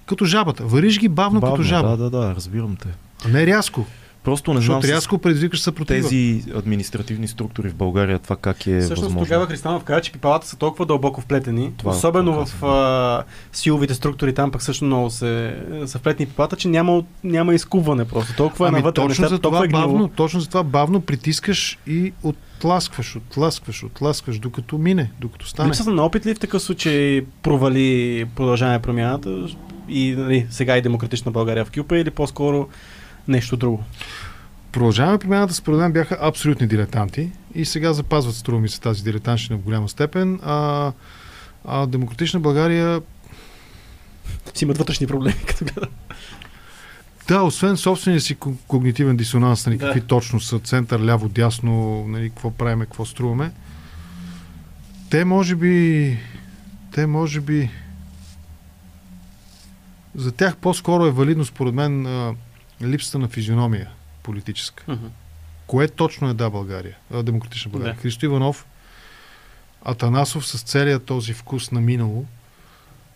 [SPEAKER 3] Като жабата. Вариш ги бавно,
[SPEAKER 1] Бавно,
[SPEAKER 3] като жаба.
[SPEAKER 1] Да, да, да, разбирам те.
[SPEAKER 3] А не рязко.
[SPEAKER 1] Просто не знам
[SPEAKER 3] рязко предизвикаш съпротива.
[SPEAKER 1] тези административни структури в България това как е
[SPEAKER 2] Всъщност
[SPEAKER 1] възможно.
[SPEAKER 2] тогава Христанов каза, че пипалата са толкова дълбоко вплетени,
[SPEAKER 1] Това е
[SPEAKER 2] особено
[SPEAKER 1] това
[SPEAKER 2] в а, силовите структури, там пък също много се, са вплетени пипалата, че няма, няма изкубване просто. Толкова е
[SPEAKER 3] Ами
[SPEAKER 2] навътре,
[SPEAKER 3] точно
[SPEAKER 2] нещата,
[SPEAKER 3] за това
[SPEAKER 2] толкова е
[SPEAKER 3] бавно, точно за това бавно притискаш и отласкваш, отласкваш, отласкваш, докато мине, докато стане.
[SPEAKER 2] Липсата на опит ли в такъв случай провали продължаване промяната и нали, сега и демократична България в Кюпа или по-скоро нещо друго?
[SPEAKER 3] Продължаваме промяната, според мен бяха абсолютни дилетанти и сега запазват, струва ми се, тази дилетантщина в голяма степен. А, а Демократична България
[SPEAKER 2] Си имат вътрешни проблеми, като гледам.
[SPEAKER 3] Да, освен собствения си ког- когнитивен дисонанс, нали,
[SPEAKER 2] Да.
[SPEAKER 3] какви точно са център, ляво, дясно, нали, какво правиме, какво струваме. Те може би, те може би, за тях по-скоро е валидно според мен липсата на физиономия политическа.
[SPEAKER 2] Мгм.
[SPEAKER 3] Кое точно е да България, а, демократична България?
[SPEAKER 2] Да.
[SPEAKER 3] Христо Иванов, Атанасов с целият този вкус на минало,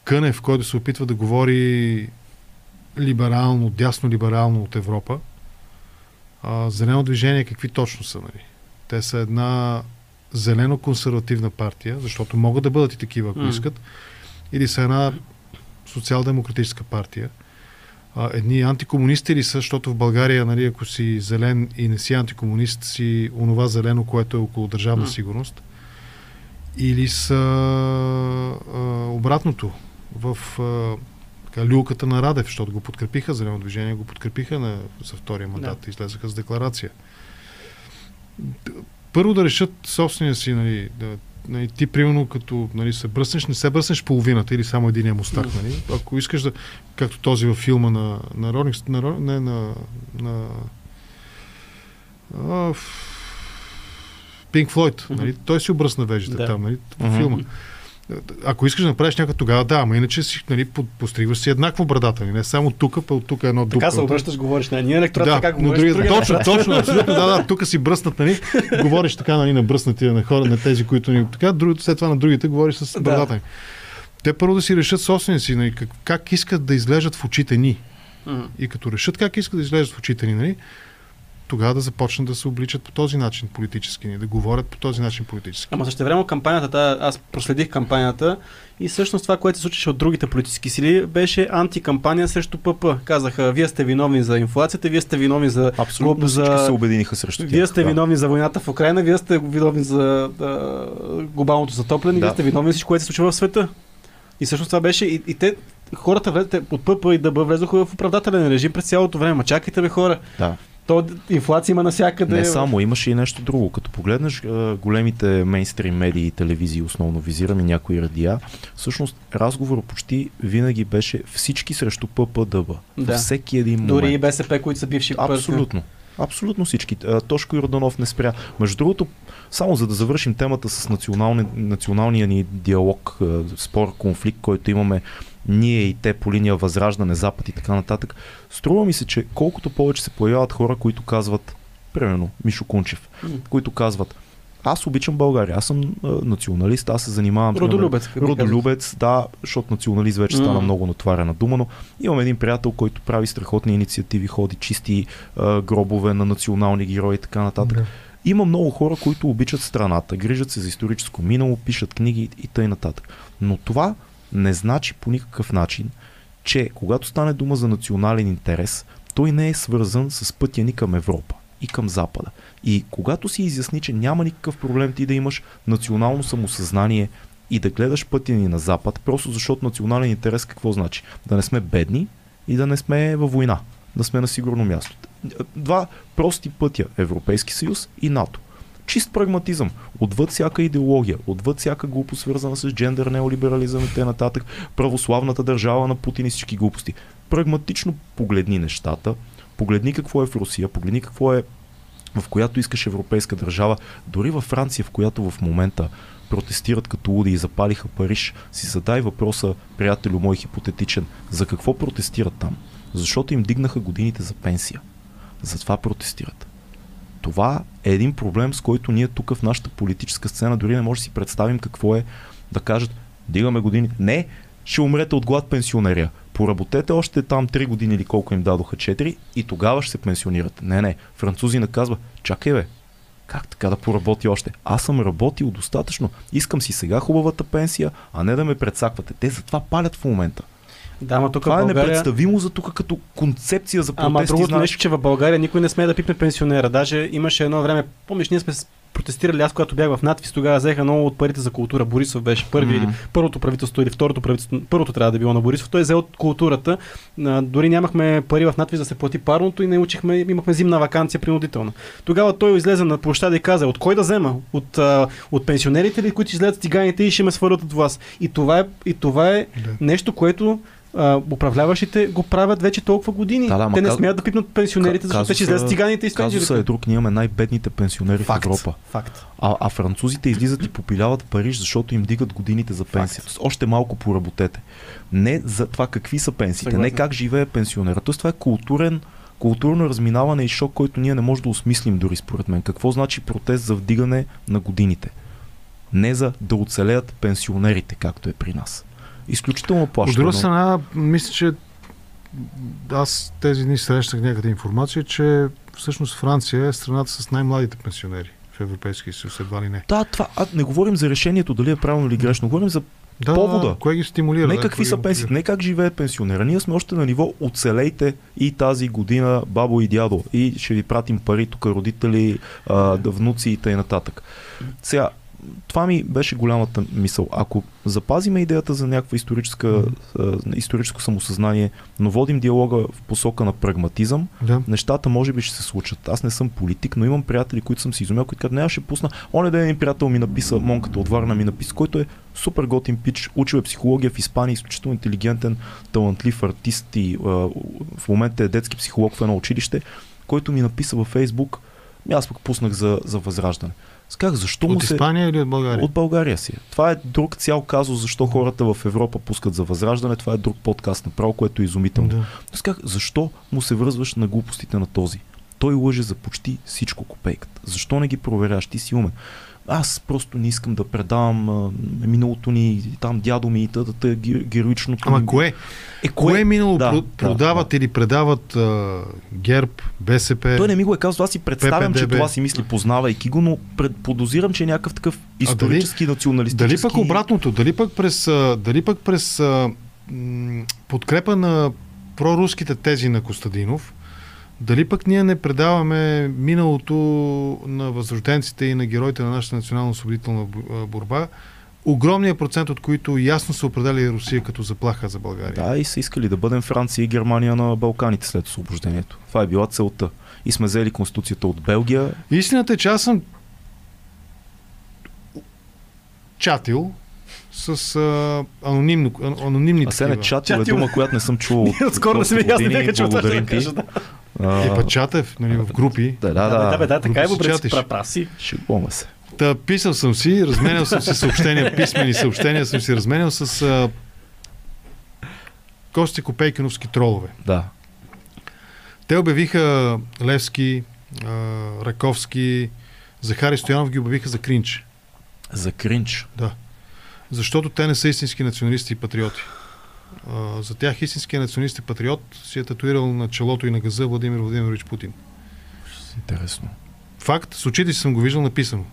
[SPEAKER 3] Кънев, който се опитва да говори либерално, дясно либерално от Европа. А, зелено движение какви точно са? Нали? Те са една зелено-консервативна партия, защото могат да бъдат и такива, ако
[SPEAKER 2] М.
[SPEAKER 3] искат, или са една социал-демократическа партия. А, едни антикомунисти ли са, защото в България, нали, ако си зелен и не си антикомунист, си онова зелено, което е около държавна сигурност. Или са а, обратното в а, така, люлката на Радев, защото го подкрепиха, зелено движение го подкрепиха на, за втория мандат, да. излезаха с декларация. Първо да решат собствения си, нали, да, нали, ти примерно като нали, се бръснеш, не се бръснеш половината или само единия мустак, нали? Ако искаш да, както този във филма на, на Роник, на, не, на, на а, Пинк Флойд, нали? Той си обръсна вежите
[SPEAKER 2] Да.
[SPEAKER 3] там, нали? В филма. Ако искаш да направиш някакво тогава, да, ама иначе си, нали, по- постриваш си еднакво брадата, нали? не само тук, па от тук едно
[SPEAKER 2] Така се обръщаш, говориш на ние електорат,
[SPEAKER 3] Да,
[SPEAKER 2] така говориш.
[SPEAKER 3] другия точно, точно, абсолютно, да, да, тук си бръснат, нали, говориш така, нали, на бръснатия на хора, на тези, които ни, така, друг, след това на другите говориш с
[SPEAKER 2] Да.
[SPEAKER 3] брадата ни. Те първо да си решат собствения си, нали, как, как искат да изглеждат в очите ни. И като решат как искат да изглеждат в очите ни, нали, тогава да започнат да се обличат по този начин политически, ни, да говорят по този начин политически.
[SPEAKER 2] Ама също време кампанията, тая, аз проследих кампанията и всъщност това, което се случваше от другите политически сили, беше антикампания срещу ПП. Казаха, вие сте виновни за инфлацията, вие сте виновни за...
[SPEAKER 1] Абсолютно
[SPEAKER 2] за-
[SPEAKER 1] всички се обединиха срещу тях.
[SPEAKER 2] Вие сте
[SPEAKER 1] Да.
[SPEAKER 2] виновни за войната в Украина, вие сте виновни за да, глобалното затопляне,
[SPEAKER 1] Да.
[SPEAKER 2] вие сте виновни за всичко, което се случва в света. И всъщност това беше и, и те, хората от ПП и ДБ влезоха в оправдателен режим през цялото време. Ма чакайте бе хора,
[SPEAKER 1] Да.
[SPEAKER 2] То инфлация има навсякъде.
[SPEAKER 1] Не само, имаше и нещо друго. Като погледнеш големите мейнстрим медии и телевизии, основно визираме някои радиа, всъщност разговор почти винаги беше всички срещу ППДБ.
[SPEAKER 2] Да.
[SPEAKER 1] Всеки един момент.
[SPEAKER 2] Дори и БСП, които са бивши
[SPEAKER 1] Абсолютно. Абсолютно всички. Тошко Йорданов не спря. Между другото, само за да завършим темата с национални, националния ни диалог, спор, конфликт, който имаме ние и те по линия Възраждане, Запад и така нататък, струва ми се, че колкото повече се появяват хора, които казват, примерно Мишо Кунчев, които казват, аз обичам България, аз съм а, националист, аз се занимавам. примерно,
[SPEAKER 2] Родолюбец. го
[SPEAKER 1] Родолюбец, да, защото националист вече стана
[SPEAKER 2] М.
[SPEAKER 1] много натварена дума, но имам един приятел, който прави страхотни инициативи, ходи чисти а, гробове на национални герои и така нататък.
[SPEAKER 3] Да.
[SPEAKER 1] Има много хора, които обичат страната, грижат се за историческо минало, пишат книги и тъй нататък. Но това не значи по никакъв начин, че когато стане дума за национален интерес, той не е свързан с пътя ни към Европа и към Запада. И когато си изясни, че няма никакъв проблем ти да имаш национално самосъзнание и да гледаш пътя ни на Запад, просто защото национален интерес какво значи? Да не сме бедни и да не сме във война, да сме на сигурно място. Два прости пътя Европейски съюз и НАТО. Чист прагматизъм, отвъд всяка идеология, отвъд всяка глупост, свързана с джендър, неолиберализъм и т.н. православната държава на Путин и всички глупости. Прагматично погледни нещата, погледни какво е в Русия, погледни какво е в която искаш европейска държава, дори във Франция, в която в момента протестират като луди и запалиха Париж, си задай въпроса, приятелю мой хипотетичен, за какво протестират там? Защото им дигнаха годините за пенсия. Затова протестират. Това е един проблем, с който ние тук в нашата политическа сцена дори не може да си представим какво е да кажат, дигаме години. Не, ще умрете от глад пенсионерия. Поработете още там 3 години или колко им дадоха 4 и тогава ще се пенсионирате. Не, не. Французи наказва, чакай бе, как така да поработи още? Аз съм работил достатъчно. Искам си сега хубавата пенсия, а не да ме предсаквате. Те затова палят в момента.
[SPEAKER 2] Да, ама тук
[SPEAKER 1] Това е
[SPEAKER 2] България...
[SPEAKER 1] непредставимо за тук като концепция за
[SPEAKER 2] Ама
[SPEAKER 1] протести.
[SPEAKER 2] другото
[SPEAKER 1] знаеш.
[SPEAKER 2] нещо, че в България никой не смее да пипне пенсионера. Даже имаше едно време, помниш, ние сме протестирали. Аз, когато бях в надвис, тогава взеха много от парите за култура. Борисов беше първи или първото правителство или второто правителство. Първото трябва да е било на Борисов. Той взе от културата. А, дори нямахме пари в надвис да се плати парното и не учихме, имахме зимна вакансия принудителна. Тогава той излезе на площада и каза, от кой да взема? От, а, от пенсионерите ли, които излезат с циганите и ще ме свалят от вас? И това е, и това е
[SPEAKER 3] Да.
[SPEAKER 2] нещо, което а, управляващите го правят вече толкова години.
[SPEAKER 1] Да, да,
[SPEAKER 2] Те не
[SPEAKER 1] каз-
[SPEAKER 2] смеят да пипнат пенсионерите, защото те ще излезат циганите и
[SPEAKER 1] Казуса е друг, ние имаме най-бедните пенсионери
[SPEAKER 2] Факт.
[SPEAKER 1] в Европа.
[SPEAKER 2] Факт.
[SPEAKER 1] А, а французите излизат и попиляват Париж, защото им дигат годините за пенсията. Още малко поработете. Не за това какви са пенсиите, не
[SPEAKER 2] Съгласен.
[SPEAKER 1] как живее пенсионера. Тоест това е културен, културно разминаване и шок, който ние не можем да осмислим дори според мен. Какво значи протест за вдигане на годините? Не за да оцелеят пенсионерите, както е при нас. Изключително
[SPEAKER 3] От
[SPEAKER 1] плашно.
[SPEAKER 3] друга страна, мисля, че аз тези дни срещах някъде информация, че всъщност Франция е страната с най-младите пенсионери в Европейския съюз, едва ли не.
[SPEAKER 1] Да, това, а, не говорим за решението, дали е правилно или грешно. Говорим за
[SPEAKER 3] Да,
[SPEAKER 1] Повода.
[SPEAKER 3] Да, кое ги стимулира?
[SPEAKER 1] Не
[SPEAKER 3] да,
[SPEAKER 1] какви са пенсиите, не как живее пенсионера. Ние сме още на ниво оцелейте и тази година бабо и дядо и ще ви пратим пари тук родители, а, да внуци и т.н. Сега, това ми беше голямата мисъл. Ако запазиме идеята за някаква историческа, а, историческо самосъзнание, но водим диалога в посока на прагматизъм,
[SPEAKER 3] Да.
[SPEAKER 1] нещата може би ще се случат. Аз не съм политик, но имам приятели, които съм си изумял, които казват, не, аз ще пусна. Оня ден един приятел ми написа, монката от Варна ми написа, който е супер готин пич, учил е психология в Испания, изключително интелигентен, талантлив артист и а, в момента е детски психолог в едно училище, който ми написа във Фейсбук, «Ами аз пък пуснах за, за възраждане. Казах, защо му
[SPEAKER 3] От
[SPEAKER 1] се...
[SPEAKER 3] Испания или от България?
[SPEAKER 1] От България си. е. Това е друг цял казус, защо хората в Европа пускат за възраждане. Това е друг подкаст направо, което е изумително.
[SPEAKER 3] Да.
[SPEAKER 1] Казах, защо му се връзваш на глупостите на този? Той лъже за почти всичко копейката. Защо не ги проверяш? Ти си умен. Аз просто не искам да предавам а, миналото ни, там дядо ми, тата, тата, героичното
[SPEAKER 3] Ама
[SPEAKER 1] ми.
[SPEAKER 3] кое?
[SPEAKER 1] Е,
[SPEAKER 3] Кое е минало?
[SPEAKER 1] Да,
[SPEAKER 3] Да,
[SPEAKER 1] да,
[SPEAKER 3] продават или предават а, ГЕРБ, БСП?
[SPEAKER 1] Той не ми го е казал, аз си представям, че
[SPEAKER 3] ППДБ.
[SPEAKER 1] това си мисли, познавайки го, но подозирам, че е някакъв такъв исторически, националистически...
[SPEAKER 3] Дали пък обратното? Дали пък през, а, дали пък през а, м, подкрепа на проруските тези на Костадинов, дали пък ние не предаваме миналото на възрожденците и на героите на нашата национално-освободителна борба, огромният процент от които ясно се определя Русия като заплаха за България.
[SPEAKER 1] Да, и са искали да бъдем Франция и Германия на Балканите след освобождението. Това е била целта. И сме взели конституцията от Белгия.
[SPEAKER 3] Истината е, че аз съм чатил с а, анонимно, а- анонимни
[SPEAKER 1] А
[SPEAKER 3] такива.
[SPEAKER 1] чатил е дума, която не съм чувал от
[SPEAKER 2] Отскоро не сме ясни нека чува това ще
[SPEAKER 1] Благодарим
[SPEAKER 2] да кажа. Да,
[SPEAKER 1] А,
[SPEAKER 3] Е, па чатев, нали, в групи.
[SPEAKER 1] Да, да,
[SPEAKER 2] да,
[SPEAKER 1] да.
[SPEAKER 2] да, бе, да, така е,
[SPEAKER 3] чатиш.
[SPEAKER 2] прав, си.
[SPEAKER 1] Шегуваме се.
[SPEAKER 3] Та, писал съм си, разменял съм си съобщения, писмени съобщения съм си разменял с а, Кости Копейкиновски тролове.
[SPEAKER 1] Да.
[SPEAKER 3] Те обявиха Левски, а, Раковски, Захари Стоянов ги обявиха за кринч.
[SPEAKER 1] За кринч.
[SPEAKER 3] Защото те не са истински националисти и патриоти. А, за тях истинският националист и патриот си е татуирал на челото и на газа Владимир Владимирович Путин.
[SPEAKER 1] Интересно.
[SPEAKER 3] Факт, с очите си съм го виждал написано.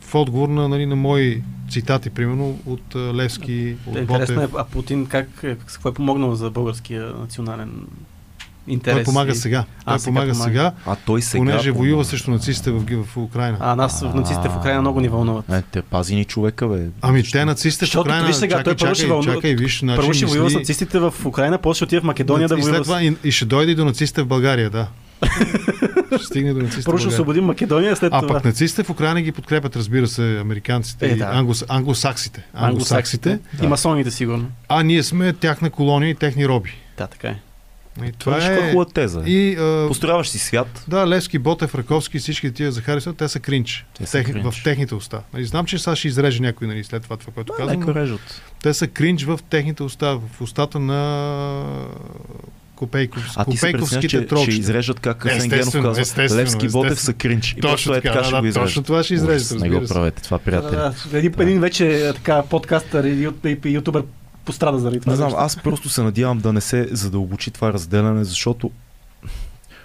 [SPEAKER 3] В отговор на, нали, на мои цитати, примерно от Левски, от
[SPEAKER 2] Интересно е,
[SPEAKER 3] Ботев.
[SPEAKER 2] а Путин как, е, какво е помогнал за българския национален интерес?
[SPEAKER 3] Той помага
[SPEAKER 2] и-
[SPEAKER 3] сега.
[SPEAKER 2] А,
[SPEAKER 3] Той
[SPEAKER 2] сега
[SPEAKER 3] помага сега,
[SPEAKER 1] А той сега...
[SPEAKER 3] понеже
[SPEAKER 1] помага.
[SPEAKER 3] воюва срещу нацистите в, в Украина.
[SPEAKER 2] А нас в нацистите в Украина много ни вълнуват.
[SPEAKER 1] Не, те пази ни човека, бе.
[SPEAKER 3] Ами те нацистите в Украина,
[SPEAKER 2] виж сега,
[SPEAKER 3] чакай,
[SPEAKER 2] той първо ще вълнува-
[SPEAKER 3] чакай, виж, значи
[SPEAKER 2] Първо ще воюва с нацистите в Украина, после ще отиде в Македония да
[SPEAKER 3] и, след
[SPEAKER 2] воюва
[SPEAKER 3] това, и, и ще дойде и до нацистите в България, да. ще стигне до нацистите
[SPEAKER 2] Първо ще освободим Македония, след
[SPEAKER 3] А
[SPEAKER 2] това...
[SPEAKER 3] пък нацистите в Украина ги подкрепят, разбира се, американците
[SPEAKER 2] Е,
[SPEAKER 3] и
[SPEAKER 2] да.
[SPEAKER 3] англос, англосаксите. Англосаксите.
[SPEAKER 2] И масоните, сигурно.
[SPEAKER 3] А ние сме тяхна колония и техни роби.
[SPEAKER 2] Да, така е.
[SPEAKER 3] И
[SPEAKER 1] Това е
[SPEAKER 3] е...
[SPEAKER 1] хубава теза. И...
[SPEAKER 3] А,
[SPEAKER 1] Построяваш си свят.
[SPEAKER 3] да, Левски, Ботев, Раковски, всички тия Захари, те са кринч.
[SPEAKER 1] Те
[SPEAKER 3] в,
[SPEAKER 1] са
[SPEAKER 3] тех,
[SPEAKER 1] кринч.
[SPEAKER 3] в техните уста. Нали, знам, че сега ще изреже някой нали, след това, това което
[SPEAKER 1] Да,
[SPEAKER 3] казвам.
[SPEAKER 1] режат.
[SPEAKER 3] Те са кринч в техните уста, в устата на Копейков,
[SPEAKER 1] А ти
[SPEAKER 3] Копейковските
[SPEAKER 1] че ще
[SPEAKER 3] тролчета.
[SPEAKER 1] изрежат как Асен Генов
[SPEAKER 3] Естествено,
[SPEAKER 1] казва
[SPEAKER 3] естествено,
[SPEAKER 1] Левски Ботев са кринч. И
[SPEAKER 3] Точно
[SPEAKER 1] е
[SPEAKER 3] така, да,
[SPEAKER 1] ще
[SPEAKER 3] да,
[SPEAKER 1] го изрежат.
[SPEAKER 3] точно това ще изрежат,
[SPEAKER 1] Не го правете това, приятели.
[SPEAKER 2] Да, да, един, един вече така подкастър и ютубър пострада заради това.
[SPEAKER 1] Не знам, аз просто се надявам да не се задълбочи това разделяне, защото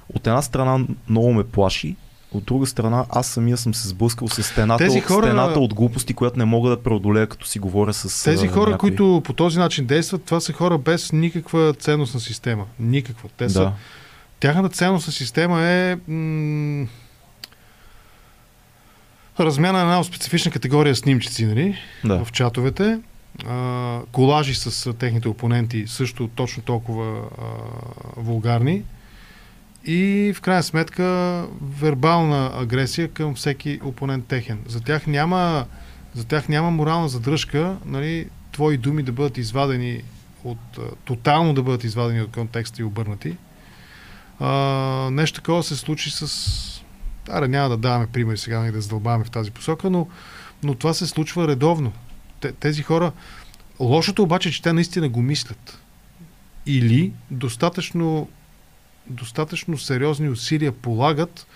[SPEAKER 1] от една страна много ме плаши, от друга страна аз самия съм се сблъскал с стената,
[SPEAKER 3] Тези хора-
[SPEAKER 1] стената от глупости, която не мога да преодолея, като си говоря с
[SPEAKER 3] Тези хора,
[SPEAKER 1] някой.
[SPEAKER 3] които по този начин действат, това са хора без никаква ценностна система. Никаква. Те са,
[SPEAKER 1] Да.
[SPEAKER 3] тяхната ценностна система е м- размяна на една специфична категория снимчици, нали?
[SPEAKER 1] Да.
[SPEAKER 3] в чатовете. Колажи с техните опоненти също точно толкова а, вулгарни. И в крайна сметка вербална агресия към всеки опонент техен. За тях няма, за тях няма морална задръжка нали, твои думи да бъдат извадени от, тотално да бъдат извадени от контекста и обърнати. А, нещо такова се случи с... Аре, няма да даваме примери сега и да задълбаваме в тази посока, но, но това се случва редовно. Те, тези хора... Лошото обаче, е, че те наистина го мислят. Или достатъчно, достатъчно сериозни усилия полагат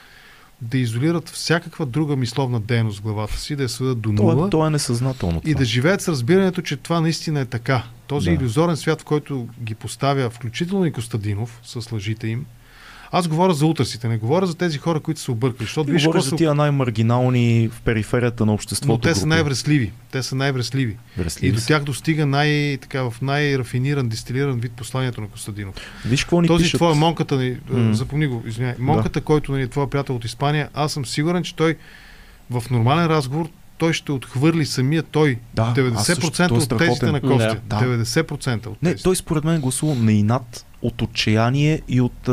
[SPEAKER 3] да изолират всякаква друга мисловна дейност в главата си, да я сведат до
[SPEAKER 1] То
[SPEAKER 3] нула
[SPEAKER 1] е, то е несъзнателно.
[SPEAKER 3] и
[SPEAKER 1] това.
[SPEAKER 3] да живеят с разбирането, че това наистина е така. Този
[SPEAKER 1] да.
[SPEAKER 3] иллюзорен свят, в който ги поставя включително и Костадинов с лъжите им. Аз говоря за утрасите, не говоря за тези хора, които са объркали. Защото виж какво
[SPEAKER 1] за
[SPEAKER 3] са...
[SPEAKER 1] тия най-маргинални в периферията на обществото.
[SPEAKER 3] Но те са най-вресливи. Те са най-вресливи.
[SPEAKER 1] Вресливи
[SPEAKER 3] И до тях достига най, така, в най-рафиниран, дистилиран вид посланието на Костадинов.
[SPEAKER 1] Виж какво ни
[SPEAKER 3] Този
[SPEAKER 1] пишат.
[SPEAKER 3] твоя монката,
[SPEAKER 1] м-
[SPEAKER 3] запомни го, извиняй, монката, който нали, е твоя приятел от Испания, аз съм сигурен, че той в нормален разговор той ще отхвърли самия той
[SPEAKER 1] Да, аз също,
[SPEAKER 3] 90%
[SPEAKER 1] той е
[SPEAKER 3] от тезите на Костя.
[SPEAKER 1] Да.
[SPEAKER 3] 90% от
[SPEAKER 1] Не,
[SPEAKER 3] тезите.
[SPEAKER 1] той според мен гласува на инат, от отчаяние и от...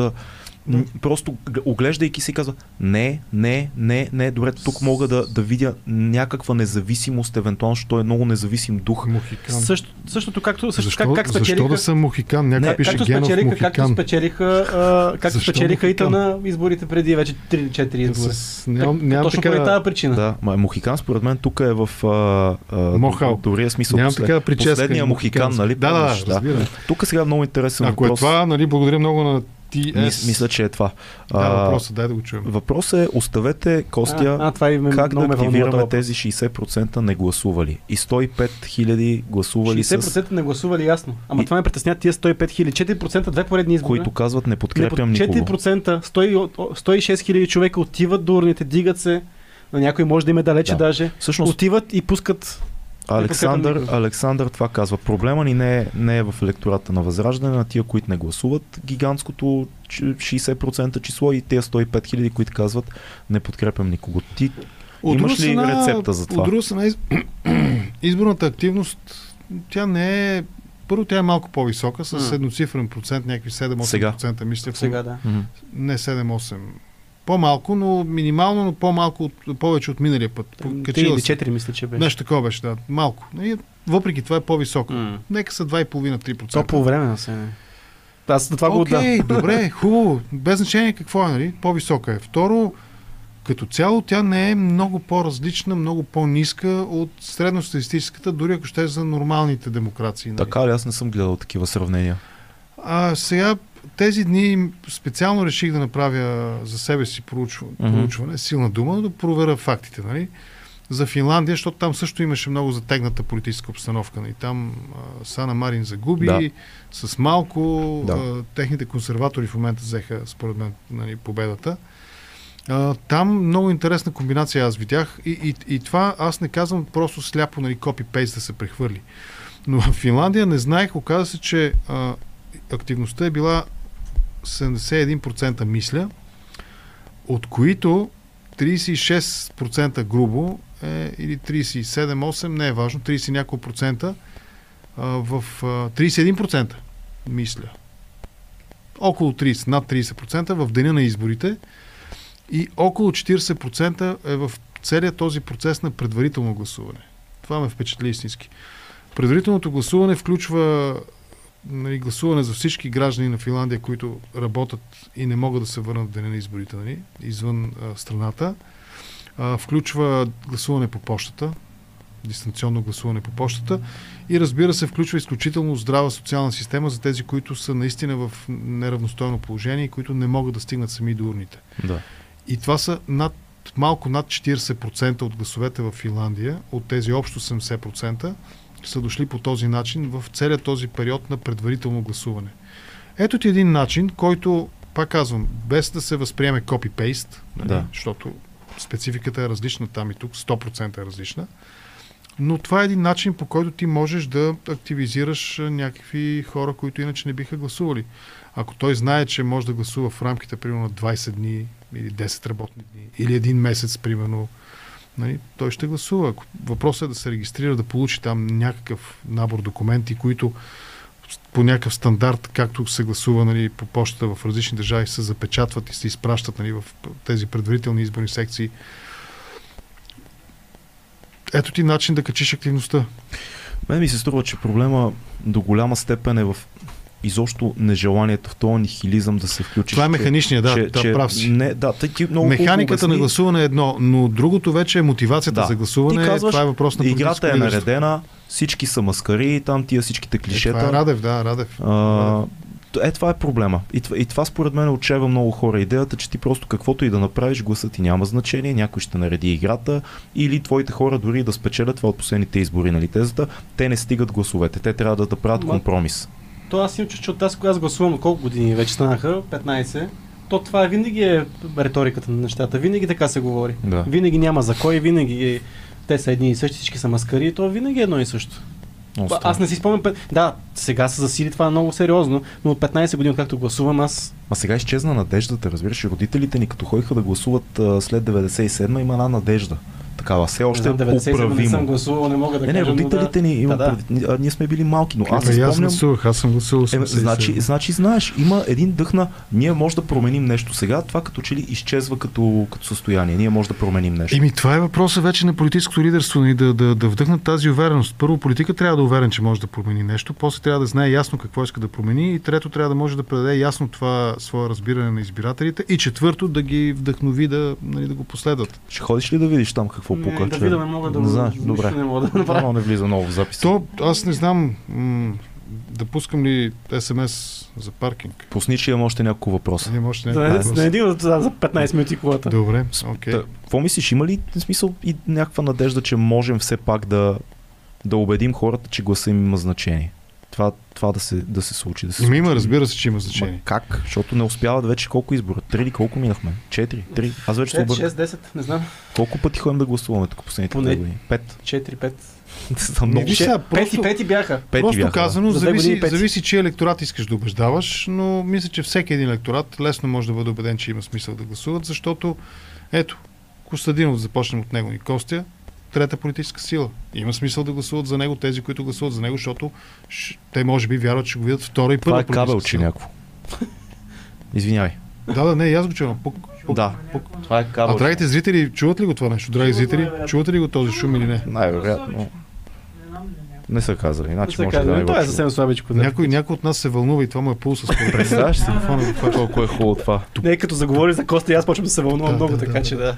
[SPEAKER 1] Просто оглеждайки си казва, не, не, не, не, добре, тук мога да, да видя някаква независимост, евентуално, защото е много независим дух.
[SPEAKER 3] Мохикан.
[SPEAKER 2] Също, същото както също,
[SPEAKER 3] защо,
[SPEAKER 2] как, как
[SPEAKER 3] защо
[SPEAKER 2] спечелиха,
[SPEAKER 3] да съм Мохикан? Някой
[SPEAKER 1] Не,
[SPEAKER 3] пише
[SPEAKER 2] както
[SPEAKER 3] Генов
[SPEAKER 2] спечелиха, както
[SPEAKER 3] Мохикан.
[SPEAKER 2] спечелиха, а, както
[SPEAKER 3] Защо
[SPEAKER 2] спечелиха и на изборите преди вече 3-4 избора.
[SPEAKER 3] С, нямам,
[SPEAKER 2] Так-
[SPEAKER 3] нямам
[SPEAKER 2] Точно поради
[SPEAKER 3] така,
[SPEAKER 2] тази причина.
[SPEAKER 1] Да, ма, Мохикан според мен тук е в а, а,
[SPEAKER 3] Мохал.
[SPEAKER 1] добрия смисъл.
[SPEAKER 3] нямам такава прическа.
[SPEAKER 1] Последния Мохикан, нали?
[SPEAKER 3] Да, да, да.
[SPEAKER 1] Тук сега е много интересен
[SPEAKER 3] Ако е
[SPEAKER 1] въпрос.
[SPEAKER 3] това, нали, благодаря много на TS.
[SPEAKER 1] Мис, мисля, че е това.
[SPEAKER 3] Да, въпросът, дай да го чуем.
[SPEAKER 1] Въпросът е, оставете Костя
[SPEAKER 2] а, а, това ме,
[SPEAKER 1] как да активираме тези 60% не гласували и 105 хиляди гласували с
[SPEAKER 2] 60% не гласували ясно. Ама
[SPEAKER 1] И-
[SPEAKER 2] това ме притеснят тия 105 хиляди. 4% две поредни избори.
[SPEAKER 1] които казват не
[SPEAKER 2] Не,
[SPEAKER 1] подкрепям
[SPEAKER 2] под-
[SPEAKER 1] никого.
[SPEAKER 2] 4%, 100 106 хиляди човека отиват до урните, дигат се. На някой може да им е далече
[SPEAKER 1] Да.
[SPEAKER 2] даже.
[SPEAKER 1] Всъщност
[SPEAKER 2] Отиват и пускат.
[SPEAKER 1] Александър,
[SPEAKER 2] никого.
[SPEAKER 1] Александър това казва. Проблема ни не е, не е в електората на Възраждане, на тия, които не гласуват гигантското ч- 60% число и тези 105 хиляди, които казват не подкрепям никого. Ти
[SPEAKER 3] От
[SPEAKER 1] Имаш ли
[SPEAKER 3] страна-
[SPEAKER 1] рецепта за това?
[SPEAKER 3] От друга страна, из... изборната активност, тя не е... Първо, тя е малко по-висока, с едноцифрен процент, някакви 7-8%, мисля.
[SPEAKER 2] Сега да.
[SPEAKER 3] Не 7-8. По-малко, но минимално, но по-малко, от, повече от миналия път.
[SPEAKER 2] 3
[SPEAKER 3] Качила
[SPEAKER 2] или
[SPEAKER 3] се.
[SPEAKER 2] 4 мисля, че беше.
[SPEAKER 3] Нещо такова беше, да. Малко. И въпреки това е по-високо.
[SPEAKER 2] М.
[SPEAKER 3] Нека са 2,5-3%.
[SPEAKER 2] То по време на се. Аз това го отдам.
[SPEAKER 3] Окей, добре, хубаво. Без значение какво е, нали? По-висока е. Второ, като цяло тя не е много по-различна, много по-ниска от средностатистическата, дори ако ще е за нормалните демокрации. Нали?
[SPEAKER 1] така ли? Аз не съм гледал такива сравнения.
[SPEAKER 3] А сега тези дни специално реших да направя за себе си проучване, проучване силна дума, да проверя фактите. Нали? За Финландия, защото там също имаше много затегната политическа обстановка. Нали? Там а, Сана Марин загуби
[SPEAKER 1] Да.
[SPEAKER 3] с малко.
[SPEAKER 1] Да.
[SPEAKER 3] А, техните консерватори в момента взеха, според мен, нали, победата. А, там много интересна комбинация аз видях и, и, и това аз не казвам просто сляпо нали, копи-пейст да се прехвърли. Но в Финландия не знаех, оказа се, че а, активността е била 71% мисля, от които 36% грубо е, или 37-8, не е важно, 30 и няколко процента, в а, 31% мисля. Около 30, над 30% в деня на изборите и около 40% е в целият този процес на предварително гласуване. Това ме впечатли истински. Предварителното гласуване включва нали, гласуване за всички граждани на Финландия, които работят и не могат да се върнат в деня на изборите нали, извън а, страната. А, включва гласуване по почтата, дистанционно гласуване по почтата и разбира се включва изключително здрава социална система за тези, които са наистина в неравностойно положение и които не могат да стигнат сами до урните.
[SPEAKER 1] Да.
[SPEAKER 3] И това са над, малко над 40% от гласовете в Финландия, от тези общо 70%, са дошли по този начин в целият този период на предварително гласуване. Ето ти един начин, който, пак казвам, без да се възприеме копи-пейст, нали,
[SPEAKER 1] Да.
[SPEAKER 3] защото спецификата е различна там и тук, 100% е различна, но това е един начин, по който ти можеш да активизираш някакви хора, които иначе не биха гласували. Ако той знае, че може да гласува в рамките примерно на 20 дни или 10 работни дни, или един месец, примерно, нали, той ще гласува. Въпросът е да се регистрира, да получи там някакъв набор документи, които по някакъв стандарт, както се гласува нали, по почта в различни държави, се запечатват и се изпращат нали, в тези предварителни изборни секции. Ето ти начин да качиш активността.
[SPEAKER 1] Мен ми се струва, че проблема до голяма степен е в изобщо нежеланието в този нихилизъм да се включи.
[SPEAKER 3] Това е механичния, да,
[SPEAKER 1] че,
[SPEAKER 3] да,
[SPEAKER 1] че,
[SPEAKER 3] прав си.
[SPEAKER 1] Не, да, тъй, ти много
[SPEAKER 3] Механиката на гласуване е едно, но другото вече е мотивацията
[SPEAKER 1] Да.
[SPEAKER 3] за гласуване.
[SPEAKER 1] Ти казваш,
[SPEAKER 3] това е въпрос на
[SPEAKER 1] Играта е наредена, всички са маскари, там тия всичките
[SPEAKER 3] Е,
[SPEAKER 1] клишета.
[SPEAKER 3] това е Радев, да, Радев.
[SPEAKER 1] А, е, това е проблема. И това, и това според мен отчева много хора. Идеята, че ти просто каквото и да направиш, гласът ти няма значение, някой ще нареди играта или твоите хора дори да спечелят това от последните избори, нали тезата, те не стигат гласовете, те трябва да, да правят компромис.
[SPEAKER 2] То аз имам че от аз, когато аз гласувам, колко години вече станаха, 15, то това винаги е риториката на нещата. Винаги така се говори.
[SPEAKER 1] Да.
[SPEAKER 2] Винаги няма за кой, винаги е, те са едни и същи, всички са маскари, и то винаги е едно и също.
[SPEAKER 1] Странно.
[SPEAKER 2] Аз не си спомням. Да, сега се засили това много сериозно, но от 15 години, както гласувам, аз.
[SPEAKER 1] А сега изчезна надеждата, разбираш, родителите ни като ходиха да гласуват след 97 има една надежда. Такава, все
[SPEAKER 2] не
[SPEAKER 1] още
[SPEAKER 2] знам, 97 не съм
[SPEAKER 1] управимо.
[SPEAKER 2] гласувал, не мога да
[SPEAKER 1] Не, не,
[SPEAKER 2] кажа.
[SPEAKER 1] родителите
[SPEAKER 2] да.
[SPEAKER 1] ни имат
[SPEAKER 2] Да, да.
[SPEAKER 1] ние сме били малки, но аз
[SPEAKER 3] и аз
[SPEAKER 1] спомням,
[SPEAKER 3] гласувах, аз съм гласувал.
[SPEAKER 1] Е,
[SPEAKER 3] 87.
[SPEAKER 1] значи, значи, знаеш, има един дъх на ние може да променим нещо сега, това като че ли изчезва като, като състояние. Ние може да променим нещо.
[SPEAKER 3] Еми, това е въпросът вече на политическото лидерство, нали, да, да, да вдъхнат тази увереност. Първо, политика трябва да е уверен, че може да промени нещо, после трябва да знае ясно какво иска да промени и трето, трябва да може да предаде ясно това свое разбиране на избирателите и четвърто, да ги вдъхнови да, нали, да го последват.
[SPEAKER 1] Ще ходиш ли да видиш там какво
[SPEAKER 2] Не,
[SPEAKER 1] пука?
[SPEAKER 2] да
[SPEAKER 1] че-
[SPEAKER 2] не мога да
[SPEAKER 1] не знаеш, добре.
[SPEAKER 2] не мога да направя.
[SPEAKER 1] Нормално не влиза много в записа.
[SPEAKER 3] То, аз не знам м- да пускам ли СМС за паркинг.
[SPEAKER 1] Пусни, че имам още няколко въпроса.
[SPEAKER 3] Има още
[SPEAKER 2] Да,
[SPEAKER 3] някакъв
[SPEAKER 2] не,
[SPEAKER 3] въпрос.
[SPEAKER 2] не един за за 15 минути колата.
[SPEAKER 3] Добре, окей.
[SPEAKER 1] Та, Какво мислиш, има ли смисъл и някаква надежда, че можем все пак да, да убедим хората, че гласа им има значение? Това, това да, се, да се случи. Да се случи.
[SPEAKER 3] има, разбира се, че има
[SPEAKER 1] Ма
[SPEAKER 3] значение.
[SPEAKER 1] как? Защото не успяват вече колко избора? Три ли колко минахме? Четири? Три? Аз вече се
[SPEAKER 2] 5,
[SPEAKER 1] обърках.
[SPEAKER 2] 6, 10, не знам.
[SPEAKER 1] Колко пъти ходим да гласуваме тук последните
[SPEAKER 2] Поне-
[SPEAKER 1] години? Пет.
[SPEAKER 2] 4, 5.
[SPEAKER 1] Са много.
[SPEAKER 3] виж сега,
[SPEAKER 2] Пети,
[SPEAKER 3] просто,
[SPEAKER 2] пети бяха.
[SPEAKER 1] Пети
[SPEAKER 3] просто
[SPEAKER 1] бяха, да.
[SPEAKER 3] казано,
[SPEAKER 2] години
[SPEAKER 3] зависи,
[SPEAKER 2] пети.
[SPEAKER 3] зависи, че електорат искаш да убеждаваш, но мисля, че всеки един електорат лесно може да бъде убеден, че има смисъл да гласуват, защото ето, Костадинов, започнем от него, Никостя, трета политическа сила. Има смисъл да гласуват за него тези, които гласуват за него, защото ш- те може би вярват, че го видят втора и
[SPEAKER 1] Това
[SPEAKER 3] първа
[SPEAKER 1] е
[SPEAKER 3] политическа
[SPEAKER 1] кабелче някакво. Извинявай.
[SPEAKER 3] Да, да, не, аз го чувам. Пук, пук.
[SPEAKER 1] Да. Това е
[SPEAKER 3] А
[SPEAKER 1] кабелче.
[SPEAKER 3] драгите зрители, чуват ли го това нещо? Драги зрители, чувате ли го този шум или не?
[SPEAKER 1] Най-вероятно. Не са казали,
[SPEAKER 2] Не
[SPEAKER 1] иначе
[SPEAKER 2] се
[SPEAKER 1] може да
[SPEAKER 2] казва.
[SPEAKER 1] не
[SPEAKER 2] Това
[SPEAKER 1] го
[SPEAKER 2] е
[SPEAKER 1] чува.
[SPEAKER 2] съвсем слабичко. Да.
[SPEAKER 3] Някой, някой от нас се вълнува и това му е пулса според.
[SPEAKER 1] Представяш си? Колко е хубаво това.
[SPEAKER 2] Не, е като заговори за Коста и аз почвам да се вълнувам
[SPEAKER 3] Да,
[SPEAKER 2] много,
[SPEAKER 3] да,
[SPEAKER 2] така
[SPEAKER 3] да,
[SPEAKER 2] че да.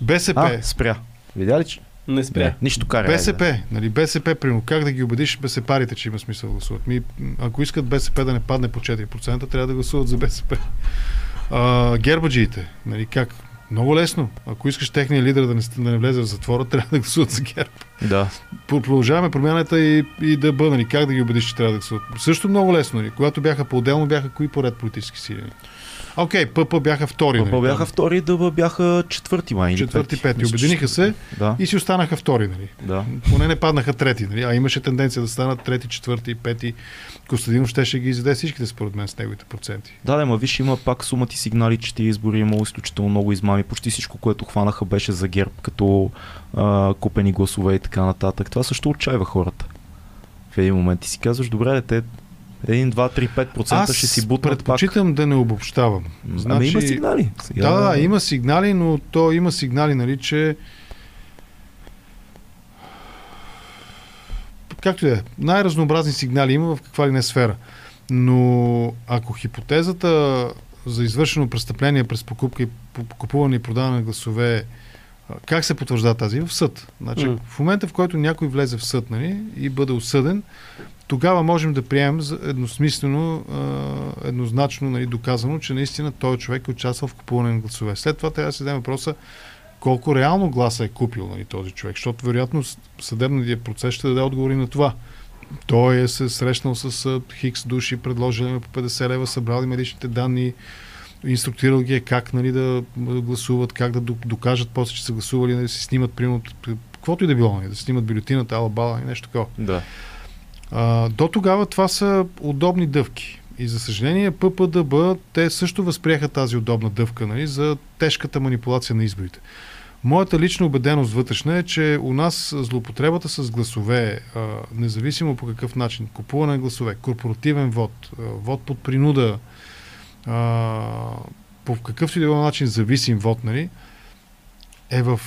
[SPEAKER 3] БСП.
[SPEAKER 1] А, спря. Видя ли, че?
[SPEAKER 2] Не спря.
[SPEAKER 1] Не, нищо карай.
[SPEAKER 3] БСП, нали, БСП, примерно, как да ги убедиш БСП-арите, че има смисъл да гласуват? Ми, ако искат БСП да не падне по 4%, трябва да гласуват за БСП. А, гербаджиите, нали, как? Много лесно. Ако искаш техния лидер да не, да не влезе в затвора, трябва да гласуват за ГЕРБ.
[SPEAKER 1] Да.
[SPEAKER 3] Про- Продължаваме промяната и, и ДБ, нали, как да ги убедиш, че трябва да гласуват? Също много лесно. Нали. Когато бяха по-отделно, бяха кои поред политически сили? Окей, ПП бяха втори.
[SPEAKER 1] Папа
[SPEAKER 3] нали,
[SPEAKER 1] бяха втори, дъба бяха четвърти май.
[SPEAKER 3] Четвърти, пети. Обединиха се
[SPEAKER 1] Да,
[SPEAKER 3] и си останаха втори. Нали.
[SPEAKER 1] да.
[SPEAKER 3] Поне не паднаха трети, нали? а имаше тенденция да станат трети, четвърти, пети. Костадинов щеше ги изяде всичките, според мен, с неговите проценти.
[SPEAKER 1] Да, да, ма виж, има пак сумати сигнали, че тия избори имало изключително много измами. Почти всичко, което хванаха, беше за ГЕРБ, като а, купени гласове и така нататък. Това също отчаива хората. В един момент ти си казваш, добре, де, те 1, 2, 3, 5% ще си бутнат пак.
[SPEAKER 3] предпочитам да не обобщавам.
[SPEAKER 1] Значи... Ами има сигнали. Сега,
[SPEAKER 3] Да, да, има сигнали, но то има сигнали, нали, че както и да е, най-разнообразни сигнали има в каква ли не сфера. Но ако хипотезата за извършено престъпление през покупка и купуване и продаване на гласове как се потвърждава тази? В съд. Значи,
[SPEAKER 2] М.
[SPEAKER 3] в момента, в който някой влезе в съд нали, и бъде осъден, тогава можем да приемем едносмислено, еднозначно нали, доказано, че наистина той човек е участвал в купуване на гласове. След това трябва да се даде въпроса колко реално гласа е купил нали, този човек, защото вероятно съдебният процес ще даде отговори на това. Той е се срещнал с хикс души, предложили му по 50 лева, събрали медичните данни, инструктирал ги е как нали, да гласуват, как да до- докажат после, че са гласували, нали, да се снимат, примерно, каквото и да било, нали, да снимат бюлетината, ала бала и нещо такова.
[SPEAKER 1] Да.
[SPEAKER 3] До тогава това са удобни дъвки. И за съжаление ППДБ те също възприеха тази удобна дъвка нали, за тежката манипулация на изборите. Моята лична убеденост вътрешна е, че у нас злоупотребата с гласове, независимо по какъв начин, купуване на гласове, корпоративен вод, вод под принуда, по какъвто и да било начин зависим вод, нали, е в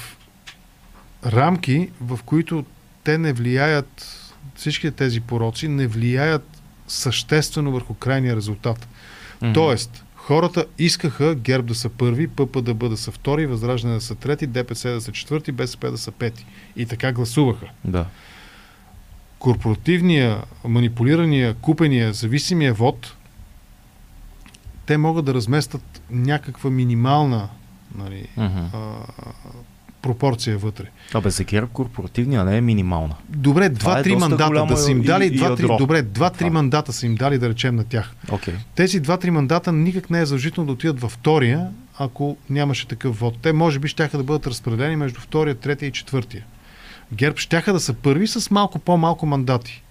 [SPEAKER 3] рамки, в които те не влияят, всички тези пороци не влияят съществено върху крайния резултат.
[SPEAKER 1] Мгм.
[SPEAKER 3] Тоест, хората искаха ГЕРБ да са първи, ПП да бъда са втори, Възраждане да са трети, ДПС да са четвърти, БСП да са пети. И така гласуваха.
[SPEAKER 1] Да.
[SPEAKER 3] Корпоративния, манипулирания, купения, зависимия вод, те могат да разместят някаква минимална нали,
[SPEAKER 1] Мгм.
[SPEAKER 3] а, пропорция вътре.
[SPEAKER 1] Абе, за ГЕРБ корпоративния не е минимална.
[SPEAKER 3] Добре,
[SPEAKER 1] е
[SPEAKER 3] два-три
[SPEAKER 1] доста
[SPEAKER 3] мандата да са им дали,
[SPEAKER 1] и
[SPEAKER 3] два-три,
[SPEAKER 1] ядро.
[SPEAKER 3] добре, два-три мандата са им дали, да речем, на тях.
[SPEAKER 1] Окей.
[SPEAKER 3] Тези два-три мандата никак не е задължително да отидат във втория, ако нямаше такъв вод. Те може би щяха да бъдат разпределени между втория, третия и четвъртия. ГЕРБ щяха да са първи с малко по-малко мандати.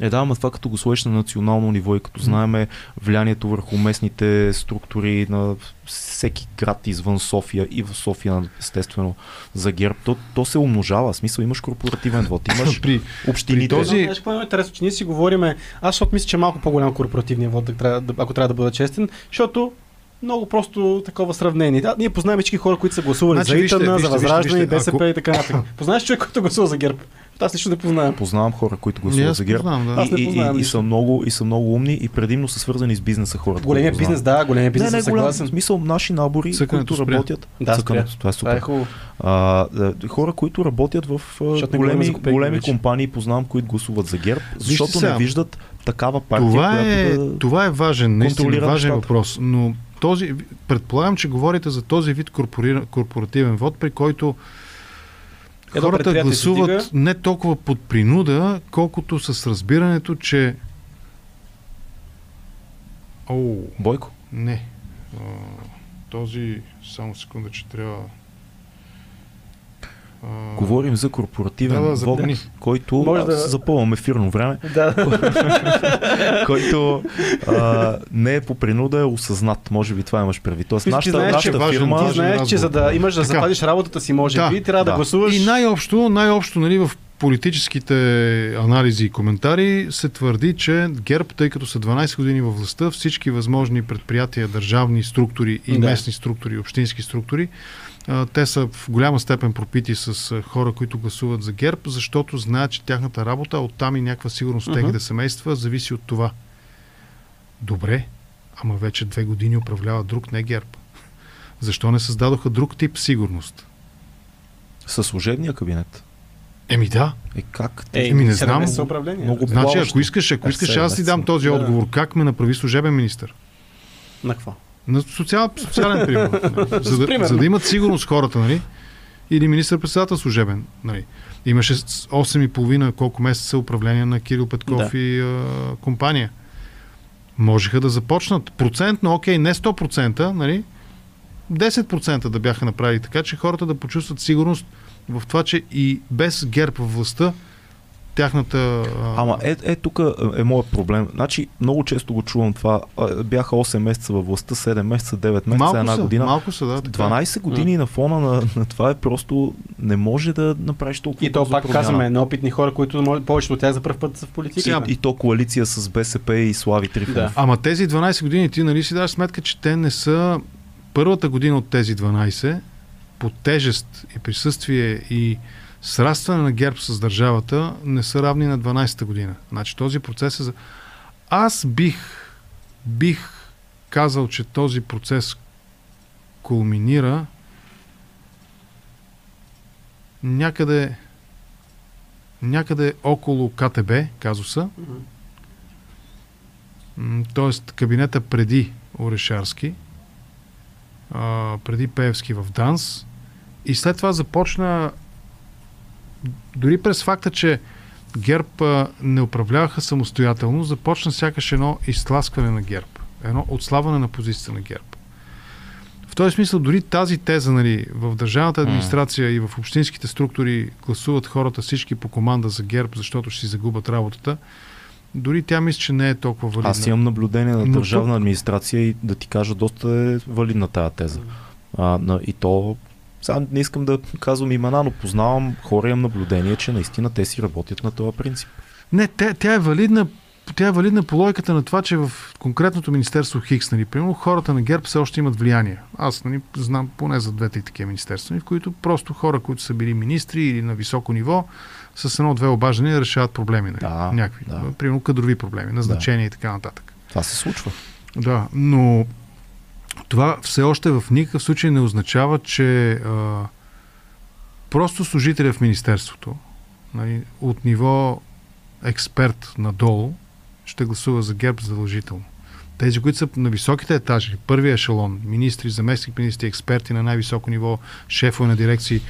[SPEAKER 1] Е, да, ама това като го сложиш на национално ниво и като знаеме влиянието върху местните структури на всеки град извън София и в София, естествено, за ГЕРБ, то, то се умножава. В смисъл имаш корпоративен вод, имаш
[SPEAKER 3] При,
[SPEAKER 1] общините.
[SPEAKER 3] при този-
[SPEAKER 2] Знаеш какво е интересно, че ние си говориме, аз защото мисля, че е малко по-голям корпоративния вод, ако трябва да бъда честен, защото много просто такова сравнение. Да, ние познаваме всички хора, които са гласували
[SPEAKER 3] Значи,
[SPEAKER 2] за Итана, за Възраждане,
[SPEAKER 3] вижте,
[SPEAKER 2] БСП
[SPEAKER 3] ако-
[SPEAKER 2] и така нататък. Познаваш човек, който гласува за ГЕРБ? Аз лично не познавам.
[SPEAKER 1] Познавам хора, които гласуват за ГЕРБ.
[SPEAKER 3] познавам, да.
[SPEAKER 2] Аз не
[SPEAKER 1] И, и, и, са много, и са много умни и предимно са свързани с бизнеса хората.
[SPEAKER 2] Големия бизнес, да, големия бизнес,
[SPEAKER 1] не, не, голям
[SPEAKER 2] съгласен.
[SPEAKER 1] смисъл, наши набори,
[SPEAKER 3] Цъкането
[SPEAKER 1] които
[SPEAKER 3] спря.
[SPEAKER 1] работят.
[SPEAKER 2] Да,
[SPEAKER 1] Цъкането,
[SPEAKER 2] спря.
[SPEAKER 1] това е
[SPEAKER 2] Това е
[SPEAKER 1] супер.
[SPEAKER 2] хубаво.
[SPEAKER 1] А, хора, които работят в
[SPEAKER 2] говорим
[SPEAKER 1] големи, големи компании, познавам, които гласуват за ГЕРБ, защото
[SPEAKER 3] сега.
[SPEAKER 1] не виждат такава партия,
[SPEAKER 3] Това
[SPEAKER 1] която
[SPEAKER 3] е,
[SPEAKER 1] да...
[SPEAKER 3] това е важен, наистина важен въпрос. Но този, предполагам, че говорите за този вид корпоративен вод, при който
[SPEAKER 2] Едно
[SPEAKER 3] хората гласуват
[SPEAKER 2] дига.
[SPEAKER 3] не толкова под принуда, колкото с разбирането, че О,
[SPEAKER 1] Бойко.
[SPEAKER 3] не. А, този, само секунда, че трябва...
[SPEAKER 1] Говорим за корпоративен
[SPEAKER 3] Да, да,
[SPEAKER 1] вод,
[SPEAKER 3] запомни.
[SPEAKER 1] който
[SPEAKER 2] Може
[SPEAKER 1] да...
[SPEAKER 2] да-
[SPEAKER 1] запълвам ефирно време,
[SPEAKER 2] Да.
[SPEAKER 1] който а, не е по принуда, е осъзнат. Може би това имаш предвид. Тоест,
[SPEAKER 2] Ти
[SPEAKER 1] нашата,
[SPEAKER 2] знаеш, че
[SPEAKER 1] нашата
[SPEAKER 3] важен-
[SPEAKER 1] фирма...
[SPEAKER 2] Ти знаеш, че за да имаш да запазиш работата си, може
[SPEAKER 3] Да,
[SPEAKER 2] би, трябва да,
[SPEAKER 1] да.
[SPEAKER 2] гласуваш.
[SPEAKER 3] И най-общо, най-общо нали, в политическите анализи и коментари се твърди, че ГЕРБ, тъй като са 12 години във властта, всички възможни предприятия, държавни структури и
[SPEAKER 2] Да.
[SPEAKER 3] местни структури, общински структури, те са в голяма степен пропити с хора, които гласуват за ГЕРБ, защото знаят, че тяхната работа, оттам и някаква сигурност
[SPEAKER 2] Мгм.
[SPEAKER 3] техните семейства, зависи от това. Добре, ама вече две години управлява друг, не ГЕРБ. Защо не създадоха друг тип сигурност?
[SPEAKER 1] Със служебния кабинет.
[SPEAKER 3] Еми да,
[SPEAKER 1] Е как?
[SPEAKER 2] Ей,
[SPEAKER 3] Еми, не
[SPEAKER 2] 17
[SPEAKER 3] знам.
[SPEAKER 1] Много
[SPEAKER 3] Значи, ако искаш, ако
[SPEAKER 1] Е,
[SPEAKER 3] искаш, аз ти дам този отговор. Как ме направи служебен министр?
[SPEAKER 2] На какво?
[SPEAKER 3] На социал, социален пример. за, да,
[SPEAKER 2] Примерно.
[SPEAKER 3] за да имат сигурност хората, нали? Или министър-председател служебен. Нали? Имаше с- 8,5 колко месеца управление на Кирил Петков
[SPEAKER 2] Да.
[SPEAKER 3] и а, компания. Можеха да започнат. Процентно, окей, не 100%, нали? 10% да бяха направили така, че хората да почувстват сигурност в това, че и без ГЕРБ във властта, тяхната... а,
[SPEAKER 1] Ама е, е тук е моят проблем. Значи много често го чувам това. Бяха 8 месеца във властта, 7 месеца, 9 месеца,
[SPEAKER 3] малко
[SPEAKER 1] една
[SPEAKER 3] са,
[SPEAKER 1] година.
[SPEAKER 3] Малко са, да. така е.
[SPEAKER 1] 12 години на фона на, на това е просто не може да направиш толкова
[SPEAKER 2] И то пак
[SPEAKER 1] промяна.
[SPEAKER 2] казваме, неопитни хора, които може- повечето от тях за първ път са в политика.
[SPEAKER 3] Сега,
[SPEAKER 1] И, и то коалиция с БСП и Слави Трифонов.
[SPEAKER 2] Да.
[SPEAKER 3] Ама тези 12 години ти нали си даваш сметка, че те не са първата година от тези 12 по тежест и присъствие и срастване на ГЕРБ с държавата не са равни на 12-та година. Значи този процес е за... Аз бих, бих казал, че този процес кулминира някъде някъде около КТБ, казуса, Тоест кабинета преди Орешарски, преди Пеевски в ДАНС и след това започна дори през факта, че ГЕРБ не управляваха самостоятелно, започна сякаш едно изтласкване на ГЕРБ, едно отслабване на позицията на ГЕРБ. В този смисъл дори тази теза нали, в държавната администрация и в общинските структури гласуват хората всички по команда за ГЕРБ, защото ще си загубят работата, дори тя мисля, че не е толкова валидна.
[SPEAKER 1] Аз имам наблюдение на държавна администрация и да ти кажа, доста е валидна тази теза. А, и то Сега не искам да казвам имена, но познавам хора, имам наблюдение, че наистина те си работят на този принцип.
[SPEAKER 3] Не, тя, тя е валидна тя е валидна по логиката на това, че в конкретното Министерство Хикс, нали, примерно, хората на ГЕРБ все още имат влияние. Аз нали, знам поне за двете и такива министерства, нали, в които просто хора, които са били министри или на високо ниво, с едно-две обаждания решават проблеми. Нали,
[SPEAKER 1] Да,
[SPEAKER 3] някакви.
[SPEAKER 1] да.
[SPEAKER 3] Примерно кадрови проблеми, назначения и така нататък.
[SPEAKER 1] Това се случва.
[SPEAKER 3] Да, но това все още в никакъв случай не означава, че а, просто служителя в Министерството нали, от ниво експерт надолу ще гласува за ГЕРБ задължително. Тези, които са на високите етажи, първия ешелон, министри, заместник министри, експерти на най-високо ниво, шефове на дирекции,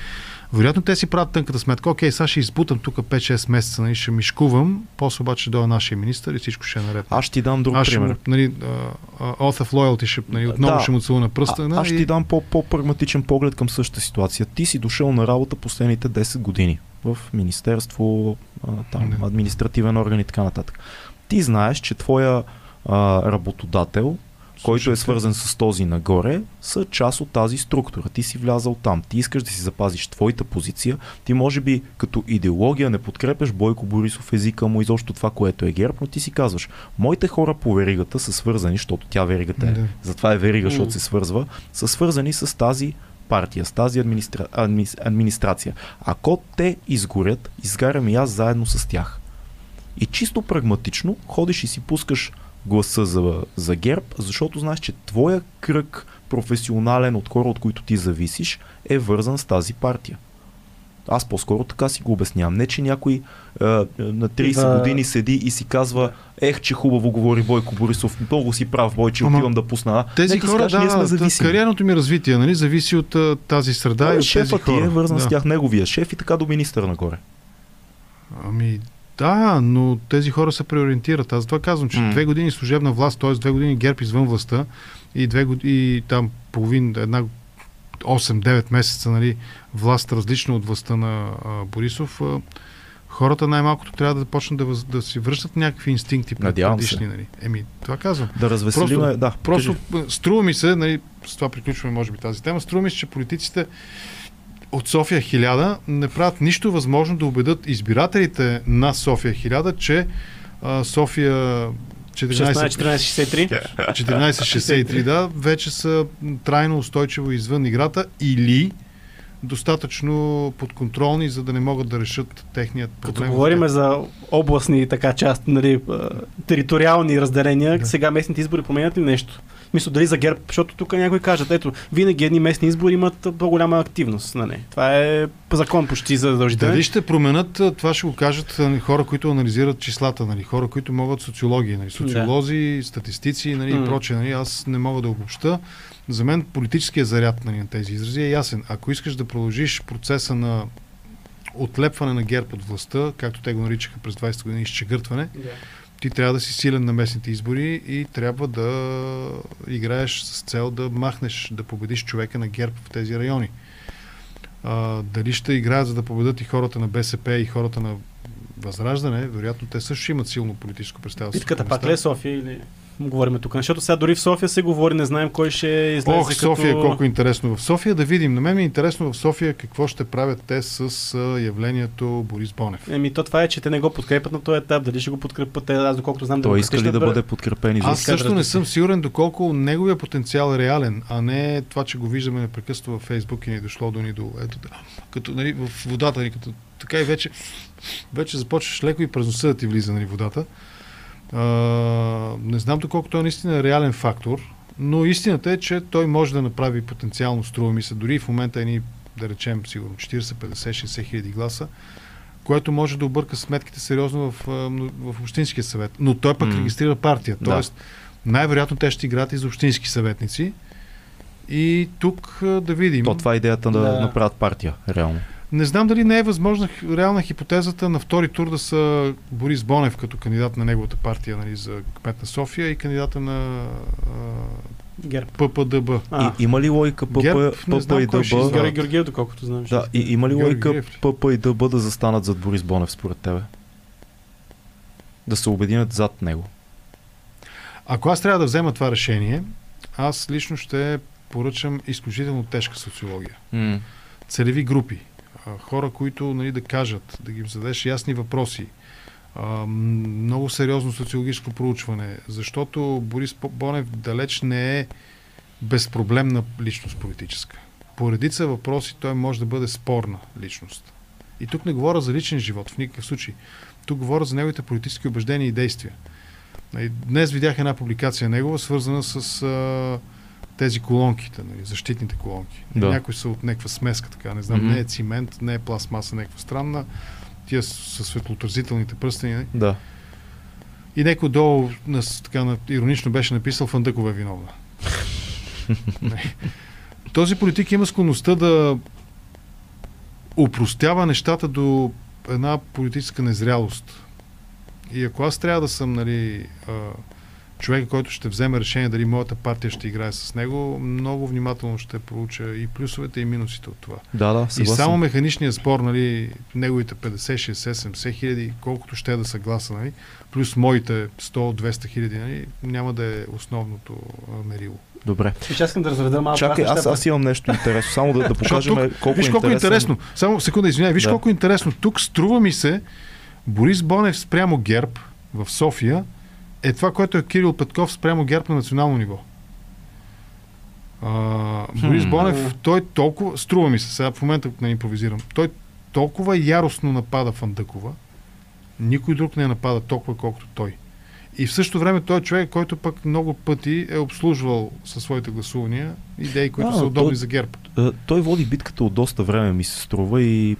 [SPEAKER 3] вероятно те си правят тънката сметка. Окей, сега ще избутам тук 5-6 месеца, нали, ще мишкувам, после обаче ще дойде нашия министър и всичко ще е наред.
[SPEAKER 1] Аз ще ти дам друг
[SPEAKER 3] Аз ще
[SPEAKER 1] пример.
[SPEAKER 3] му, нали, uh, Oath of Loyalty ще, нали, отново
[SPEAKER 1] Да.
[SPEAKER 3] ще му целуна пръста.
[SPEAKER 1] А,
[SPEAKER 3] нали,
[SPEAKER 1] аз ще ти дам по- по-прагматичен поглед към същата ситуация. Ти си дошъл на работа последните 10 години в министерство, там, административен орган и така нататък. Ти знаеш, че твоя а, работодател, който е свързан с този нагоре, са част от тази структура. Ти си влязал там. Ти искаш да си запазиш твоята позиция. Ти може би като идеология не подкрепяш Бойко Борисов езика му, изобщо това, което е ГЕРБ, но ти си казваш, моите хора по веригата са свързани, защото тя веригата е,
[SPEAKER 3] Да.
[SPEAKER 1] затова е верига, защото се свързва, са свързани с тази партия, с тази администра... адми... администрация. Ако те изгорят, изгарям и аз заедно с тях. И чисто прагматично ходиш и си пускаш гласа за, за ГЕРБ, защото знаеш, че твоя кръг професионален от хора, от които ти зависиш, е вързан с тази партия. Аз по-скоро така си го обяснявам. Не, че някой а, на 30
[SPEAKER 2] Да.
[SPEAKER 1] години седи и си казва, ех, че хубаво говори Бойко Борисов, много си прав, Бойче,
[SPEAKER 3] Ама
[SPEAKER 1] отивам да пусна. а».
[SPEAKER 3] Тези
[SPEAKER 1] Нека
[SPEAKER 3] хора,
[SPEAKER 1] кажеш, ние сме
[SPEAKER 3] да,
[SPEAKER 1] зависими.
[SPEAKER 3] кариерното ми развитие нали, зависи от тази среда и
[SPEAKER 1] Да,
[SPEAKER 3] от тези
[SPEAKER 1] шефът ти
[SPEAKER 3] хора.
[SPEAKER 1] е вързан
[SPEAKER 3] да.
[SPEAKER 1] с тях, неговия шеф и така до министър нагоре.
[SPEAKER 3] Ами, да, но тези хора се преориентират. Аз това казвам, че
[SPEAKER 1] М.
[SPEAKER 3] две години служебна власт, т.е. две години ГЕРБ извън властта и две години, и там половин, една 8-9 месеца, нали, власт различна от властта на а, Борисов, а, хората най-малкото трябва да почнат да, въз, да си връщат някакви инстинкти
[SPEAKER 1] Надявам се.
[SPEAKER 3] предишни. Нали. Еми, това казвам.
[SPEAKER 1] Да развеселим,
[SPEAKER 3] Просто-
[SPEAKER 1] да.
[SPEAKER 3] Просто
[SPEAKER 1] кажи.
[SPEAKER 3] струва ми се, нали, с това приключваме може би тази тема, струва ми се, че политиците от София 1000 не правят нищо възможно да убедят избирателите на София 1000, че а, София 14,
[SPEAKER 2] 16-14-63.
[SPEAKER 3] 1463, да, вече са трайно устойчиво извън играта или достатъчно подконтролни, за да не могат да решат техният проблем.
[SPEAKER 2] Като говорим за областни така част, нали, териториални разделения,
[SPEAKER 3] Да.
[SPEAKER 2] сега местните избори променят ли нещо? Мисля, дали за ГЕРБ, защото тук някой кажат, ето, винаги едни местни избори имат по-голяма активност. Нали. Това е закон почти задължителен.
[SPEAKER 3] Дали ще променят, това ще го кажат а, хора, които анализират числата, нали, хора, които могат социологии, нали, социолози, статистици нали,
[SPEAKER 2] М.
[SPEAKER 3] и прочее. Нали, аз не мога да обобща. За мен политическия заряд нали, на тези изрази е ясен. Ако искаш да продължиш процеса на отлепване на ГЕРБ от властта, както те го наричаха през 20 години, изчегъртване,
[SPEAKER 2] Да.
[SPEAKER 3] Ти трябва да си силен на местните избори и трябва да играеш с цел да махнеш, да победиш човека на ГЕРБ в тези райони. А, дали ще играят за да победат и хората на БСП и хората на Възраждане, вероятно те също имат силно политическо представителство.
[SPEAKER 2] Битката пак ли е София или говорим тук? Защото сега дори в София се говори, не знаем кой ще излезе
[SPEAKER 3] Ох, София,
[SPEAKER 2] като...
[SPEAKER 3] колко е интересно в София. Да видим. На мен ми е интересно в София какво ще правят те с явлението Борис Бонев.
[SPEAKER 2] Еми, то това е, че те не го подкрепят на този етап. Дали ще го подкрепят те, аз доколкото знам
[SPEAKER 1] Той иска ли да бъде подкрепен
[SPEAKER 3] Аз също не съм сигурен доколко неговия потенциал е реален, а не това, че го виждаме непрекъснато във Фейсбук и ни е дошло до ни до ето, да, като нали, в водата ни, като така и вече, вече започваш леко и през носа да ти влиза нали, водата. А, не знам доколко той наистина е реален фактор, но истината е, че той може да направи потенциално, струва ми се, дори в момента едни, да речем, сигурно 40, 50, 60 хиляди гласа, което може да обърка сметките сериозно в, в Общинския съвет. Но той пък
[SPEAKER 1] М.
[SPEAKER 3] регистрира партия.
[SPEAKER 1] Да.
[SPEAKER 3] Тоест, най-вероятно те ще играят и за общински съветници. И тук да видим.
[SPEAKER 1] То това е идеята да,
[SPEAKER 2] Да.
[SPEAKER 1] направят партия, реално.
[SPEAKER 3] Не знам дали не е възможна реална хипотезата на втори тур да са Борис Бонев като кандидат на неговата партия нали, за кмет на София и кандидата на
[SPEAKER 2] ГЕРБ.
[SPEAKER 3] ППДБ.
[SPEAKER 2] А,
[SPEAKER 1] И, има ли логика ПП,
[SPEAKER 3] ГЕРБ,
[SPEAKER 1] ПП
[SPEAKER 3] знам
[SPEAKER 1] и ДБ?
[SPEAKER 2] Георги Георгиев, доколкото знам.
[SPEAKER 1] Да, и, има ли логика
[SPEAKER 3] Георгиев?
[SPEAKER 1] ПП и ДБ да застанат зад Борис Бонев според тебе? Да се обединят зад него.
[SPEAKER 3] Ако аз трябва да взема това решение, аз лично ще поръчам изключително тежка социология.
[SPEAKER 1] М.
[SPEAKER 3] Целеви групи, хора, които нали, да кажат, да ги зададеш ясни въпроси, а, много сериозно социологическо проучване, защото Борис Бонев далеч не е безпроблемна личност политическа. По редица въпроси той може да бъде спорна личност. И тук не говоря за личен живот в никакъв случай. Тук говоря за неговите политически убеждения и действия. Нали, Днес видях една публикация негова, свързана с а, тези колонките, нали, защитните колонки.
[SPEAKER 1] Да.
[SPEAKER 3] Някои са от някаква смеска, така, не знам,
[SPEAKER 1] Мгм.
[SPEAKER 3] не е цимент, не е пластмаса, някаква странна. Тия с- със светлоотразителните пръстени. нали.
[SPEAKER 1] Да.
[SPEAKER 3] И някой долу на, така, на, иронично беше написал Фандъкова е виновна. Не. Този политик има склонността да упростява нещата до една политическа незрялост. И ако аз трябва да съм нали, а, човек, който ще вземе решение дали моята партия ще играе с него, много внимателно ще проуча и плюсовете и минусите от това.
[SPEAKER 1] Да, да,
[SPEAKER 3] И
[SPEAKER 1] съгласен.
[SPEAKER 3] само механичният спор, нали, неговите 50, 60, 70 хиляди, колкото ще е да са гласа, нали, плюс моите 100-200 хиляди, нали, няма да е основното мерило.
[SPEAKER 1] Добре.
[SPEAKER 2] Виж, аз искам да разреда малко.
[SPEAKER 1] Чакай, аз, аз имам нещо интересно. Само да, да покажем
[SPEAKER 3] Защото
[SPEAKER 1] колко
[SPEAKER 3] виж
[SPEAKER 1] е
[SPEAKER 3] колко е
[SPEAKER 1] интересен.
[SPEAKER 3] интересно. Само секунда, извиняй, виж
[SPEAKER 1] Да.
[SPEAKER 3] колко е интересно. Тук струва ми се Борис Бонев спрямо ГЕРБ в София е това, което е Кирил Петков спрямо ГЕРБ на национално ниво. А, Борис. Бонев, той толкова, струва ми се, сега в момента не импровизирам, той толкова яростно напада Фандъкова, никой друг не напада толкова, колкото той. И в същото време той е човек, който пък много пъти е обслужвал със своите гласувания идеи, които
[SPEAKER 1] А,
[SPEAKER 3] са удобни
[SPEAKER 1] той-
[SPEAKER 3] за ГЕРБ.
[SPEAKER 1] Е, Той води битката от доста време, ми се струва и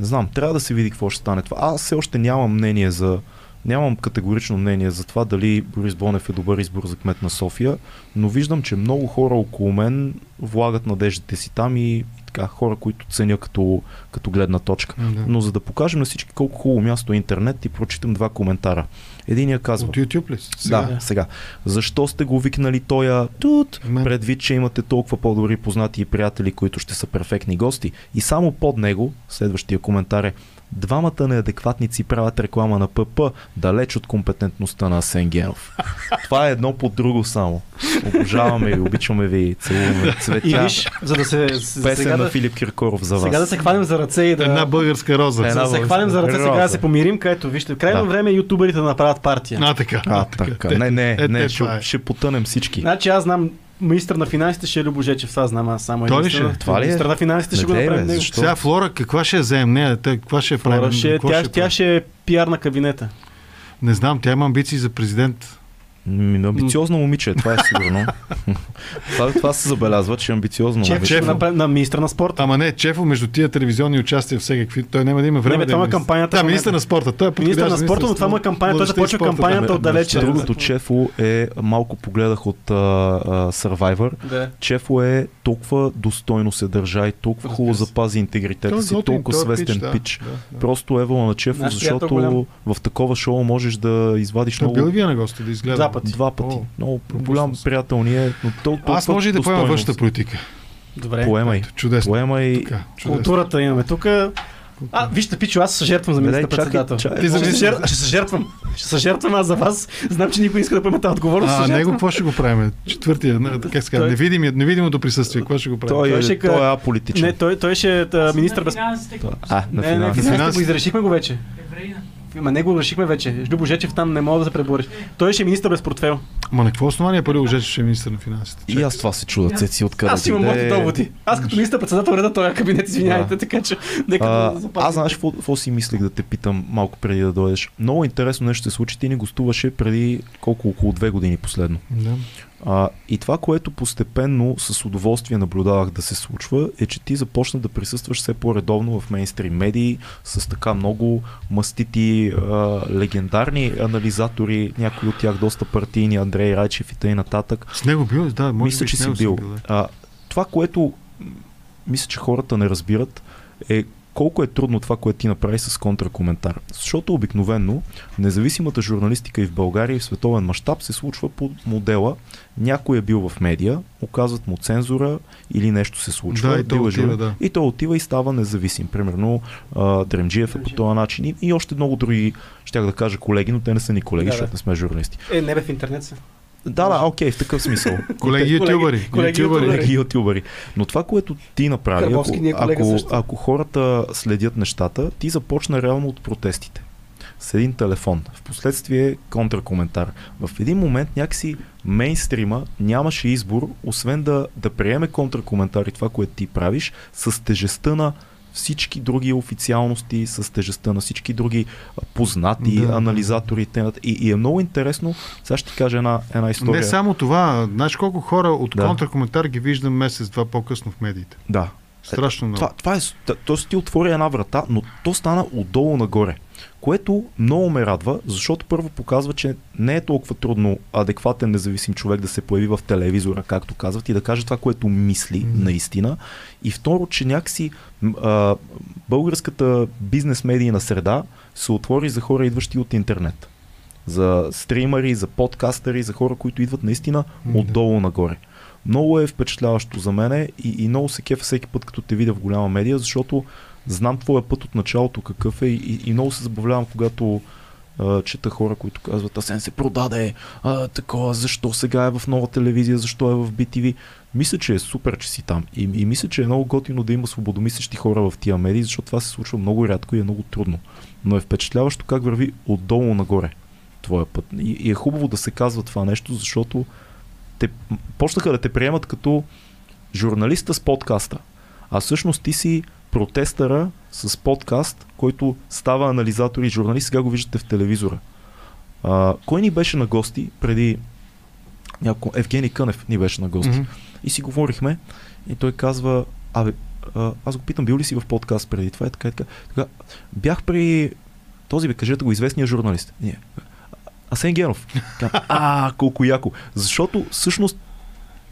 [SPEAKER 1] не знам, трябва да се види какво ще стане това. Аз все още нямам мнение за Нямам категорично мнение за това дали Борис Бонев е добър избор за кмет на София, но виждам, че много хора около мен влагат надеждите си там и, така, хора, които ценя като, като гледна точка.
[SPEAKER 3] Да.
[SPEAKER 1] Но за да покажем на всички колко хубаво място е интернет, ти прочитам два коментара. Единия казва,
[SPEAKER 3] От YouTube ли?
[SPEAKER 1] да, сега. Защо сте го викнали тоя тут,
[SPEAKER 3] Мен.
[SPEAKER 1] предвид, че имате толкова по-добри познати и приятели, които ще са перфектни гости? И само под него, следващия коментар е, Двамата неадекватници правят реклама на ПП, далеч от компетентността на Асен Генов. Това е едно под друго само. Обожаваме ви, обичаме ви, целуваме
[SPEAKER 2] И
[SPEAKER 1] цветя.
[SPEAKER 2] виж, за да се...
[SPEAKER 1] Песен
[SPEAKER 2] сега
[SPEAKER 1] на
[SPEAKER 2] да,
[SPEAKER 1] Филип Киркоров за вас.
[SPEAKER 2] сега да се хванем за ръце и да...
[SPEAKER 3] Една българска роза.
[SPEAKER 1] Една
[SPEAKER 2] за да се хванем за ръце, сега да се помирим, където вижте, крайно
[SPEAKER 1] Да.
[SPEAKER 2] време ютуберите да направят партия.
[SPEAKER 3] А, така.
[SPEAKER 1] А, така. Не, не,
[SPEAKER 3] Е,
[SPEAKER 1] не,
[SPEAKER 3] те,
[SPEAKER 1] ще,
[SPEAKER 3] е.
[SPEAKER 1] ще потънем всички.
[SPEAKER 2] Значи аз знам министър на финансите ще е Любо Жечев, това знам аз само.
[SPEAKER 3] Той ли
[SPEAKER 2] министър-
[SPEAKER 3] ще е?
[SPEAKER 1] Това ли е?
[SPEAKER 2] Министър на финансите ще
[SPEAKER 1] Не
[SPEAKER 2] го
[SPEAKER 1] дей,
[SPEAKER 2] направим него.
[SPEAKER 1] защо?
[SPEAKER 3] Сега Флора, каква ще я вземем? Не, те, каква ще я
[SPEAKER 2] Флора
[SPEAKER 3] правим?
[SPEAKER 2] ще,
[SPEAKER 3] Какво
[SPEAKER 2] тя,
[SPEAKER 3] ще
[SPEAKER 2] тя ще е пиар на кабинета.
[SPEAKER 3] Не знам, тя има амбиции за президент.
[SPEAKER 1] Амбициозно момиче, това е сигурно. това, това се забелязва, че е амбициозно
[SPEAKER 2] Чеф
[SPEAKER 1] момиче.
[SPEAKER 2] ще направи на министър на спорта.
[SPEAKER 3] Ама не, Чефо, между тия телевизионни участия всекакви, той няма да има време
[SPEAKER 2] Не,
[SPEAKER 3] да
[SPEAKER 2] това е кампанията
[SPEAKER 3] Да, министър на спорта. Той е
[SPEAKER 2] Министър на спорта, но това му е кампания, той започва кампанията
[SPEAKER 3] да,
[SPEAKER 2] отдалече.
[SPEAKER 3] да, да.
[SPEAKER 1] Другото Чефо е, малко погледах от а, а, Survivor,
[SPEAKER 2] Да.
[SPEAKER 1] Чефо е толкова достойно се държа и толкова хубаво запази интегритета
[SPEAKER 3] е
[SPEAKER 1] си, толкова
[SPEAKER 3] е
[SPEAKER 1] свестен пич. Просто евала на Чефо,
[SPEAKER 2] приятел
[SPEAKER 1] защото в такова шоу можеш да извадиш много...
[SPEAKER 3] бил вие на гости да изгледа?
[SPEAKER 2] Два пъти.
[SPEAKER 1] Два пъти.
[SPEAKER 3] О,
[SPEAKER 1] Много голям приятел ни е, но тол- толкова
[SPEAKER 3] Аз може и да поема външната политика.
[SPEAKER 2] Добре.
[SPEAKER 1] Поемай.
[SPEAKER 3] Чудесно.
[SPEAKER 1] Поемай.
[SPEAKER 3] Чудесно.
[SPEAKER 2] Културата имаме тук. А, вижте, Пичо, аз се жертвам за
[SPEAKER 1] Не,
[SPEAKER 2] министър председател.
[SPEAKER 3] Ти за министър-
[SPEAKER 2] ще се жертвам. Ще се жертвам аз за вас. Знам, че никой не иска да поеме тази отговорност.
[SPEAKER 3] А, него какво ще го правим? Четвъртия, не, как се казва, невидимото присъствие, какво ще го правим?
[SPEAKER 1] Той,
[SPEAKER 2] Той ще
[SPEAKER 1] той е аполитичен.
[SPEAKER 2] Не, той, той ще е министър без...
[SPEAKER 4] финансите.
[SPEAKER 1] А, на
[SPEAKER 2] Не, не,
[SPEAKER 1] финанси.
[SPEAKER 2] финансите го изрешихме го вече.
[SPEAKER 4] Евреина.
[SPEAKER 2] Ма него го решихме вече. Любо Жечев там не мога да се пребориш. Той ще е министър без портфел.
[SPEAKER 3] Ма на какво основание пари лъже, че ще е министър на финансите?
[SPEAKER 1] И аз това се чуда, Цеци, откъде
[SPEAKER 2] Аз имам моите доводи. Аз като министър председател реда този кабинет, извинявайте,
[SPEAKER 1] Да.
[SPEAKER 2] така че нека
[SPEAKER 1] А,
[SPEAKER 2] да запазим.
[SPEAKER 1] аз знаеш какво, си мислех да те питам малко преди да дойдеш. Много интересно нещо се случи. Ти ни гостуваше преди колко около две години последно.
[SPEAKER 3] Да.
[SPEAKER 1] А, и това, което постепенно с удоволствие наблюдавах да се случва, е, че ти започна да присъстваш все по-редовно в мейнстрим медии с така много мастити, а, легендарни анализатори, някои от тях доста партийни, Андрей Райчев и т.н. нататък.
[SPEAKER 3] С него бил, да, може
[SPEAKER 1] мисля,
[SPEAKER 3] би
[SPEAKER 1] че си бил.
[SPEAKER 3] съм да.
[SPEAKER 1] А, това, което мисля, че хората не разбират, е колко е трудно това, което ти направи с контракоментар. Защото обикновенно независимата журналистика и в България и в световен мащаб се случва по модела някой е бил в медия, оказват му цензура или нещо се случва.
[SPEAKER 3] Да, и
[SPEAKER 1] е
[SPEAKER 3] отива, да.
[SPEAKER 1] и той отива и става независим. Примерно а, Дремджиев е по този начин и, и още много други, щях да кажа колеги, но те не са ни колеги,
[SPEAKER 2] Да, да.
[SPEAKER 1] защото не сме журналисти.
[SPEAKER 2] Е, не бе в интернет са.
[SPEAKER 1] Да, да, окей, в такъв смисъл.
[SPEAKER 3] Колеги ютубъри.
[SPEAKER 2] колеги
[SPEAKER 3] ютубъри.
[SPEAKER 1] Но това, което ти направи, ако,
[SPEAKER 2] е
[SPEAKER 1] ако, ако хората следят нещата, ти започна реално от протестите. С един телефон. Впоследствие контракоментар. В един момент някакси мейнстрима нямаше избор, освен да, да приеме контракоментар и това, което ти правиш, с тежестта на всички други официалности, с тежестта на всички други познати
[SPEAKER 3] Да.
[SPEAKER 1] анализатори. И, и е много интересно. Сега ще ти кажа една, една история.
[SPEAKER 3] Не само това. Знаеш колко хора от
[SPEAKER 1] Да.
[SPEAKER 3] контракоментар ги виждам месец-два по-късно в медиите.
[SPEAKER 1] Да,
[SPEAKER 3] Страшно много.
[SPEAKER 1] Това, това е, то си ти отвори една врата, но то стана отдолу нагоре. Което много ме радва, защото първо показва, че не е толкова трудно адекватен независим човек да се появи в телевизора, както казват, и да каже това, което мисли
[SPEAKER 3] Мгм.
[SPEAKER 1] наистина. И второ, че някакси а, българската бизнес медийна среда се отвори за хора, идващи от интернет. За стримари, за подкастъри, за хора, които идват наистина
[SPEAKER 3] да.
[SPEAKER 1] отдолу нагоре. Много е впечатляващо за мене и, и много се кефа всеки път, като те видя в голяма медия, защото знам твоя път от началото какъв е и, и, и много се забавлявам, когато а, чета хора, които казват, Асен се продаде, а, такова, защо сега е в нова телевизия, защо е в BTV. Мисля, че е супер, че си там. И, и мисля, че е много готино да има свободомислещи хора в тия медии, защото това се случва много рядко и е много трудно. Но е впечатляващо как върви отдолу нагоре твоя път. И, и е хубаво да се казва това нещо, защото те почнаха да те приемат като журналиста с подкаста. А всъщност ти си протестъра с подкаст, който става анализатор и журналист. Сега го виждате в телевизора. А, кой ни беше на гости преди няколко... Евгений Кънев ни беше на гости.
[SPEAKER 3] Мгм.
[SPEAKER 1] И си говорихме и той казва, абе, аз го питам, бил ли си в подкаст преди това? И така, и така. така бях при този, бе, кажете го, известния журналист. Ние. Асен Генов. А, колко яко. Защото всъщност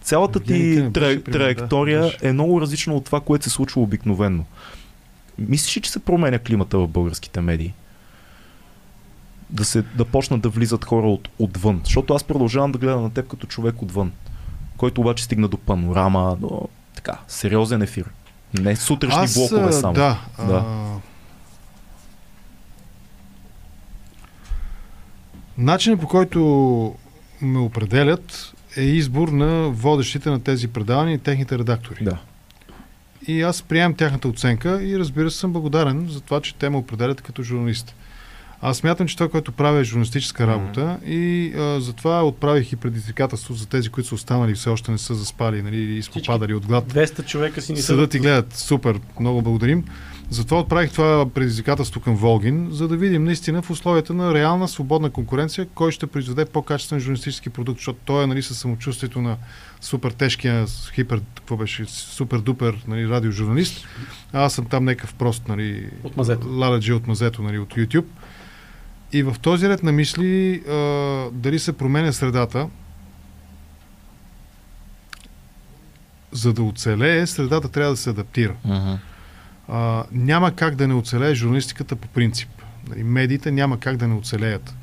[SPEAKER 1] цялата ти тра, траектория е много различна от това, което се случва обикновенно. Мислиш ли, че се променя климата в българските медии? Да, се, да почнат да влизат хора от, отвън. Защото аз продължавам да гледам на теб като човек отвън, който обаче стигна до панорама, до така, сериозен ефир. Не сутрешни
[SPEAKER 3] Аз,
[SPEAKER 1] блокове само.
[SPEAKER 3] Да.
[SPEAKER 1] Да.
[SPEAKER 3] А... Начинът по който ме определят е избор на водещите на тези предавания и техните редактори.
[SPEAKER 1] да.
[SPEAKER 3] И аз приемам тяхната оценка и разбира се съм благодарен за това, че те ме определят като журналист. Аз смятам, че това, което правя е журналистическа работа и а, затова отправих и предизвикателство за тези, които са останали и все още не са заспали нали, или изпопадали от глад.
[SPEAKER 2] 200 човека си ни
[SPEAKER 3] Съдът и гледат. Супер, много благодарим. Затова отправих това предизвикателство към Волгин, за да видим наистина в условията на реална свободна конкуренция, кой ще произведе по-качествен журналистически продукт, защото той е нали, със самочувствието на супер тежкия, хипер, какво беше, супер дупер нали, радиожурналист. А аз съм там някакъв прост, нали,
[SPEAKER 2] От мазето.
[SPEAKER 3] лададжи от мазето, нали, от YouTube. И в този ред на мисли, а, дали се променя средата, за да оцелее, средата трябва да се адаптира.
[SPEAKER 1] Uh-huh.
[SPEAKER 3] А, няма как да не оцелее журналистиката по принцип. Нали, Медиите няма как да не оцелеят.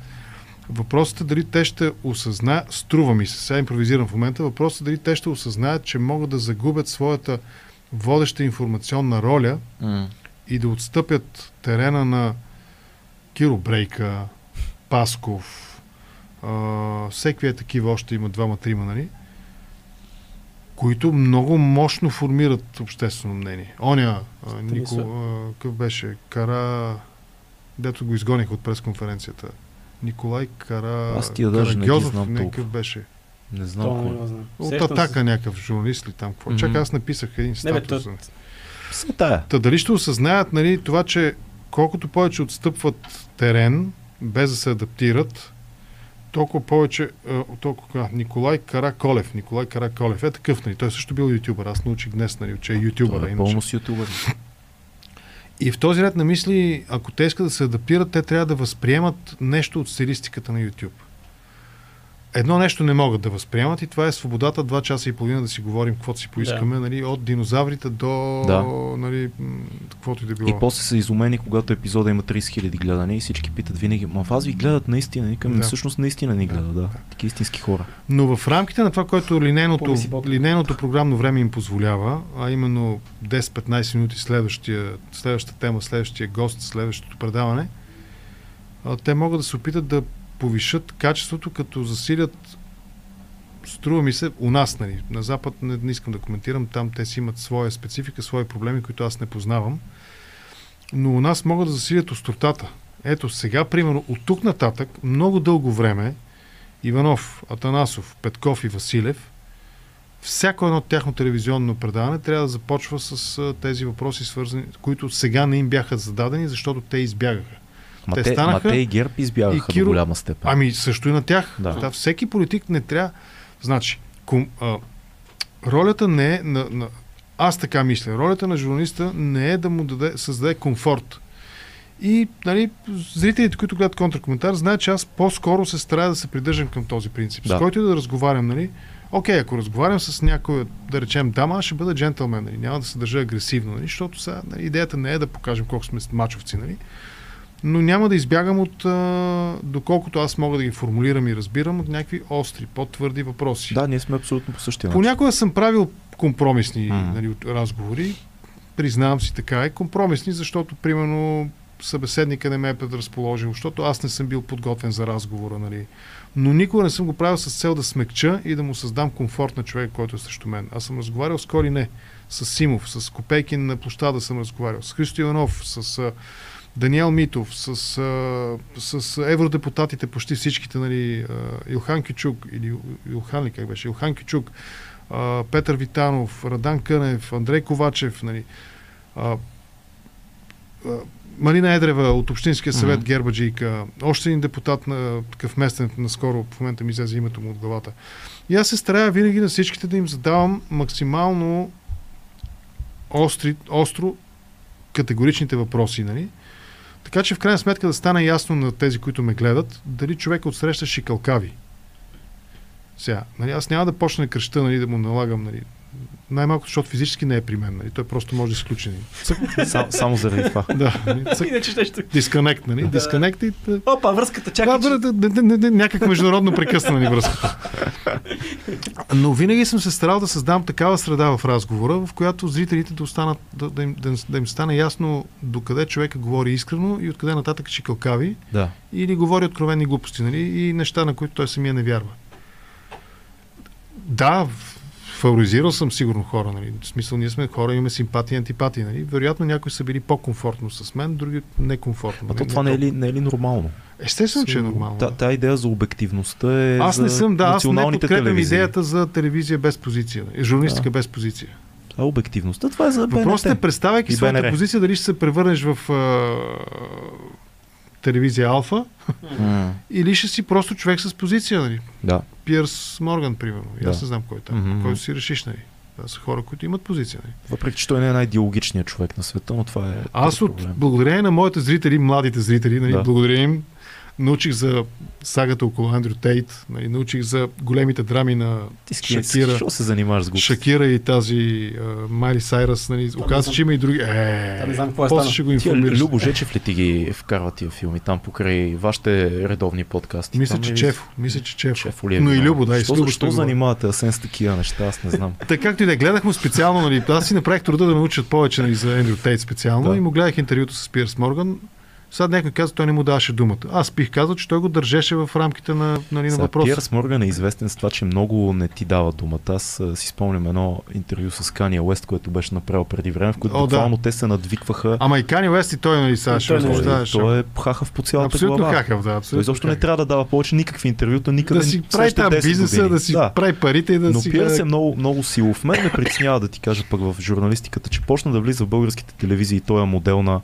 [SPEAKER 3] Въпросът е дали те ще осъзнаят, струва ми се, сега импровизирам в момента, въпросът е дали те ще осъзнаят, че могат да загубят своята водеща информационна роля
[SPEAKER 1] Mm.
[SPEAKER 3] и да отстъпят терена на Киро Брейка, Пасков, а, всеки е такива, още има двама-трима, нали? Които много мощно формират обществено мнение. Оня, а, Нико, какъв беше? Кара, дето го изгоних от пресконференцията. Николай Кара...
[SPEAKER 1] Аз тия даже не ги знам
[SPEAKER 3] някакъв беше.
[SPEAKER 1] Не знам
[SPEAKER 2] То не знам.
[SPEAKER 3] От
[SPEAKER 2] Сещам се.
[SPEAKER 3] атака някакъв журналист ли там? Какво?
[SPEAKER 1] Мгм.
[SPEAKER 3] Чакай, аз написах един
[SPEAKER 2] Не, бе,
[SPEAKER 3] статус.
[SPEAKER 2] то-
[SPEAKER 1] тая.
[SPEAKER 3] Та дали ще осъзнаят нали, това, че колкото повече отстъпват терен, без да се адаптират, толкова повече, а, толкова, Николай Караколев, Николай Караколев е такъв, нали, той също бил ютубър, аз научих днес, нали, че е ютубър. А
[SPEAKER 1] е пълно с ютубър.
[SPEAKER 3] И в този ред на мисли, ако те искат да се адаптират, те трябва да възприемат нещо от стилистиката на YouTube. Едно нещо не могат да възприемат и това е свободата два часа и половина да си говорим каквото си поискаме, нали, от динозаврите до
[SPEAKER 1] Да.
[SPEAKER 3] нали, каквото и да било.
[SPEAKER 1] И после са изумени, когато епизода има 30 000 гледания и всички питат винаги, ма вас ви гледат наистина? Никам,
[SPEAKER 3] Да.
[SPEAKER 1] да. всъщност наистина ни гледат, да. Таки истински хора.
[SPEAKER 3] Но в рамките на това, което линейното, линейното програмно време им позволява, а именно 10-15 минути следващия, следващата тема, следващия гост, следващото предаване, те могат да се опитат да повишат качеството, като засилят струва ми се, у нас, нали, на Запад не, не искам да коментирам, там те си имат своя специфика, свои проблеми, които аз не познавам, но у нас могат да засилят остротата. Ето сега, примерно, от тук нататък, много дълго време, Иванов, Атанасов, Петков и Василев, всяко едно тяхно телевизионно предаване трябва да започва с тези въпроси, свързани, които сега не им бяха зададени, защото те избягаха.
[SPEAKER 1] Ма
[SPEAKER 3] Те
[SPEAKER 1] те,
[SPEAKER 3] станаха
[SPEAKER 1] ма те и ГЕРБ избягаха
[SPEAKER 3] и Киро-
[SPEAKER 1] до голяма степен.
[SPEAKER 3] Ами също и на тях.
[SPEAKER 1] Да.
[SPEAKER 3] Да. всеки политик не трябва. Значи, ком, а, ролята не е на, на. Аз така мисля. Ролята на журналиста не е да му даде, създаде комфорт. И нали, зрителите, които гледат контракоментар, знаят, че аз по-скоро се старая да се придържам към този принцип.
[SPEAKER 1] Да.
[SPEAKER 3] С който и да разговарям, нали? Окей, ако разговарям с някой, да речем дама, аз ще бъда джентълмен, нали? няма да се държа агресивно, нали? защото сега нали, идеята не е да покажем колко сме мачовци, нали? Но няма да избягам от, а, доколкото аз мога да ги формулирам и разбирам, от някакви остри, по-твърди въпроси.
[SPEAKER 1] Да, ние сме абсолютно по същия начин.
[SPEAKER 3] Понякога съм правил компромисни
[SPEAKER 1] Мгм.
[SPEAKER 3] нали, разговори, признавам си така, и компромисни, защото, примерно, събеседника не ме е предразположил, защото аз не съм бил подготвен за разговора, нали. Но никога не съм го правил с цел да смекча и да му създам комфорт на човек, който е срещу мен. Аз съм разговарял с Кори не, с Симов, с Копейкин на площада съм разговарял, с Христо Иванов, с Даниел Митов, с, с евродепутатите, почти всичките, нали, Илхан Кючук, или Илхан ли как беше, Илхан Кючук, а, Петър Витанов, Радан Кънев, Андрей Ковачев, нали, Марина Едрева от Общинския съвет
[SPEAKER 1] Мгм.
[SPEAKER 3] Гербаджийка, още един депутат на такъв местен, наскоро в момента ми излезе името му от главата. И аз се старая винаги на всичките да им задавам максимално остри, остро категоричните въпроси, нали? Така че в крайна сметка да стане ясно на тези, които ме гледат, дали човек отсреща шикалкави. Сега, нали, аз няма да почна кръща, нали, да му налагам, нали, най-малко, защото физически не е при мен, нали, той просто може да изключи. Нали.
[SPEAKER 1] Сам, само заради това.
[SPEAKER 3] Да, нали,
[SPEAKER 2] Иначе ще ще...
[SPEAKER 3] дисконект, нали, дисконект и...
[SPEAKER 2] Опа, връзката чака.
[SPEAKER 3] да, да, да, да, да, да, някак международно прекъсна ни връзката. Но винаги съм се старал да създам такава среда в разговора, в която зрителите да, останат, да, да, им, да, им- да им стане ясно докъде човека говори искрено и откъде нататък шикалкави
[SPEAKER 1] Да.
[SPEAKER 3] или говори откровени глупости, нали? И неща, на които той самия не вярва. Да, фаворизирал съм сигурно хора, нали? В смисъл, ние сме хора, имаме симпатии и антипатии, нали? Вероятно някои са били по-комфортно с мен, други некомфортно.
[SPEAKER 1] А то
[SPEAKER 3] нали?
[SPEAKER 1] това не е ли, не е ли нормално?
[SPEAKER 3] Естествено, че е нормално.
[SPEAKER 1] Та, та идея за обективността е
[SPEAKER 3] Аз не съм, да, аз не подкрепям
[SPEAKER 1] телевизии.
[SPEAKER 3] идеята за телевизия без позиция, нали? журналистика
[SPEAKER 1] Да.
[SPEAKER 3] без позиция.
[SPEAKER 1] А обективността, това е за БНТ.
[SPEAKER 3] Въпросът е, представяйки своята позиция, дали ще се превърнеш в телевизия Алфа или ще си просто човек с позиция, нали?
[SPEAKER 1] Да.
[SPEAKER 3] Пиърс Морган, примерно. И аз
[SPEAKER 1] Да.
[SPEAKER 3] не знам кой е там.
[SPEAKER 1] Мгм.
[SPEAKER 3] Който си решиш, нали? Това са хора, които имат позиция. Нали?
[SPEAKER 1] Въпреки, че той не е най-диалогичният човек на света, но това е.
[SPEAKER 3] Аз от благодарение на моите зрители, младите зрители, нали,
[SPEAKER 1] Да.
[SPEAKER 3] благодаря им, научих за сагата около Андрю Тейт, нали, научих за големите драми на
[SPEAKER 1] Ти ски,
[SPEAKER 3] Шакира.
[SPEAKER 1] Защо се занимаваш с глупости?
[SPEAKER 3] Шакира и тази а, Майли Сайрас. Нали, оказва се, че има и други. Е,
[SPEAKER 2] Та не знам какво е
[SPEAKER 3] после ще го информираш.
[SPEAKER 1] Любо Жечев ли ти ги вкарва тия филми там покрай вашите редовни подкасти?
[SPEAKER 3] Мисля, че
[SPEAKER 1] е-
[SPEAKER 3] Чефо. Мисля, че
[SPEAKER 1] ли е
[SPEAKER 3] Но и? Любо, да, и
[SPEAKER 1] Що,
[SPEAKER 3] говоря.
[SPEAKER 1] занимавате Асен с такива неща? Аз не знам.
[SPEAKER 3] Така както и да е, гледах му специално, нали, аз си направих труда да научат повече нали, за Ендрю Тейт специално
[SPEAKER 1] Да.
[SPEAKER 3] и му гледах интервюто с Пирс Морган. Сега някой каза, той не му даваше думата. Аз бих казал, че той го държеше в рамките на, нали, на въпроса.
[SPEAKER 1] Пиърс Морган е известен с това, че много не ти дава думата. Аз си спомням едно интервю с Кания Уест, което беше направил преди време, в което
[SPEAKER 3] О, да.
[SPEAKER 1] буквално те се надвикваха.
[SPEAKER 3] Ама и Кани Уест и той, нали, сега ще
[SPEAKER 2] той не е.
[SPEAKER 3] възмущаваш.
[SPEAKER 1] той е хахав по цялата
[SPEAKER 3] Абсолютно
[SPEAKER 1] глава.
[SPEAKER 3] хахав, да.
[SPEAKER 1] Той
[SPEAKER 3] Абсолютно
[SPEAKER 1] изобщо не трябва да дава повече никакви интервюта, никъде.
[SPEAKER 3] да си прави там
[SPEAKER 1] 10
[SPEAKER 3] бизнеса,
[SPEAKER 1] години.
[SPEAKER 3] да си прави парите и да
[SPEAKER 1] Но
[SPEAKER 3] си
[SPEAKER 1] Пиърс
[SPEAKER 3] гледа-
[SPEAKER 1] е много, много силов. Мен ме притеснява да ти кажа пък в журналистиката, че почна да влиза в българските телевизии той е модел на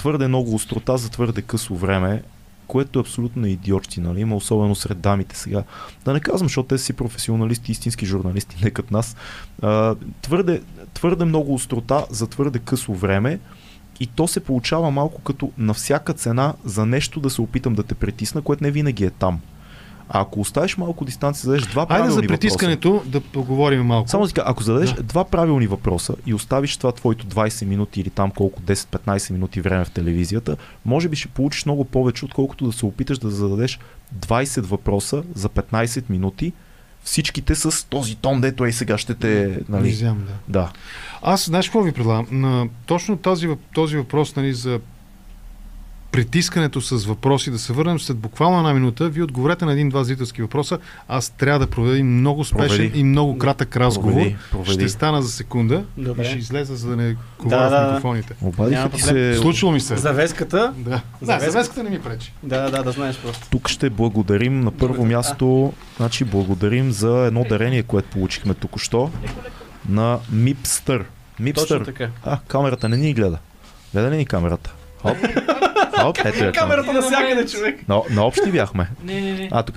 [SPEAKER 1] твърде много острота за твърде късо време, което е абсолютно идиотщина, нали? има особено сред дамите сега. Да не казвам, защото те си професионалисти, истински журналисти, не като нас. А, твърде, твърде много острота за твърде късо време и то се получава малко като на всяка цена за нещо да се опитам да те притисна, което не винаги е там. А ако оставиш малко дистанция, зададеш два
[SPEAKER 3] Айде
[SPEAKER 1] правилни
[SPEAKER 3] за
[SPEAKER 1] въпроса.
[SPEAKER 3] притискането да поговорим малко.
[SPEAKER 1] Само така, ако зададеш
[SPEAKER 3] Да.
[SPEAKER 1] два правилни въпроса и оставиш това твоето 20 минути или там колко 10-15 минути време в телевизията, може би ще получиш много повече, отколкото да се опиташ да зададеш 20 въпроса за 15 минути, всичките с този тон, дето е сега ще те... Нали,
[SPEAKER 3] Изям, да.
[SPEAKER 1] да.
[SPEAKER 3] Аз, знаеш какво ви предлагам? На, точно въп- този въпрос нали, за притискането с въпроси, да се върнем след буквално една минута. Вие отговорете на един-два зрителски въпроса. Аз трябва да проведа много спешен
[SPEAKER 1] Проведи.
[SPEAKER 3] и много кратък разговор.
[SPEAKER 1] Проведи, проведи.
[SPEAKER 3] Ще стана за секунда
[SPEAKER 2] Добре.
[SPEAKER 3] и ще излеза, за да не говоря
[SPEAKER 2] Да, да,
[SPEAKER 3] в
[SPEAKER 2] да.
[SPEAKER 3] микрофоните.
[SPEAKER 1] Обадиха ти
[SPEAKER 2] проблем.
[SPEAKER 1] се...
[SPEAKER 3] Случило ми се.
[SPEAKER 2] Завеската.
[SPEAKER 3] Да. Да,
[SPEAKER 2] Завеска.
[SPEAKER 3] завеската не ми пречи.
[SPEAKER 2] Да, да, да знаеш просто.
[SPEAKER 1] Тук ще благодарим на първо
[SPEAKER 2] Добре.
[SPEAKER 1] място, значи благодарим за едно дарение, което получихме току-що на Mipster.
[SPEAKER 2] Точно
[SPEAKER 1] Mipster.
[SPEAKER 2] така.
[SPEAKER 1] А, камерата не ни гледа. Гледа ли ни камерата? Хоп. Хоп, ето я камерата.
[SPEAKER 2] Камерата навсякъде, човек.
[SPEAKER 1] На, на общи бяхме.
[SPEAKER 4] Не, не, не.
[SPEAKER 1] А, тук.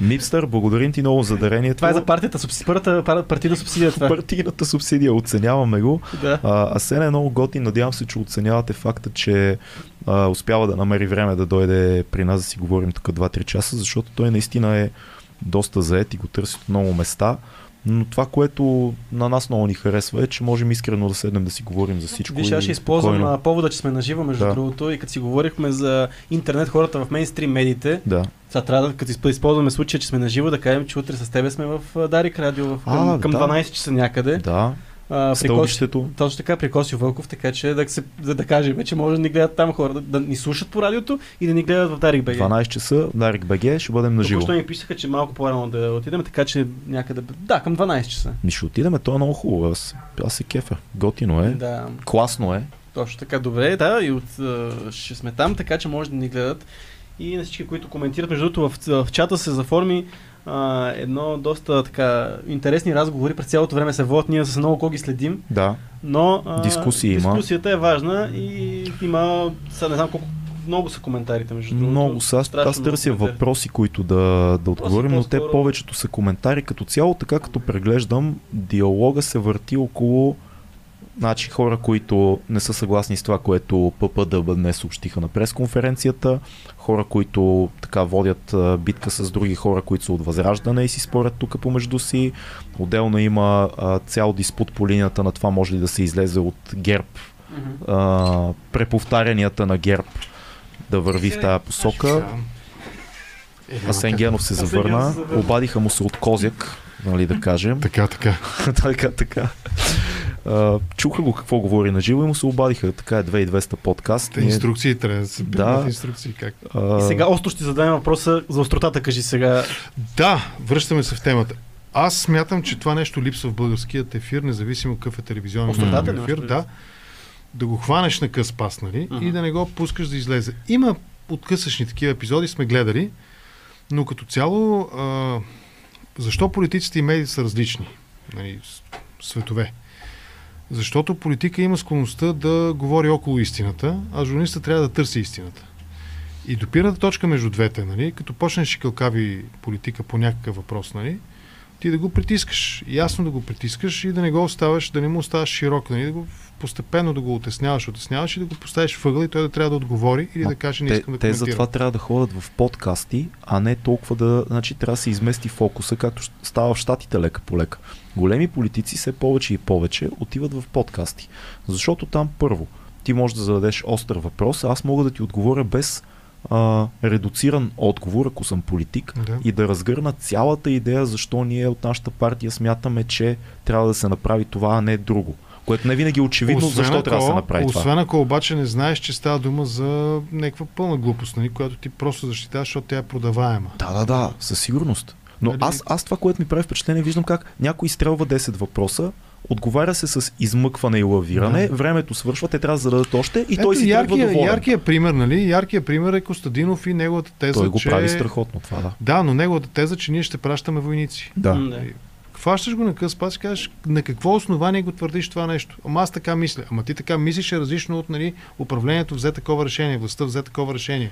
[SPEAKER 1] Мипстър, благодарим ти много за дарението.
[SPEAKER 2] Това е за партията, първата пар- партийна субсидия. Това. е.
[SPEAKER 1] партийната субсидия. Оценяваме го.
[SPEAKER 2] Да.
[SPEAKER 1] А, Асен е много готин. Надявам се, че оценявате факта, че а, успява да намери време да дойде при нас да си говорим тук 2-3 часа, защото той наистина е доста заед и го търси от много места. Но това, което на нас много ни харесва е, че можем искрено да седнем да си говорим за всичко.
[SPEAKER 2] Виж, аз ще използвам
[SPEAKER 1] спокойно.
[SPEAKER 2] повода, че сме наживо, между
[SPEAKER 1] Да.
[SPEAKER 2] другото, и като си говорихме за интернет, хората в мейнстрим медиите,
[SPEAKER 1] Да.
[SPEAKER 2] сега трябва да, като изп- използваме случая, че сме наживо, да кажем, че утре с тебе сме в Дарик Радио в, към,
[SPEAKER 1] А,
[SPEAKER 2] към
[SPEAKER 1] да.
[SPEAKER 2] 12 часа някъде.
[SPEAKER 1] Да.
[SPEAKER 2] А, при Коси,
[SPEAKER 1] Стълбището.
[SPEAKER 2] точно така, при Коси Вълков, така че да, се, за да кажем, че може да ни гледат там хора, да, да ни слушат по радиото и да ни гледат в Дарик БГ.
[SPEAKER 1] 12 часа, Дарик БГ, ще бъдем на живо.
[SPEAKER 2] Току-що ми писаха, че малко по-рано да отидем, така че някъде... Да, към 12 часа.
[SPEAKER 1] Ми ще отидеме, то е много хубаво. Аз, аз се кефа. Готино е.
[SPEAKER 2] Да,
[SPEAKER 1] Класно е.
[SPEAKER 2] точно така, добре, да, и от, ще сме там, така че може да ни гледат. И на всички, които коментират, между другото, в, в чата се заформи а, едно доста така интересни разговори. През цялото време се водят, ние с много кого ги следим,
[SPEAKER 1] Да.
[SPEAKER 2] но а,
[SPEAKER 1] Дискусии има.
[SPEAKER 2] дискусията е важна и има, сега не знам колко много са коментарите, между другото.
[SPEAKER 1] Много са. Аз, аз търся въпроси, които да, да отговорим, но те повечето са коментари. Като цяло, така като преглеждам, диалога се върти около значи, хора, които не са съгласни с това, което ППДБ днес съобщиха на пресконференцията, хора, които така водят битка с други хора, които са от Възраждане и си спорят тук помежду си. Отделно има а, цял диспут по линията на това може ли да се излезе от ГЕРБ а, преповтарянията на ГЕРБ да върви в тази посока.
[SPEAKER 3] Е,
[SPEAKER 1] Асен завърна,
[SPEAKER 2] Генов се завърна.
[SPEAKER 1] обадиха му се от Козяк, нали да кажем.
[SPEAKER 3] Така, така.
[SPEAKER 1] така, така. Чуха го какво говори на живо и му се обадиха. Така е 2200 подкаст.
[SPEAKER 3] Те
[SPEAKER 1] Ние-
[SPEAKER 3] инструкции трябва да се
[SPEAKER 1] Да.
[SPEAKER 3] инструкции. Как?
[SPEAKER 1] а,
[SPEAKER 2] И сега остро ще зададем въпроса за остротата, кажи сега.
[SPEAKER 3] Да, връщаме се в темата. Аз смятам, че това нещо липсва в българският ефир, независимо какъв е телевизионен
[SPEAKER 2] Остротата
[SPEAKER 3] ефир.
[SPEAKER 2] имаш
[SPEAKER 3] Да, да го хванеш на къс пас, нали?
[SPEAKER 2] Мгм.
[SPEAKER 3] И да не го пускаш да излезе. Има откъсъчни такива епизоди, сме гледали, но като цяло, а, защо политиците и медиите са различни? Нали, светове. Защото политика има склонността да говори около истината, а журналиста трябва да търси истината. И допирната точка между двете, нали, като почнеш шикалкави политика по някакъв въпрос, нали, ти да го притискаш, ясно да го притискаш и да не го оставаш, да не му оставаш широк, нали, да го постепенно да го отесняваш, отесняваш и да го поставиш въгъл и той да трябва да отговори или
[SPEAKER 1] Ма
[SPEAKER 3] да каже не
[SPEAKER 1] те,
[SPEAKER 3] искам да
[SPEAKER 1] те
[SPEAKER 3] коментирам.
[SPEAKER 1] затова трябва да ходят в подкасти, а не толкова да... Значи трябва да се измести фокуса, както става в щатите лека по лека. Големи политици все повече и повече отиват в подкасти. Защото там първо, ти можеш да зададеш остър въпрос, а аз мога да ти отговоря без а, редуциран отговор, ако съм политик,
[SPEAKER 3] Да.
[SPEAKER 1] и да разгърна цялата идея защо ние от нашата партия смятаме, че трябва да се направи това, а не друго. Което не винаги е очевидно защо трябва да се направи това.
[SPEAKER 3] освен ако обаче не знаеш, че става дума за някаква пълна глупост, нали, която ти просто защитаваш, защото тя е продаваема.
[SPEAKER 1] Да, да, да, със сигурност. Но
[SPEAKER 3] Нали?
[SPEAKER 1] аз, аз това, което ми прави впечатление, виждам как някой изстрелва 10 въпроса, отговаря се с измъкване и лавиране,
[SPEAKER 3] Да.
[SPEAKER 1] времето свършва, те трябва да зададат още и
[SPEAKER 3] Ето,
[SPEAKER 1] той си тръгва
[SPEAKER 3] яркия,
[SPEAKER 1] доволен.
[SPEAKER 3] яркия пример, нали? Яркия пример е Костадинов и неговата теза,
[SPEAKER 1] Той го
[SPEAKER 3] че...
[SPEAKER 1] прави страхотно това, да.
[SPEAKER 3] Да, но неговата теза, че ние ще пращаме войници.
[SPEAKER 1] Да.
[SPEAKER 2] Да.
[SPEAKER 3] Хващаш го на къс пас и кажеш на какво основание го твърдиш това нещо. Ама аз така мисля. Ама ти така мислиш е различно от нали, управлението взе такова решение, властта взе такова решение.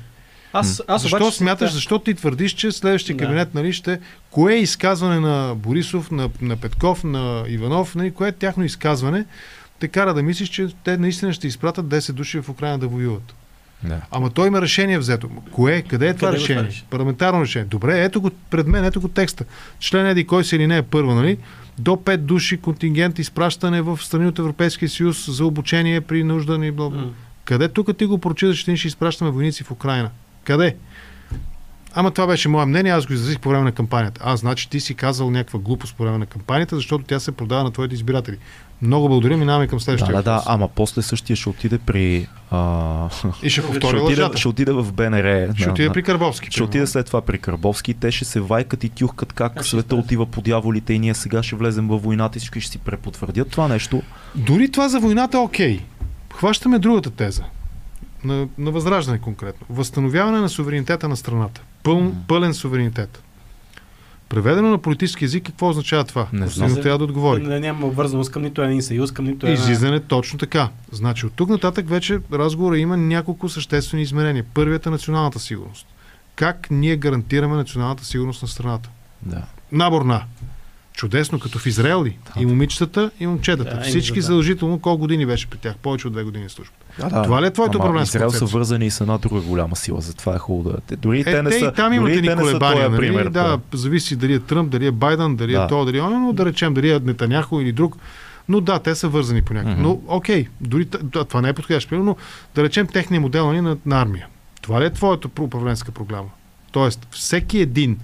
[SPEAKER 2] Аз, аз
[SPEAKER 3] защо
[SPEAKER 2] обаче
[SPEAKER 3] смяташ,
[SPEAKER 2] да.
[SPEAKER 3] защо ти твърдиш, че следващия кабинет нали, ще... Кое е изказване на Борисов, на, на Петков, на Иванов, нали, кое е тяхно изказване, те кара да мислиш, че те наистина ще изпратят 10 души в Украина да воюват.
[SPEAKER 1] Да.
[SPEAKER 3] Ама той има решение взето. Кое? Къде е това
[SPEAKER 2] Къде го
[SPEAKER 3] решение?
[SPEAKER 2] правиш?
[SPEAKER 3] Парламентарно решение. Добре, ето го пред мен, ето го текста. Член еди кой си или не е първа, нали? До 5 души контингент изпращане в страни от Европейския съюз за обучение при нужда ни. Бла, бла.
[SPEAKER 2] М.
[SPEAKER 3] Къде тук ти го прочиташ, че ние ще изпращаме войници в Украина? Къде? Ама това беше мое мнение, аз го изразих по време на кампанията. А, значи ти си казал някаква глупост по време на кампанията, защото тя се продава на твоите избиратели. Много благодаря, минаваме към
[SPEAKER 1] Да,
[SPEAKER 3] следващия
[SPEAKER 1] да, да,
[SPEAKER 3] въпрос.
[SPEAKER 1] ама после същия ще отиде при... А...
[SPEAKER 3] И ще
[SPEAKER 1] ще,
[SPEAKER 3] повтори
[SPEAKER 1] отиде,
[SPEAKER 3] лъжата.
[SPEAKER 1] ще отиде в БНР.
[SPEAKER 3] Ще
[SPEAKER 1] на-
[SPEAKER 3] отиде при Карбовски.
[SPEAKER 1] Ще
[SPEAKER 3] примерно.
[SPEAKER 1] отиде след това при Карбовски те ще се вайкат и тюхкат как
[SPEAKER 2] Как ще
[SPEAKER 1] света
[SPEAKER 2] стане?
[SPEAKER 1] отива по дяволите и ние сега ще влезем във войната и всички ще си препотвърдят това нещо.
[SPEAKER 3] Дори това за войната е окей. Хващаме другата теза. На, на възраждане конкретно. Възстановяване на суверенитета на страната. Пъл, пълен суверенитет. Преведено на политически язик, какво означава това?
[SPEAKER 1] Не
[SPEAKER 2] знам.
[SPEAKER 3] трябва да отговори.
[SPEAKER 2] Не, няма обвързаност към нито един съюз, към нито една...
[SPEAKER 3] Излизане точно така. Значи от тук нататък вече разговора има няколко съществени измерения. Първият е националната сигурност. Как ние гарантираме националната сигурност на страната?
[SPEAKER 1] Да.
[SPEAKER 3] Набор на. Чудесно, като в Израел ли?
[SPEAKER 1] Да.
[SPEAKER 3] И момичетата, и момчетата.
[SPEAKER 2] Да,
[SPEAKER 3] Всички
[SPEAKER 2] да.
[SPEAKER 3] задължително колко години беше при тях? Повече от две години служба.
[SPEAKER 1] Да, да.
[SPEAKER 3] Това ли е твоето управленско
[SPEAKER 1] Израел са вързани с една друга голяма сила, затова е хубаво да... Те, дори
[SPEAKER 3] Е,
[SPEAKER 1] те не
[SPEAKER 3] те
[SPEAKER 1] са,
[SPEAKER 3] и там
[SPEAKER 1] дори
[SPEAKER 3] имате ни
[SPEAKER 1] те не са
[SPEAKER 3] колебания, нали?
[SPEAKER 1] пример.
[SPEAKER 3] да, зависи дали е Тръмп, дали е Байден, дали
[SPEAKER 1] Да.
[SPEAKER 3] е то, дали е но да речем дали е Нетаняхо или друг. Но да, те са вързани по някакъв.
[SPEAKER 1] Мгм.
[SPEAKER 3] Но окей, дори да, това не е подходящ пример, но да речем техния модел нали, на, на армия. Това ли е твоята управленска програма? Тоест, всеки един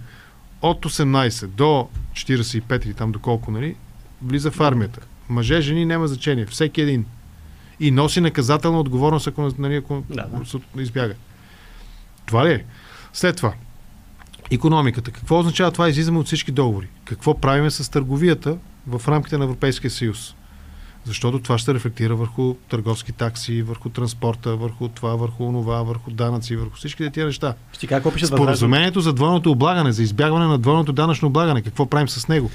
[SPEAKER 3] от 18 до 45 или там доколко, нали, влиза в армията. Мъже, жени, няма значение. Всеки един. И носи наказателна отговорност, ако, нали, ако
[SPEAKER 2] Да, да.
[SPEAKER 3] избяга. Това ли е? След това, економиката. Какво означава това? Излизаме от всички договори. Какво правиме с търговията в рамките на Европейския съюз? Защото това ще рефлектира върху търговски такси, върху транспорта, върху това, върху онова, върху данъци, върху всички тези неща.
[SPEAKER 2] Ще пише възраждане.
[SPEAKER 3] Споразумението за двойното облагане, за избягване на двойното данъчно облагане. Какво правим с него?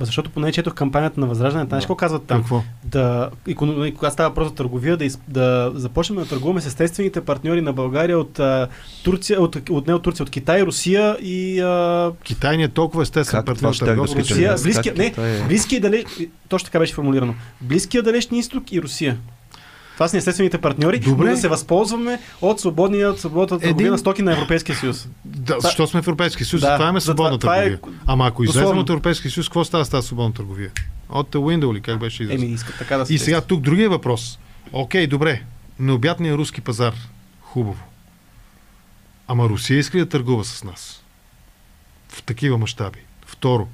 [SPEAKER 2] Защото поне четох кампанията на Възраждане, знаеш какво казват там?
[SPEAKER 3] Какво?
[SPEAKER 2] Да, иконом- когато става въпрос за търговия, да, из, да започнем да търгуваме с естествените партньори на България от а, Турция, от, от, не от Турция, от Китай, Русия и а,
[SPEAKER 3] Китай ни е толкова естествен
[SPEAKER 1] Как
[SPEAKER 3] партньор
[SPEAKER 1] да
[SPEAKER 3] търговски.
[SPEAKER 1] питам?
[SPEAKER 2] Русия, близкия, не,
[SPEAKER 1] е?
[SPEAKER 2] близкия далеч, точно така беше формулирано. Близкия далечни изток и Русия. Това са ни естествените партньори,
[SPEAKER 3] Добре.
[SPEAKER 2] да се възползваме от свободния, от свободната търговия
[SPEAKER 3] Един-
[SPEAKER 2] на стоки на Европейския съюз.
[SPEAKER 3] Да, защо сме в Европейския съюз?
[SPEAKER 2] Да,
[SPEAKER 3] това имаме свободна
[SPEAKER 2] това е-
[SPEAKER 3] търговия. Ама ако излезем
[SPEAKER 2] Дословно.
[SPEAKER 3] от Европейския съюз, какво става с тази свободна търговия? От the window ли? Как беше?
[SPEAKER 2] Еми, искат така да се
[SPEAKER 3] И сега тук другия въпрос. Окей, добре. Необятният руски пазар. Хубаво. Ама Русия иска да търгува с нас? В такива мащаби. Второ,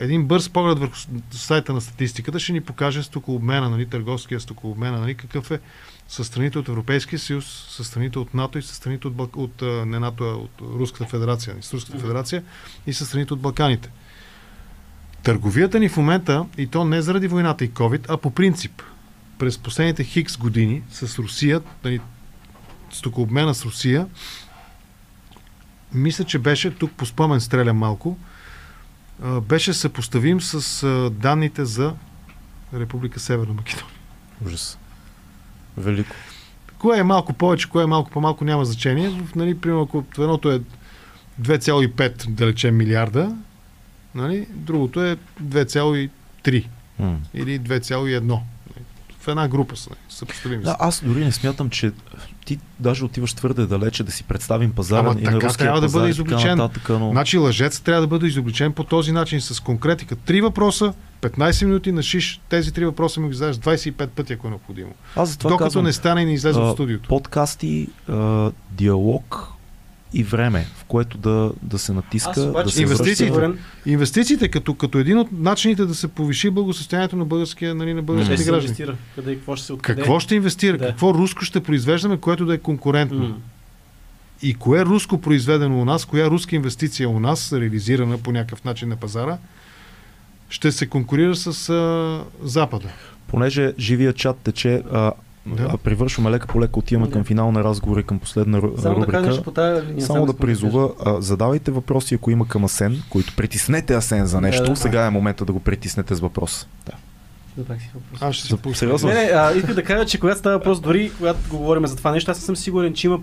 [SPEAKER 3] един бърз поглед върху сайта на статистиката ще ни покаже стокообмена, нали, търговския стокообмена, нали, какъв е с страните от Европейския съюз, с страните от НАТО и с страните от, Бал- от не НАТО, а от Руската федерация, нали, с Руската федерация и с страните от Балканите. Търговията ни в момента, и то не заради войната и COVID, а по принцип, през последните хикс години с Русия, нали, стокообмена с Русия, мисля, че беше, тук по спомен стрелям малко, беше съпоставим с данните за Република Северна Македония.
[SPEAKER 1] Ужас. Велико.
[SPEAKER 3] Кое е малко повече, кое е малко по-малко, няма значение. Нали, примерно, ако едното е 2,5 да речем милиарда, нали, другото е 2,3
[SPEAKER 1] М.
[SPEAKER 3] или 2,1. В една група са. Съпоставими.
[SPEAKER 1] Да, аз дори не смятам, че ти даже отиваш твърде далече да си представим пазара
[SPEAKER 3] Ама
[SPEAKER 1] и на
[SPEAKER 3] така
[SPEAKER 1] руския
[SPEAKER 3] трябва да
[SPEAKER 1] пазар
[SPEAKER 3] бъде
[SPEAKER 1] и така
[SPEAKER 3] изобличен.
[SPEAKER 1] нататък, но...
[SPEAKER 3] Значи лъжец трябва да бъде изобличен по този начин с конкретика. Три въпроса, 15 минути на шиш. Тези три въпроса ми ги зададеш 25 пъти, ако е необходимо.
[SPEAKER 1] аз
[SPEAKER 3] Докато
[SPEAKER 1] казвам,
[SPEAKER 3] не стане и не излезе от студиото.
[SPEAKER 1] подкасти, а, диалог и време, в което да, да се натиска,
[SPEAKER 2] Аз обаче
[SPEAKER 1] да се
[SPEAKER 3] инвестициите-
[SPEAKER 1] връща.
[SPEAKER 3] Инвестициите като, като един от начините да се повиши благосъстоянието на българския, нали, на българските
[SPEAKER 2] се
[SPEAKER 3] граждани.
[SPEAKER 2] инвестира. Къде и какво ще се откъде.
[SPEAKER 3] Какво ще инвестира?
[SPEAKER 2] Да.
[SPEAKER 3] Какво руско ще произвеждаме, което да е конкурентно?
[SPEAKER 2] М.
[SPEAKER 3] И кое руско произведено у нас, коя руска инвестиция у нас, реализирана по някакъв начин на пазара, ще се конкурира с а, Запада.
[SPEAKER 1] Понеже живия чат тече, а,
[SPEAKER 3] Да.
[SPEAKER 1] а привършваме лека по лека, отиваме
[SPEAKER 2] Да.
[SPEAKER 1] към финал на разговори, към последна
[SPEAKER 2] Само да
[SPEAKER 1] рубрика.
[SPEAKER 2] нещо по тази линия.
[SPEAKER 1] Само да призова, а, задавайте въпроси, ако има към Асен, които притиснете Асен за нещо.
[SPEAKER 2] Да, да.
[SPEAKER 1] Сега е момента да го притиснете с въпрос. Да.
[SPEAKER 2] Кажа. Забравих си въпроса.
[SPEAKER 3] Аз ще се пусна.
[SPEAKER 1] сериозно?
[SPEAKER 2] Не, не, а, исках да кажа, че когато става въпрос, дори когато говорим за това нещо, аз не съм сигурен, че, има,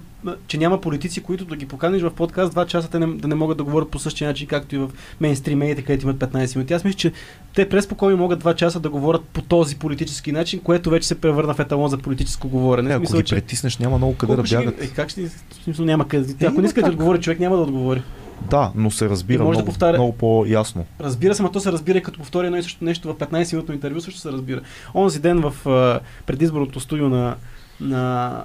[SPEAKER 2] че няма политици, които да ги поканиш в подкаст два часа, те не, да не могат да говорят по същия начин, както и в мейнстрим медиите, където имат 15 минути. Аз мисля, че те преспокойно могат два часа да говорят по този политически начин, което вече се превърна в еталон за политическо говорене.
[SPEAKER 1] Не, ако
[SPEAKER 2] смисъл,
[SPEAKER 1] ги притиснеш, няма много къде да
[SPEAKER 2] ще ги-
[SPEAKER 1] бягат.
[SPEAKER 2] Е, как ще... В смисъл няма къде.
[SPEAKER 1] Е,
[SPEAKER 2] Ако не иска да отговори човек, няма да отговори.
[SPEAKER 1] Да, но се разбира
[SPEAKER 2] може да
[SPEAKER 1] много,
[SPEAKER 2] повтаря-
[SPEAKER 1] много по-ясно.
[SPEAKER 2] Разбира се, но то се разбира и като повтори едно и също нещо в 15-минутно интервю, също се разбира. Онзи ден в предизборното студио на, на,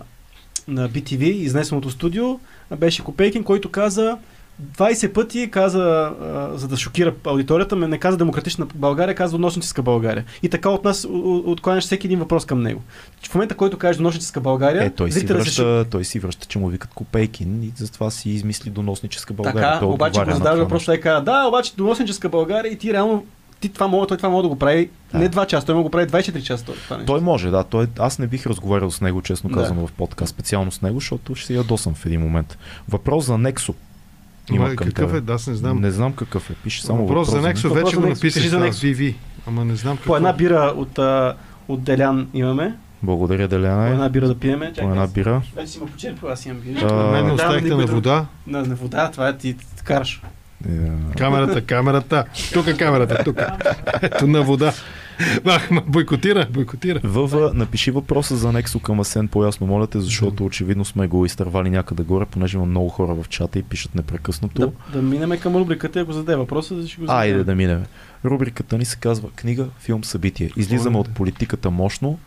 [SPEAKER 2] на BTV, изнесеното студио, беше Копейкин, който каза 20 пъти каза, за да шокира аудиторията, ме не каза демократична България, каза доносническа България. И така от нас откланяш всеки един въпрос към него. В момента, който кажеш доносническа България,
[SPEAKER 1] Е, той си,
[SPEAKER 2] зрителят се
[SPEAKER 1] връща, той си връща, че му викат Копейкин и затова си измисли доносническа България.
[SPEAKER 2] Така,
[SPEAKER 1] Той
[SPEAKER 2] обаче го
[SPEAKER 1] това
[SPEAKER 2] въпрос, той казва, да, обаче доносническа България и ти реално ти това мога, той това мога да го прави
[SPEAKER 1] Да.
[SPEAKER 2] не 2 часа, той мога да го прави 24 часа. Това, това нещо.
[SPEAKER 1] Той може, да. Той, аз не бих разговарял с него, честно
[SPEAKER 2] Да.
[SPEAKER 1] казано, в подкаст, специално с него, защото ще се ядосам в един момент. Въпрос за Нексо. Има
[SPEAKER 3] Ма,
[SPEAKER 1] към
[SPEAKER 3] какъв
[SPEAKER 1] тебе.
[SPEAKER 3] е? Да, аз не знам.
[SPEAKER 1] Не знам какъв е. Пише само
[SPEAKER 3] въпрос за Нексо вече го написах.
[SPEAKER 2] За.
[SPEAKER 3] VV. Ама не знам какво.
[SPEAKER 2] По една бира от, а, от Делян имаме.
[SPEAKER 1] Благодаря,
[SPEAKER 2] По
[SPEAKER 1] Деляна.
[SPEAKER 2] една бира да пиеме.
[SPEAKER 1] По една бира.
[SPEAKER 2] Вече си ме почерпил, аз имам бира.
[SPEAKER 1] А,
[SPEAKER 3] Мен не оставихте на вода.
[SPEAKER 2] На, на вода, това е ти, караш.
[SPEAKER 1] Е,
[SPEAKER 3] Камерата, камерата. Тук е камерата, тук. Ето на вода. Ма, бойкотира, бойкотира.
[SPEAKER 1] ВВ, напиши въпроса за Нексо към Асен по-ясно, моля те, защото очевидно сме го изтървали някъде горе, понеже има много хора в чата и пишат непрекъснато.
[SPEAKER 2] Да, да минеме към рубриката и ако зададе въпроса, да ще го зададем.
[SPEAKER 1] Айде да минем. Рубриката ни се казва Книга, филм, събитие. Излизаме
[SPEAKER 3] Ойде.
[SPEAKER 1] от политиката мощно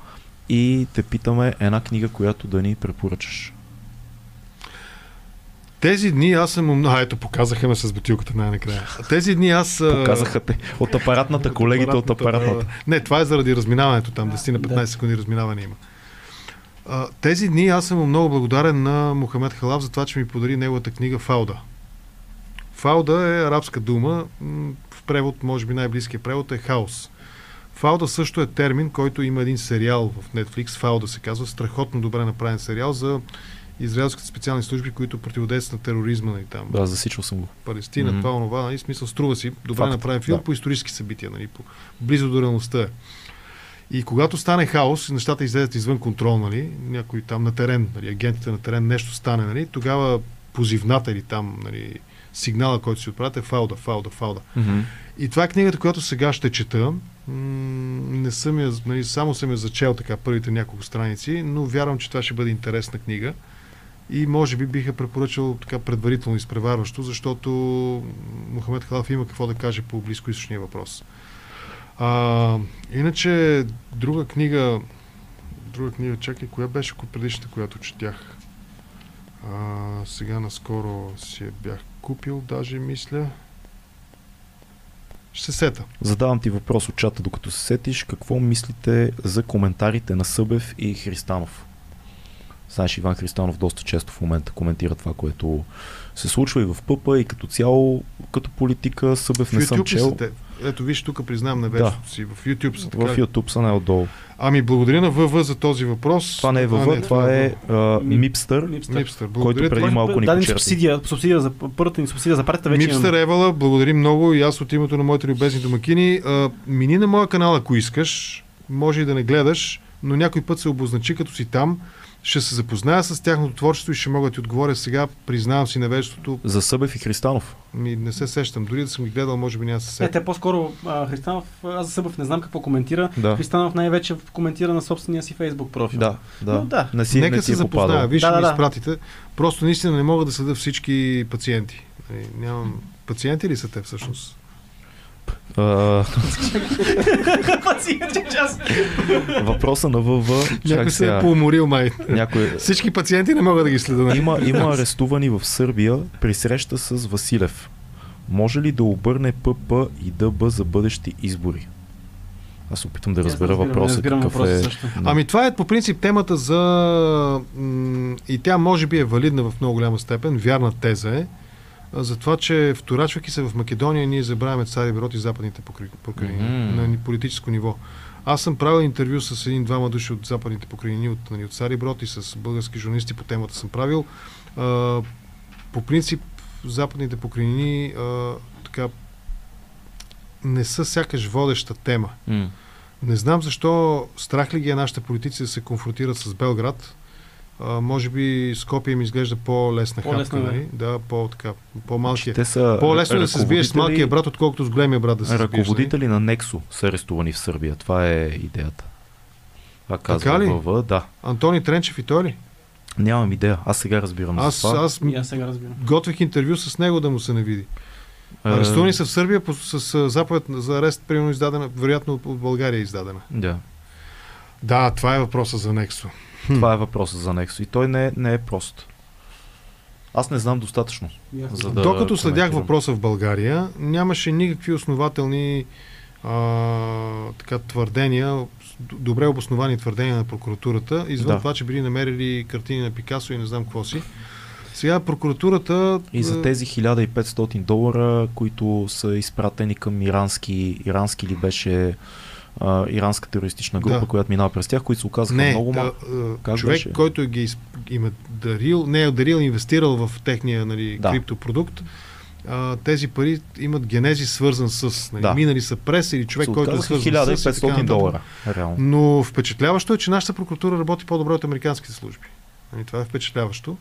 [SPEAKER 1] и те питаме една книга, която да ни препоръчаш.
[SPEAKER 3] Тези дни аз съм... А, ето, показаха ме с бутилката най-накрая. Тези дни аз...
[SPEAKER 1] Показаха те от апаратната, колегите от апаратната.
[SPEAKER 3] Не, това е заради разминаването там, 10 на 15
[SPEAKER 2] Да.
[SPEAKER 3] секунди разминаване има. А, тези дни аз съм много благодарен на Мохамед Халав за това, че ми подари неговата книга Фауда. Фауда е арабска дума, в превод, може би най-близкият превод е хаос. Фауда също е термин, който има един сериал в Netflix, Фауда се казва, страхотно добре направен сериал за израелските специални служби, които противодействат на тероризма и там.
[SPEAKER 1] Да, засичал съм го.
[SPEAKER 3] Палестина,
[SPEAKER 1] Мгм.
[SPEAKER 3] това, онова, нали, смисъл, струва си. Добре
[SPEAKER 1] Факт,
[SPEAKER 3] направен филм
[SPEAKER 1] да.
[SPEAKER 3] по исторически събития, нали, по, близо до реалността е. И когато стане хаос, нещата излезат извън контрол, нали, някой там на терен, нали, агентите на терен, нещо стане, нали, тогава позивната или там, нали, сигнала, който си отправят е фауда, фауда, фауда. И това е книгата, която сега ще чета. Не съм я, нали, само съм я зачел така първите няколко страници, но вярвам, че това ще бъде интересна книга. И може би биха препоръчал така предварително изпреварващо, защото Мохамед Халаф има какво да каже по близкоисточния въпрос. А, иначе, друга книга, друга книга, чакай, коя беше предишната, която четях? А, сега наскоро си я бях купил, даже мисля. Ще се сета.
[SPEAKER 1] Задавам ти въпрос от чата, докато се сетиш. Какво мислите за коментарите на Събев и Христанов? Знаеш, Иван Христанов доста често в момента коментира това, което се случва и в ПъПа, и като цяло, като политика, Събев
[SPEAKER 3] В
[SPEAKER 1] не съм чел.
[SPEAKER 3] те? Ето виж, тук признавам невежеството си. В YouTube са така.
[SPEAKER 1] В YouTube са най-отдолу.
[SPEAKER 3] Ами, благодаря на ВВ за този въпрос.
[SPEAKER 1] Това не е
[SPEAKER 3] А,
[SPEAKER 1] ВВ, това е а,
[SPEAKER 2] Ми-
[SPEAKER 1] Мипстър.
[SPEAKER 2] Мипстър.
[SPEAKER 1] Който преди
[SPEAKER 3] ти.
[SPEAKER 1] малко ни почерпи.
[SPEAKER 2] субсидия, субсидия за първата ни субсидия за партията вече
[SPEAKER 3] Мипстър
[SPEAKER 2] имаме.
[SPEAKER 3] Евала, благодарим много и аз от името на моите любезни домакини. А, мини на моя канал, ако искаш, може и да не гледаш, но някой път се обозначи като си там. Ще се запозная с тяхното творчество и ще мога да ти отговоря сега. Признавам си невежеството.
[SPEAKER 1] За Събев и Христанов.
[SPEAKER 3] Ми, не се сещам. Дори да съм ги гледал, може би няма се
[SPEAKER 2] Е,
[SPEAKER 3] сетя.
[SPEAKER 2] те по-скоро а, Христанов, аз за Събъв не знам какво коментира.
[SPEAKER 1] Да.
[SPEAKER 2] Христанов най-вече коментира на собствения си фейсбук профил.
[SPEAKER 1] Да, да.
[SPEAKER 2] Но да.
[SPEAKER 1] Не си,
[SPEAKER 3] Нека
[SPEAKER 1] не
[SPEAKER 3] се
[SPEAKER 1] е
[SPEAKER 3] запозная. Виж,
[SPEAKER 2] Да,
[SPEAKER 3] ми
[SPEAKER 2] да.
[SPEAKER 3] изпратите. Просто наистина не мога да съда всички пациенти. Нали, Нямам... Пациенти ли са те всъщност?
[SPEAKER 1] Въпроса на ВВ.
[SPEAKER 3] Някой се е поуморил май.
[SPEAKER 1] Някой,
[SPEAKER 3] Всички пациенти не мога да ги следа. нали?
[SPEAKER 1] има, има арестувани в Сърбия при среща с Василев. Може ли да обърне ПП и ДБ за бъдещи избори? Аз опитам да разбера въпроса. какъв е...
[SPEAKER 2] Също.
[SPEAKER 3] Ами това е по принцип темата за... И тя може би е валидна в много голяма степен, вярна теза е, за това, че вторачвайки се в Македония, ние забравяме Цари Брод и западните покрайнини
[SPEAKER 1] Мгм.
[SPEAKER 3] на ни- политическо ниво. Аз съм правил интервю с един-двама души от западните покрайнини, от, нали, от Цари Брод и с български журналисти по темата съм правил. А, по принцип, западните покрайнини а, така не са сякаш водеща тема.
[SPEAKER 1] М.
[SPEAKER 3] Не знам защо страх ли ги е нашите политици да се конфронтират с Белград. А, може би Скопия ми изглежда по-лесна
[SPEAKER 2] По-лесна,
[SPEAKER 3] хапка,
[SPEAKER 2] да.
[SPEAKER 3] нали? Да, по-така, по-малкия.
[SPEAKER 1] Те са
[SPEAKER 3] По-лесно е да се сбиеш с малкия брат, отколкото с големия брат да се сбиеш. нали?
[SPEAKER 1] Ръководители на Нексо са арестувани в Сърбия. Това е идеята. Това казва
[SPEAKER 3] Така ли?
[SPEAKER 1] ВВ, да.
[SPEAKER 3] Антони Тренчев и той ли?
[SPEAKER 1] Нямам идея. Аз сега разбирам
[SPEAKER 3] Аз,
[SPEAKER 1] за това.
[SPEAKER 3] аз
[SPEAKER 2] И аз сега разбирам.
[SPEAKER 3] готвих интервю с него да му се не види.
[SPEAKER 1] Е,
[SPEAKER 3] Арестувани са в Сърбия по, с, с заповед за арест, примерно издадена, вероятно от, от България е издадена.
[SPEAKER 1] Да.
[SPEAKER 3] Да, това е въпроса за Нексо.
[SPEAKER 1] Това е въпросът за Нексо. И той не, не е прост. Аз не знам достатъчно. За да
[SPEAKER 3] Докато следях въпроса в България, нямаше никакви основателни а, така, твърдения, добре обосновани твърдения на прокуратурата, извън
[SPEAKER 1] Да.
[SPEAKER 3] това, че били намерили картини на Пикасо и не знам какво си. Сега прокуратурата...
[SPEAKER 1] И за
[SPEAKER 3] а,
[SPEAKER 1] тези 1500 долара, които са изпратени към ирански, ирански ли беше а, иранска терористична група,
[SPEAKER 3] Да.
[SPEAKER 1] която минава през тях, които се оказаха
[SPEAKER 3] Не,
[SPEAKER 1] много
[SPEAKER 3] да,
[SPEAKER 1] малко.
[SPEAKER 3] а,
[SPEAKER 1] Как
[SPEAKER 3] човек,
[SPEAKER 1] беше?
[SPEAKER 3] който ги им е дарил, не е дарил, инвестирал в техния нали,
[SPEAKER 1] Да.
[SPEAKER 3] криптопродукт, а, тези пари имат генези свързан с, нали,
[SPEAKER 1] Да.
[SPEAKER 3] минали са прес или човек, който е свързан с... и така
[SPEAKER 1] 1500
[SPEAKER 3] нататък.
[SPEAKER 1] долара. Реално.
[SPEAKER 3] Но впечатляващо е, че нашата прокуратура работи по-добре от американските служби. Нали, това е впечатляващо.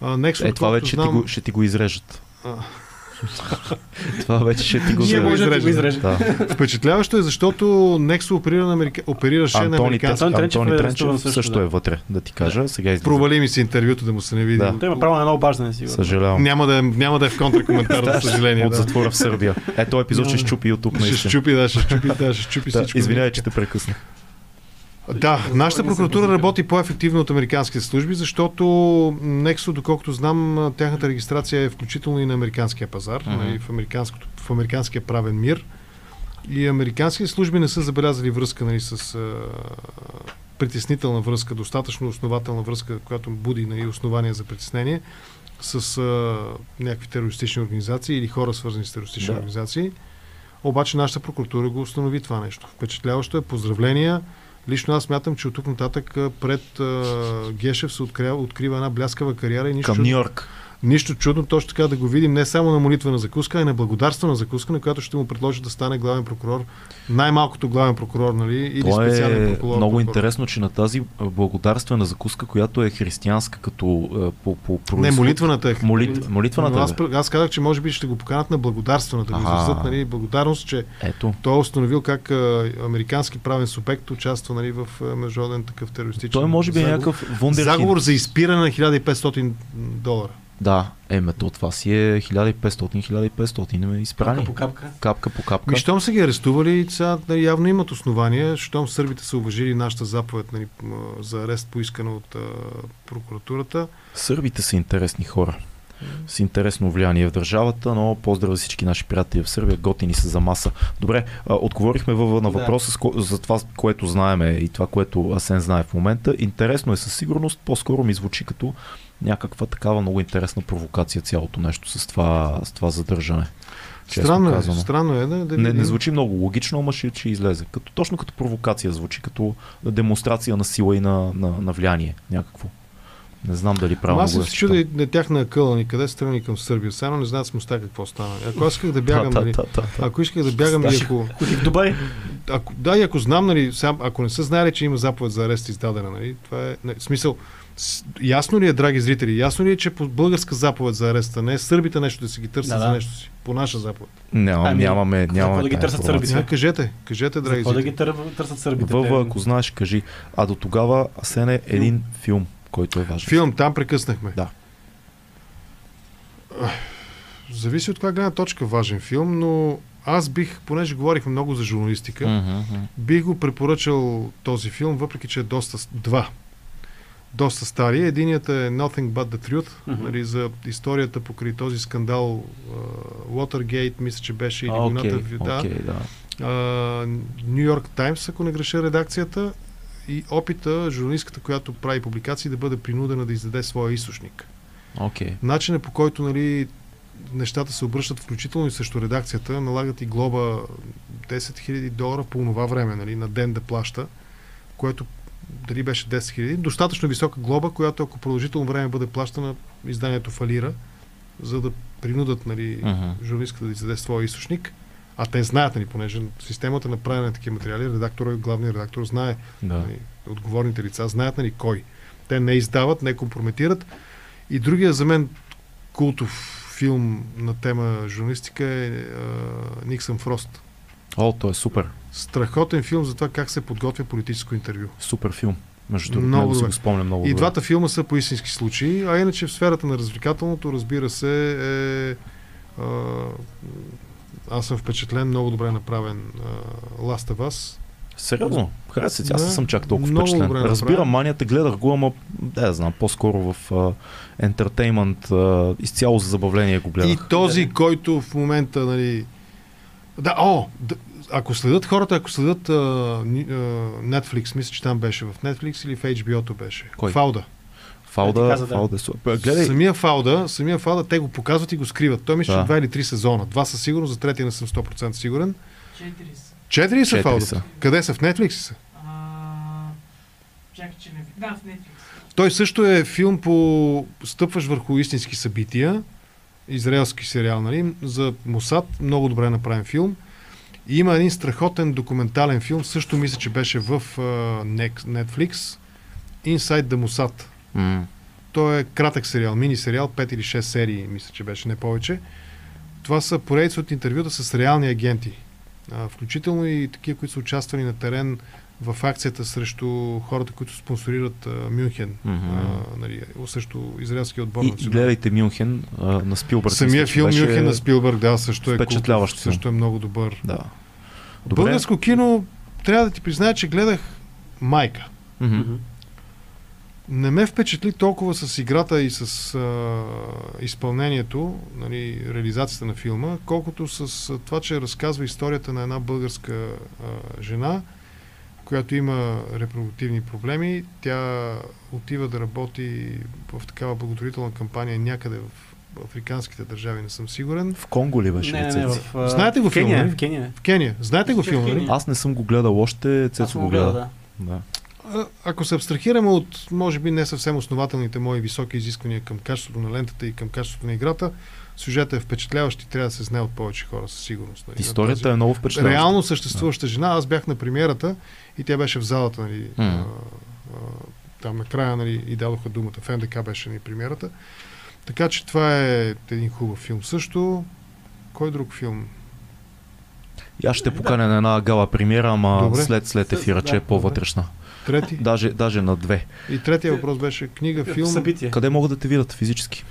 [SPEAKER 3] А, Nexo,
[SPEAKER 1] Е, това вече ще, ти
[SPEAKER 3] знам,
[SPEAKER 1] го, ще ти го изрежат.
[SPEAKER 3] а,
[SPEAKER 1] Това вече ще ти го
[SPEAKER 2] Ние може да го
[SPEAKER 3] изрежем.
[SPEAKER 1] Да.
[SPEAKER 3] Впечатляващо е, защото Nexo оперира на Америка... оперираше на
[SPEAKER 1] Антони,
[SPEAKER 3] американски.
[SPEAKER 2] Антони Тренчев
[SPEAKER 1] Антони
[SPEAKER 2] е
[SPEAKER 1] Тренчев
[SPEAKER 2] арестуван
[SPEAKER 1] също,
[SPEAKER 2] също, да.
[SPEAKER 1] е вътре, да ти кажа. Сега излиза.
[SPEAKER 3] Провали ми се интервюто да му се не види.
[SPEAKER 1] Да.
[SPEAKER 2] Той има право на едно обаждане, сигурно.
[SPEAKER 1] Съжалявам.
[SPEAKER 3] Няма да, е, няма да е в контракоментар, за съжаление.
[SPEAKER 1] От
[SPEAKER 3] Да.
[SPEAKER 1] затвора в Сърбия. Е, този епизод ще щупи YouTube
[SPEAKER 3] Ще щупи, да, ще щупи, да, ще щупи всичко.
[SPEAKER 1] извинявай, че те прекъснах.
[SPEAKER 3] Да, нашата прокуратура работи по-ефективно от американските служби, защото Nexo, доколкото знам, тяхната регистрация е включително и на американския пазар, нали, в, в американския правен мир. И американските служби не са забелязали връзка нали, с а, притеснителна връзка, достатъчно основателна връзка, която буди нали, основания за притеснение с а, някакви терористични организации или хора свързани с терористични
[SPEAKER 1] Да.
[SPEAKER 3] организации. Обаче нашата прокуратура го установи това нещо. Впечатляващо е. Поздравления. Лично аз смятам, че от тук нататък пред Гешев се открива, открива една бляскава кариера и нищо,
[SPEAKER 1] Към Нью Йорк.
[SPEAKER 3] Нищо чудно точно така да го видим не само на молитвена закуска, а и на благодарствена закуска, на която ще му предложи да стане главен прокурор. Най-малкото главен прокурор, нали? Или
[SPEAKER 1] Това
[SPEAKER 3] специален
[SPEAKER 1] е
[SPEAKER 3] прокурор.
[SPEAKER 1] много
[SPEAKER 3] прокурор.
[SPEAKER 1] интересно, че на тази благодарствена закуска, която е християнска като по, по
[SPEAKER 3] Не,
[SPEAKER 1] происход-
[SPEAKER 3] молитвената е.
[SPEAKER 1] Молит, молитвената.
[SPEAKER 3] Аз, пр- аз казах, че може би ще го поканат на благодарствената, да го изразят, нали, благодарност, че
[SPEAKER 1] Ето.
[SPEAKER 3] той е установил как а, американски правен субект участва нали, в международен такъв терористичен
[SPEAKER 1] Той може би е някакъв вундеркинд.
[SPEAKER 3] Заговор за изпиране на 1500 долара.
[SPEAKER 1] Да, еме, то това си е 1500-1500 ме изпрани.
[SPEAKER 2] Капка по капка.
[SPEAKER 1] Капка по капка.
[SPEAKER 3] Ми, щом са ги арестували, сега нали, явно имат основания, щом сърбите са уважили нашата заповед нали, за арест, поискана от а, прокуратурата.
[SPEAKER 1] Сърбите са интересни хора. С интересно влияние в държавата, но поздрав за всички наши приятели в Сърбия, готини са за маса. Добре, а, отговорихме във, на
[SPEAKER 2] Да.
[SPEAKER 1] въпроса с ко- за това, което знаеме и това, което Асен знае в момента. Интересно е със сигурност, по-скоро ми звучи като някаква такава много интересна провокация цялото нещо с това, с това задържане.
[SPEAKER 3] Странно е,
[SPEAKER 1] казано.
[SPEAKER 3] странно е да, да
[SPEAKER 1] Не, не звучи много логично, ама ще, ще излезе. Като, точно като провокация звучи, като демонстрация на сила и на, на, на влияние някакво. Не знам дали правилно
[SPEAKER 3] аз се чудя на тях на акъла ни, къде страни към Сърбия. Само не знаят с моста какво стана. Ако аз исках да бягам, нали, ако исках да бягам и
[SPEAKER 1] Сташе.
[SPEAKER 3] ако,
[SPEAKER 2] в Дубай.
[SPEAKER 3] ако, да, и ако знам, нали, сега, ако не са знаели, че има заповед за арест издадена, нали, това е, не, смисъл, ясно ли е, драги зрители, ясно ли е, че по българска заповед за ареста, не е сърбите нещо да си ги търсят
[SPEAKER 2] Да,
[SPEAKER 3] за
[SPEAKER 2] да.
[SPEAKER 3] нещо си, по наша заповед.
[SPEAKER 1] Няма,
[SPEAKER 2] Ами,
[SPEAKER 1] нямаме,
[SPEAKER 2] какво
[SPEAKER 1] нямаме
[SPEAKER 2] да ги търсят
[SPEAKER 1] информация.
[SPEAKER 3] Сега кажете, кажете, драги
[SPEAKER 2] да
[SPEAKER 3] зрители.
[SPEAKER 2] ги тър... търсят сърбите?
[SPEAKER 1] Във, ако знаеш, кажи. А до тогава, Асене, един филм, който е важен.
[SPEAKER 3] Филм, там прекъснахме.
[SPEAKER 1] Да.
[SPEAKER 3] Зависи от каква гледна точка важен филм, но аз бих, понеже говорихме много за журналистика,
[SPEAKER 1] Мгм, мгм.
[SPEAKER 3] бих го препоръчал този филм, въпреки че е доста, два, доста стари. Единият е Nothing But The Truth,
[SPEAKER 2] Мгм.
[SPEAKER 3] нали, за историята покрай този скандал uh, Watergate, мисля, че беше, или
[SPEAKER 1] А,
[SPEAKER 3] войната
[SPEAKER 1] Окей,
[SPEAKER 3] в да. Нью Йорк Таймс, ако не греша редакцията, и опита журналистката, която прави публикации, да бъде принудена да издаде своя източник.
[SPEAKER 1] Окей.
[SPEAKER 3] Начинът по който нали, нещата се обръщат, включително и срещу редакцията, налагат и глоба 10 000 долара по това време, нали, на ден да плаща, което дали беше 10 000, достатъчно висока глоба, която ако продължително време бъде плащана, изданието фалира, за да принудат нали,
[SPEAKER 1] Мгм.
[SPEAKER 3] журналистката да издаде своя източник. А те знаят, нали, понеже системата на правене на такива материали, редактора главният редактор знае
[SPEAKER 1] Да.
[SPEAKER 3] Нали, отговорните лица знаят нали, кой. Те не издават, не компрометират. И другия за мен култов филм на тема журналистика е Никсън Фрост.
[SPEAKER 1] О, той е супер.
[SPEAKER 3] Страхотен филм за това как се подготвя политическо интервю.
[SPEAKER 1] Супер филм. Между другото,
[SPEAKER 3] Много
[SPEAKER 1] много си
[SPEAKER 3] добре.
[SPEAKER 1] го спомням много
[SPEAKER 3] И
[SPEAKER 1] добре.
[SPEAKER 3] двата филма са по истински случаи, а иначе в сферата на развлекателното, разбира се, е... А, аз съм впечатлен, много добре направен а, Last of Us.
[SPEAKER 1] Сериозно, хареса се. Аз
[SPEAKER 3] Да,
[SPEAKER 1] не съм чак толкова
[SPEAKER 3] много
[SPEAKER 1] впечатлен.
[SPEAKER 3] добре
[SPEAKER 1] Разбирам
[SPEAKER 3] направен.
[SPEAKER 1] манията, гледах го, ама да, знам, по-скоро в ентертеймент, изцяло за забавление го гледах.
[SPEAKER 3] И този, който в момента, нали... Да, о, да, ако следят хората, ако следят а, а, Netflix, мисля, че там беше в Netflix или в HBO-то беше.
[SPEAKER 1] Кой?
[SPEAKER 3] Фауда.
[SPEAKER 2] Да,
[SPEAKER 1] Фауда,
[SPEAKER 2] ти каза, да.
[SPEAKER 1] Фауда е. Гледай,
[SPEAKER 3] Самия Фауда, самия Фауда, те го показват и го скриват. Той мисля,
[SPEAKER 1] Да.
[SPEAKER 3] че два или три сезона. Два със сигурност, за третия не съм 100% сигурен.
[SPEAKER 4] Четири са.
[SPEAKER 3] Четири са Фауда.
[SPEAKER 1] са.
[SPEAKER 3] Къде са? В Netflix са.
[SPEAKER 4] А, Чакай, че не... Да, в Netflix.
[SPEAKER 3] Той също е филм по стъпваш върху истински събития. Израелски сериал, нали? За Мосад. Много добре направен филм. И има един страхотен документален филм, също мисля, че беше в Nex- Netflix. Inside the Mossad.
[SPEAKER 1] м,
[SPEAKER 3] Той е кратък сериал, мини сериал, 5 или 6 серии, мисля, че беше, не повече. Това са поредица от интервюта с реални агенти. А, включително и такива, които са участвали на терен в акцията срещу хората, които спонсорират а, Мюнхен.
[SPEAKER 1] Мгм.
[SPEAKER 3] А, нали, срещу израелския отбор.
[SPEAKER 1] и,
[SPEAKER 3] на
[SPEAKER 1] и гледайте Мюнхен а, на Спилбърг.
[SPEAKER 3] Самия филм
[SPEAKER 1] беше-
[SPEAKER 3] Мюнхен на Спилбърг, да, също е,
[SPEAKER 1] филм.
[SPEAKER 3] също е много добър.
[SPEAKER 1] Да. Добре.
[SPEAKER 3] Българско кино, трябва да ти призная, че гледах Майка.
[SPEAKER 1] Мгм.
[SPEAKER 3] Не ме впечатли толкова с играта и с а, изпълнението, нали, реализацията на филма, колкото с а, това, че разказва историята на една българска а, жена, която има репродуктивни проблеми. Тя отива да работи в такава благотворителна кампания някъде в африканските държави, не съм сигурен.
[SPEAKER 1] В Конго ли беше
[SPEAKER 2] Не, не, в...
[SPEAKER 3] Знаете го
[SPEAKER 2] в Кения,
[SPEAKER 3] филма,
[SPEAKER 2] в Кения.
[SPEAKER 3] В Кения. Знаете го
[SPEAKER 2] в
[SPEAKER 3] филма.
[SPEAKER 1] Аз не съм го гледал още, Цецо го гледа.
[SPEAKER 2] да.
[SPEAKER 1] Да.
[SPEAKER 3] А, Ако се абстрахираме от, може би, не съвсем основателните мои високи изисквания към качеството на лентата и към качеството на играта, сюжетът е впечатляващ и трябва да се знае от повече хора със сигурност. Нали, на
[SPEAKER 1] Историята
[SPEAKER 3] тази
[SPEAKER 1] е много впечатляваща.
[SPEAKER 3] Реално съществуваща жена. Аз бях на премиерата и тя беше в залата. Нали,
[SPEAKER 1] М.
[SPEAKER 3] а, а, там накрая нали, и дадоха думата. В НДК беше ни премиерата. Така че това е един хубав филм. Също, кой друг филм?
[SPEAKER 1] И аз ще поканя на една гала премиера, ама
[SPEAKER 3] Добре.
[SPEAKER 1] след, след ефира, че е
[SPEAKER 2] Да,
[SPEAKER 1] по-вътрешна.
[SPEAKER 3] Трети?
[SPEAKER 1] Даже, даже на две.
[SPEAKER 3] И третия въпрос беше книга, филм,
[SPEAKER 2] Събитие.
[SPEAKER 1] Къде могат да те видят физически?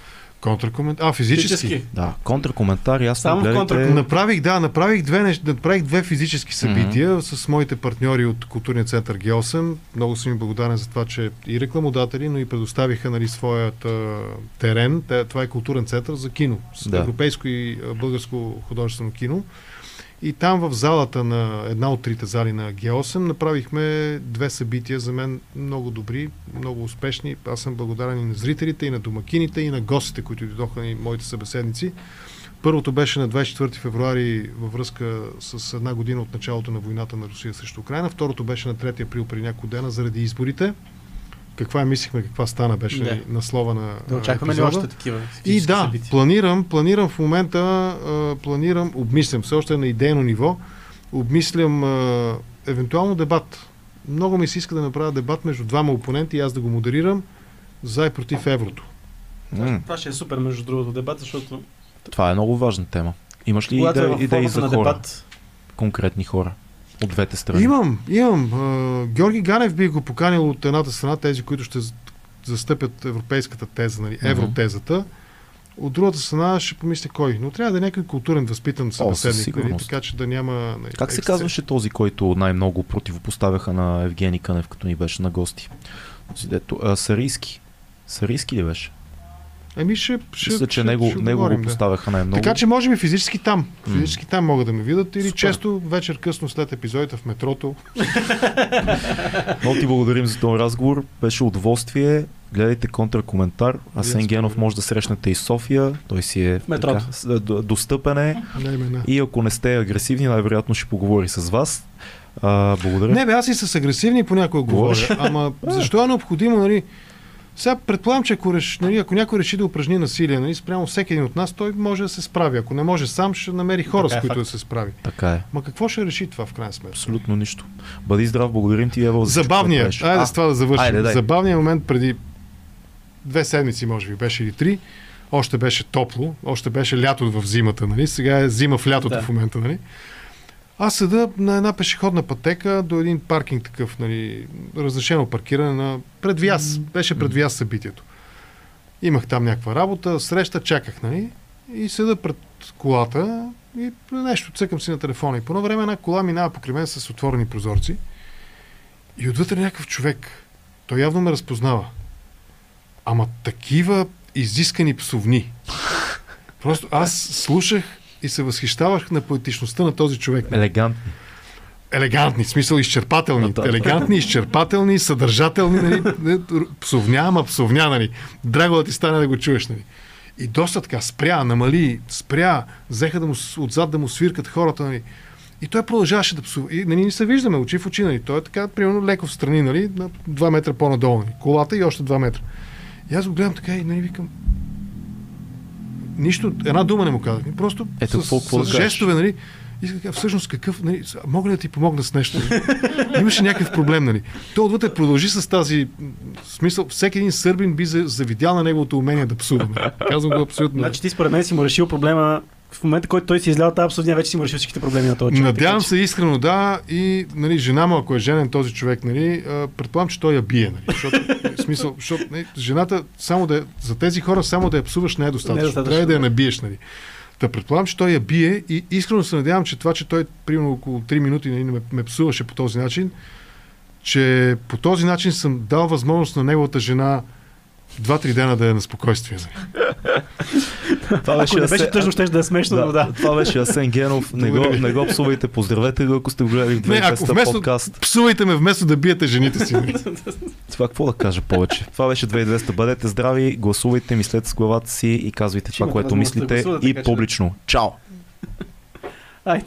[SPEAKER 3] Контракоментар. А, физически.
[SPEAKER 1] Да, контркоментар, ясно
[SPEAKER 2] Само
[SPEAKER 1] гледайте.
[SPEAKER 2] контраком-
[SPEAKER 3] Направих, да, направих две, нещ... направих две физически събития с моите партньори от Културния център Г8. Много съм им благодарен за това, че и рекламодатели, но и предоставиха нали, своят а, терен. Те- Това е културен център за кино. С
[SPEAKER 1] Да.
[SPEAKER 3] европейско и а, българско художествено кино. И там в залата на една от трите зали на Г8 направихме две събития за мен много добри, много успешни. Аз съм благодарен и на зрителите, и на домакините, и на гостите, които дойдоха и моите събеседници. Първото беше на 24 февруари във връзка с една година от началото на войната на Русия срещу Украина. Второто беше на 3 април при няколко дена заради изборите. Каква е мислихме, каква стана беше
[SPEAKER 2] Да.
[SPEAKER 3] на слова на
[SPEAKER 2] Да очакваме ли още такива
[SPEAKER 3] И да,
[SPEAKER 2] събития?
[SPEAKER 3] планирам, планирам в момента, а, планирам, обмислям, все още е на идейно ниво, обмислям а, евентуално дебат. Много ми се иска да направя дебат между двама опоненти и аз да го модерирам за и против еврото.
[SPEAKER 1] М,
[SPEAKER 2] Това ще е супер, между другото, дебат, защото
[SPEAKER 1] Това е много важна тема. Имаш ли
[SPEAKER 2] когато е
[SPEAKER 1] идеи, идеи за
[SPEAKER 2] на
[SPEAKER 1] хора?
[SPEAKER 2] дебат,
[SPEAKER 1] Конкретни хора. От двете страни.
[SPEAKER 3] Имам, имам. Георги Ганев би го поканил от едната страна, тези, които ще застъпят европейската теза, нали, евротезата. От другата страна ще помисля кой. Но трябва да е някой културен, възпитан събеседник, нали,
[SPEAKER 1] сигурност.
[SPEAKER 3] така че да няма... Нали,
[SPEAKER 1] Как се казваше този, който най-много противопоставяха на Евгений Кънев, като ни беше на гости? Този Дето, а, Сарийски. Сарийски ли беше?
[SPEAKER 3] Еми ще, ще,
[SPEAKER 1] Мисля, че
[SPEAKER 3] ще,
[SPEAKER 1] него,
[SPEAKER 3] ще
[SPEAKER 1] него
[SPEAKER 3] говорим,
[SPEAKER 1] го
[SPEAKER 3] да.
[SPEAKER 1] поставяха най-много.
[SPEAKER 3] Така че може би физически там. Физически там могат да ме видят или
[SPEAKER 2] Супер.
[SPEAKER 3] често вечер късно след епизодите в метрото.
[SPEAKER 1] Много ти благодарим за този разговор. Беше удоволствие. Гледайте контракоментар. Асен Генов може да срещнете и София. Той си е
[SPEAKER 2] метрото.
[SPEAKER 1] така, достъпен е. И ако не сте агресивни, най-вероятно ще поговори с вас. А, благодаря.
[SPEAKER 3] не бе, аз и с агресивни понякога говоря. Ама защо е необходимо, нали? Сега предполагам, че ако, реш, нали, ако някой реши да упражни насилие нали, спрямо всеки един от нас, той може да се справи. Ако не може сам, ще намери хора,
[SPEAKER 2] Така е
[SPEAKER 3] с които
[SPEAKER 2] факт.
[SPEAKER 3] да се справи.
[SPEAKER 1] Така е.
[SPEAKER 3] Ма какво ще реши това в крайна сметка?
[SPEAKER 1] Абсолютно нищо. Бъди здрав, благодарим ти, Ева. за което правиш.
[SPEAKER 3] айде
[SPEAKER 1] А,
[SPEAKER 3] с това да завършим.
[SPEAKER 1] айде, дай.
[SPEAKER 3] Забавният момент преди две седмици, може би, беше или три. Още беше топло, още беше лято в зимата, нали? Сега е зима в лятото
[SPEAKER 2] Да.
[SPEAKER 3] в момента, нали? Аз седа на една пешеходна пътека до един паркинг такъв, нали, разрешено паркиране на предвяз. Беше предвяз събитието. Имах там някаква работа, среща, чаках, нали? И седа пред колата и нещо цъкам си на телефона. И по едно време една кола минава покрай мен с отворени прозорци. И отвътре някакъв човек. Той явно ме разпознава. Ама такива изискани псовни. Просто аз слушах и се възхищавах на поетичността на този човек.
[SPEAKER 1] Елегантни.
[SPEAKER 3] Елегантни, в смисъл изчерпателни.
[SPEAKER 1] Да.
[SPEAKER 3] Елегантни, изчерпателни, съдържателни. Нали? Псовня, ама псовня, нали? Драго да ти стане да го чуеш. Нали? И доста така спря, намали, спря, взеха да му, отзад да му свиркат хората. Нали? И той продължаваше да псува. И нали, не се виждаме очи в очи. Нали? Той е така, примерно, леко в страни, нали? на 2 метра по-надолу. Нали? Колата и още 2 метра. И аз го гледам така и нали, викам, нищо, една дума не му казах. Просто
[SPEAKER 1] Ето,
[SPEAKER 3] с,
[SPEAKER 1] какво-
[SPEAKER 3] с
[SPEAKER 1] кажеш?
[SPEAKER 3] жестове, нали? И така, всъщност какъв, нали, с- мога ли да ти помогна с нещо? Нали? Имаше някакъв проблем, нали? Той отвътре продължи с тази смисъл, всеки един сърбин би за- завидял на неговото умение да псува. нали? Казвам го абсолютно.
[SPEAKER 2] Значи ти според мен си му решил проблема в момента, който той си излял тази абсурдния, вече си му решил всичките проблеми на този човек.
[SPEAKER 3] Надявам се искрено да и нали, жена му, ако е женен този човек, нали, предполагам, че той я бие. Нали, защото, смисъл, защото нали, жената само да, е- за тези хора само да я псуваш не е достатъчно.
[SPEAKER 2] Не е достатъчно,
[SPEAKER 3] Трябва да я
[SPEAKER 2] да.
[SPEAKER 3] набиеш. Нали. Та предполагам, че той я бие и искрено се надявам, че това, че той примерно около 3 минути нали, ме, ме псуваше по този начин, че по този начин съм дал възможност на неговата жена два-три дена да е на спокойствие. Нали.
[SPEAKER 1] Това
[SPEAKER 2] Ако не беше
[SPEAKER 1] Асен-
[SPEAKER 2] тъжно, ще да е смешно, но да.
[SPEAKER 1] Това беше Асен Генов. Не го, не го псувайте, поздравете го, ако сте го гледали в
[SPEAKER 3] Не, ако
[SPEAKER 1] 200
[SPEAKER 3] вместо
[SPEAKER 1] подкаст.
[SPEAKER 3] псувайте ме вместо да биете жените си.
[SPEAKER 1] Това какво да кажа повече? Това беше 2200. Бъдете здрави, гласувайте, мислете с главата си и казвайте това, което
[SPEAKER 2] възможност да
[SPEAKER 1] мислите
[SPEAKER 2] гласувате,
[SPEAKER 1] и публично. Чао!
[SPEAKER 2] Айде.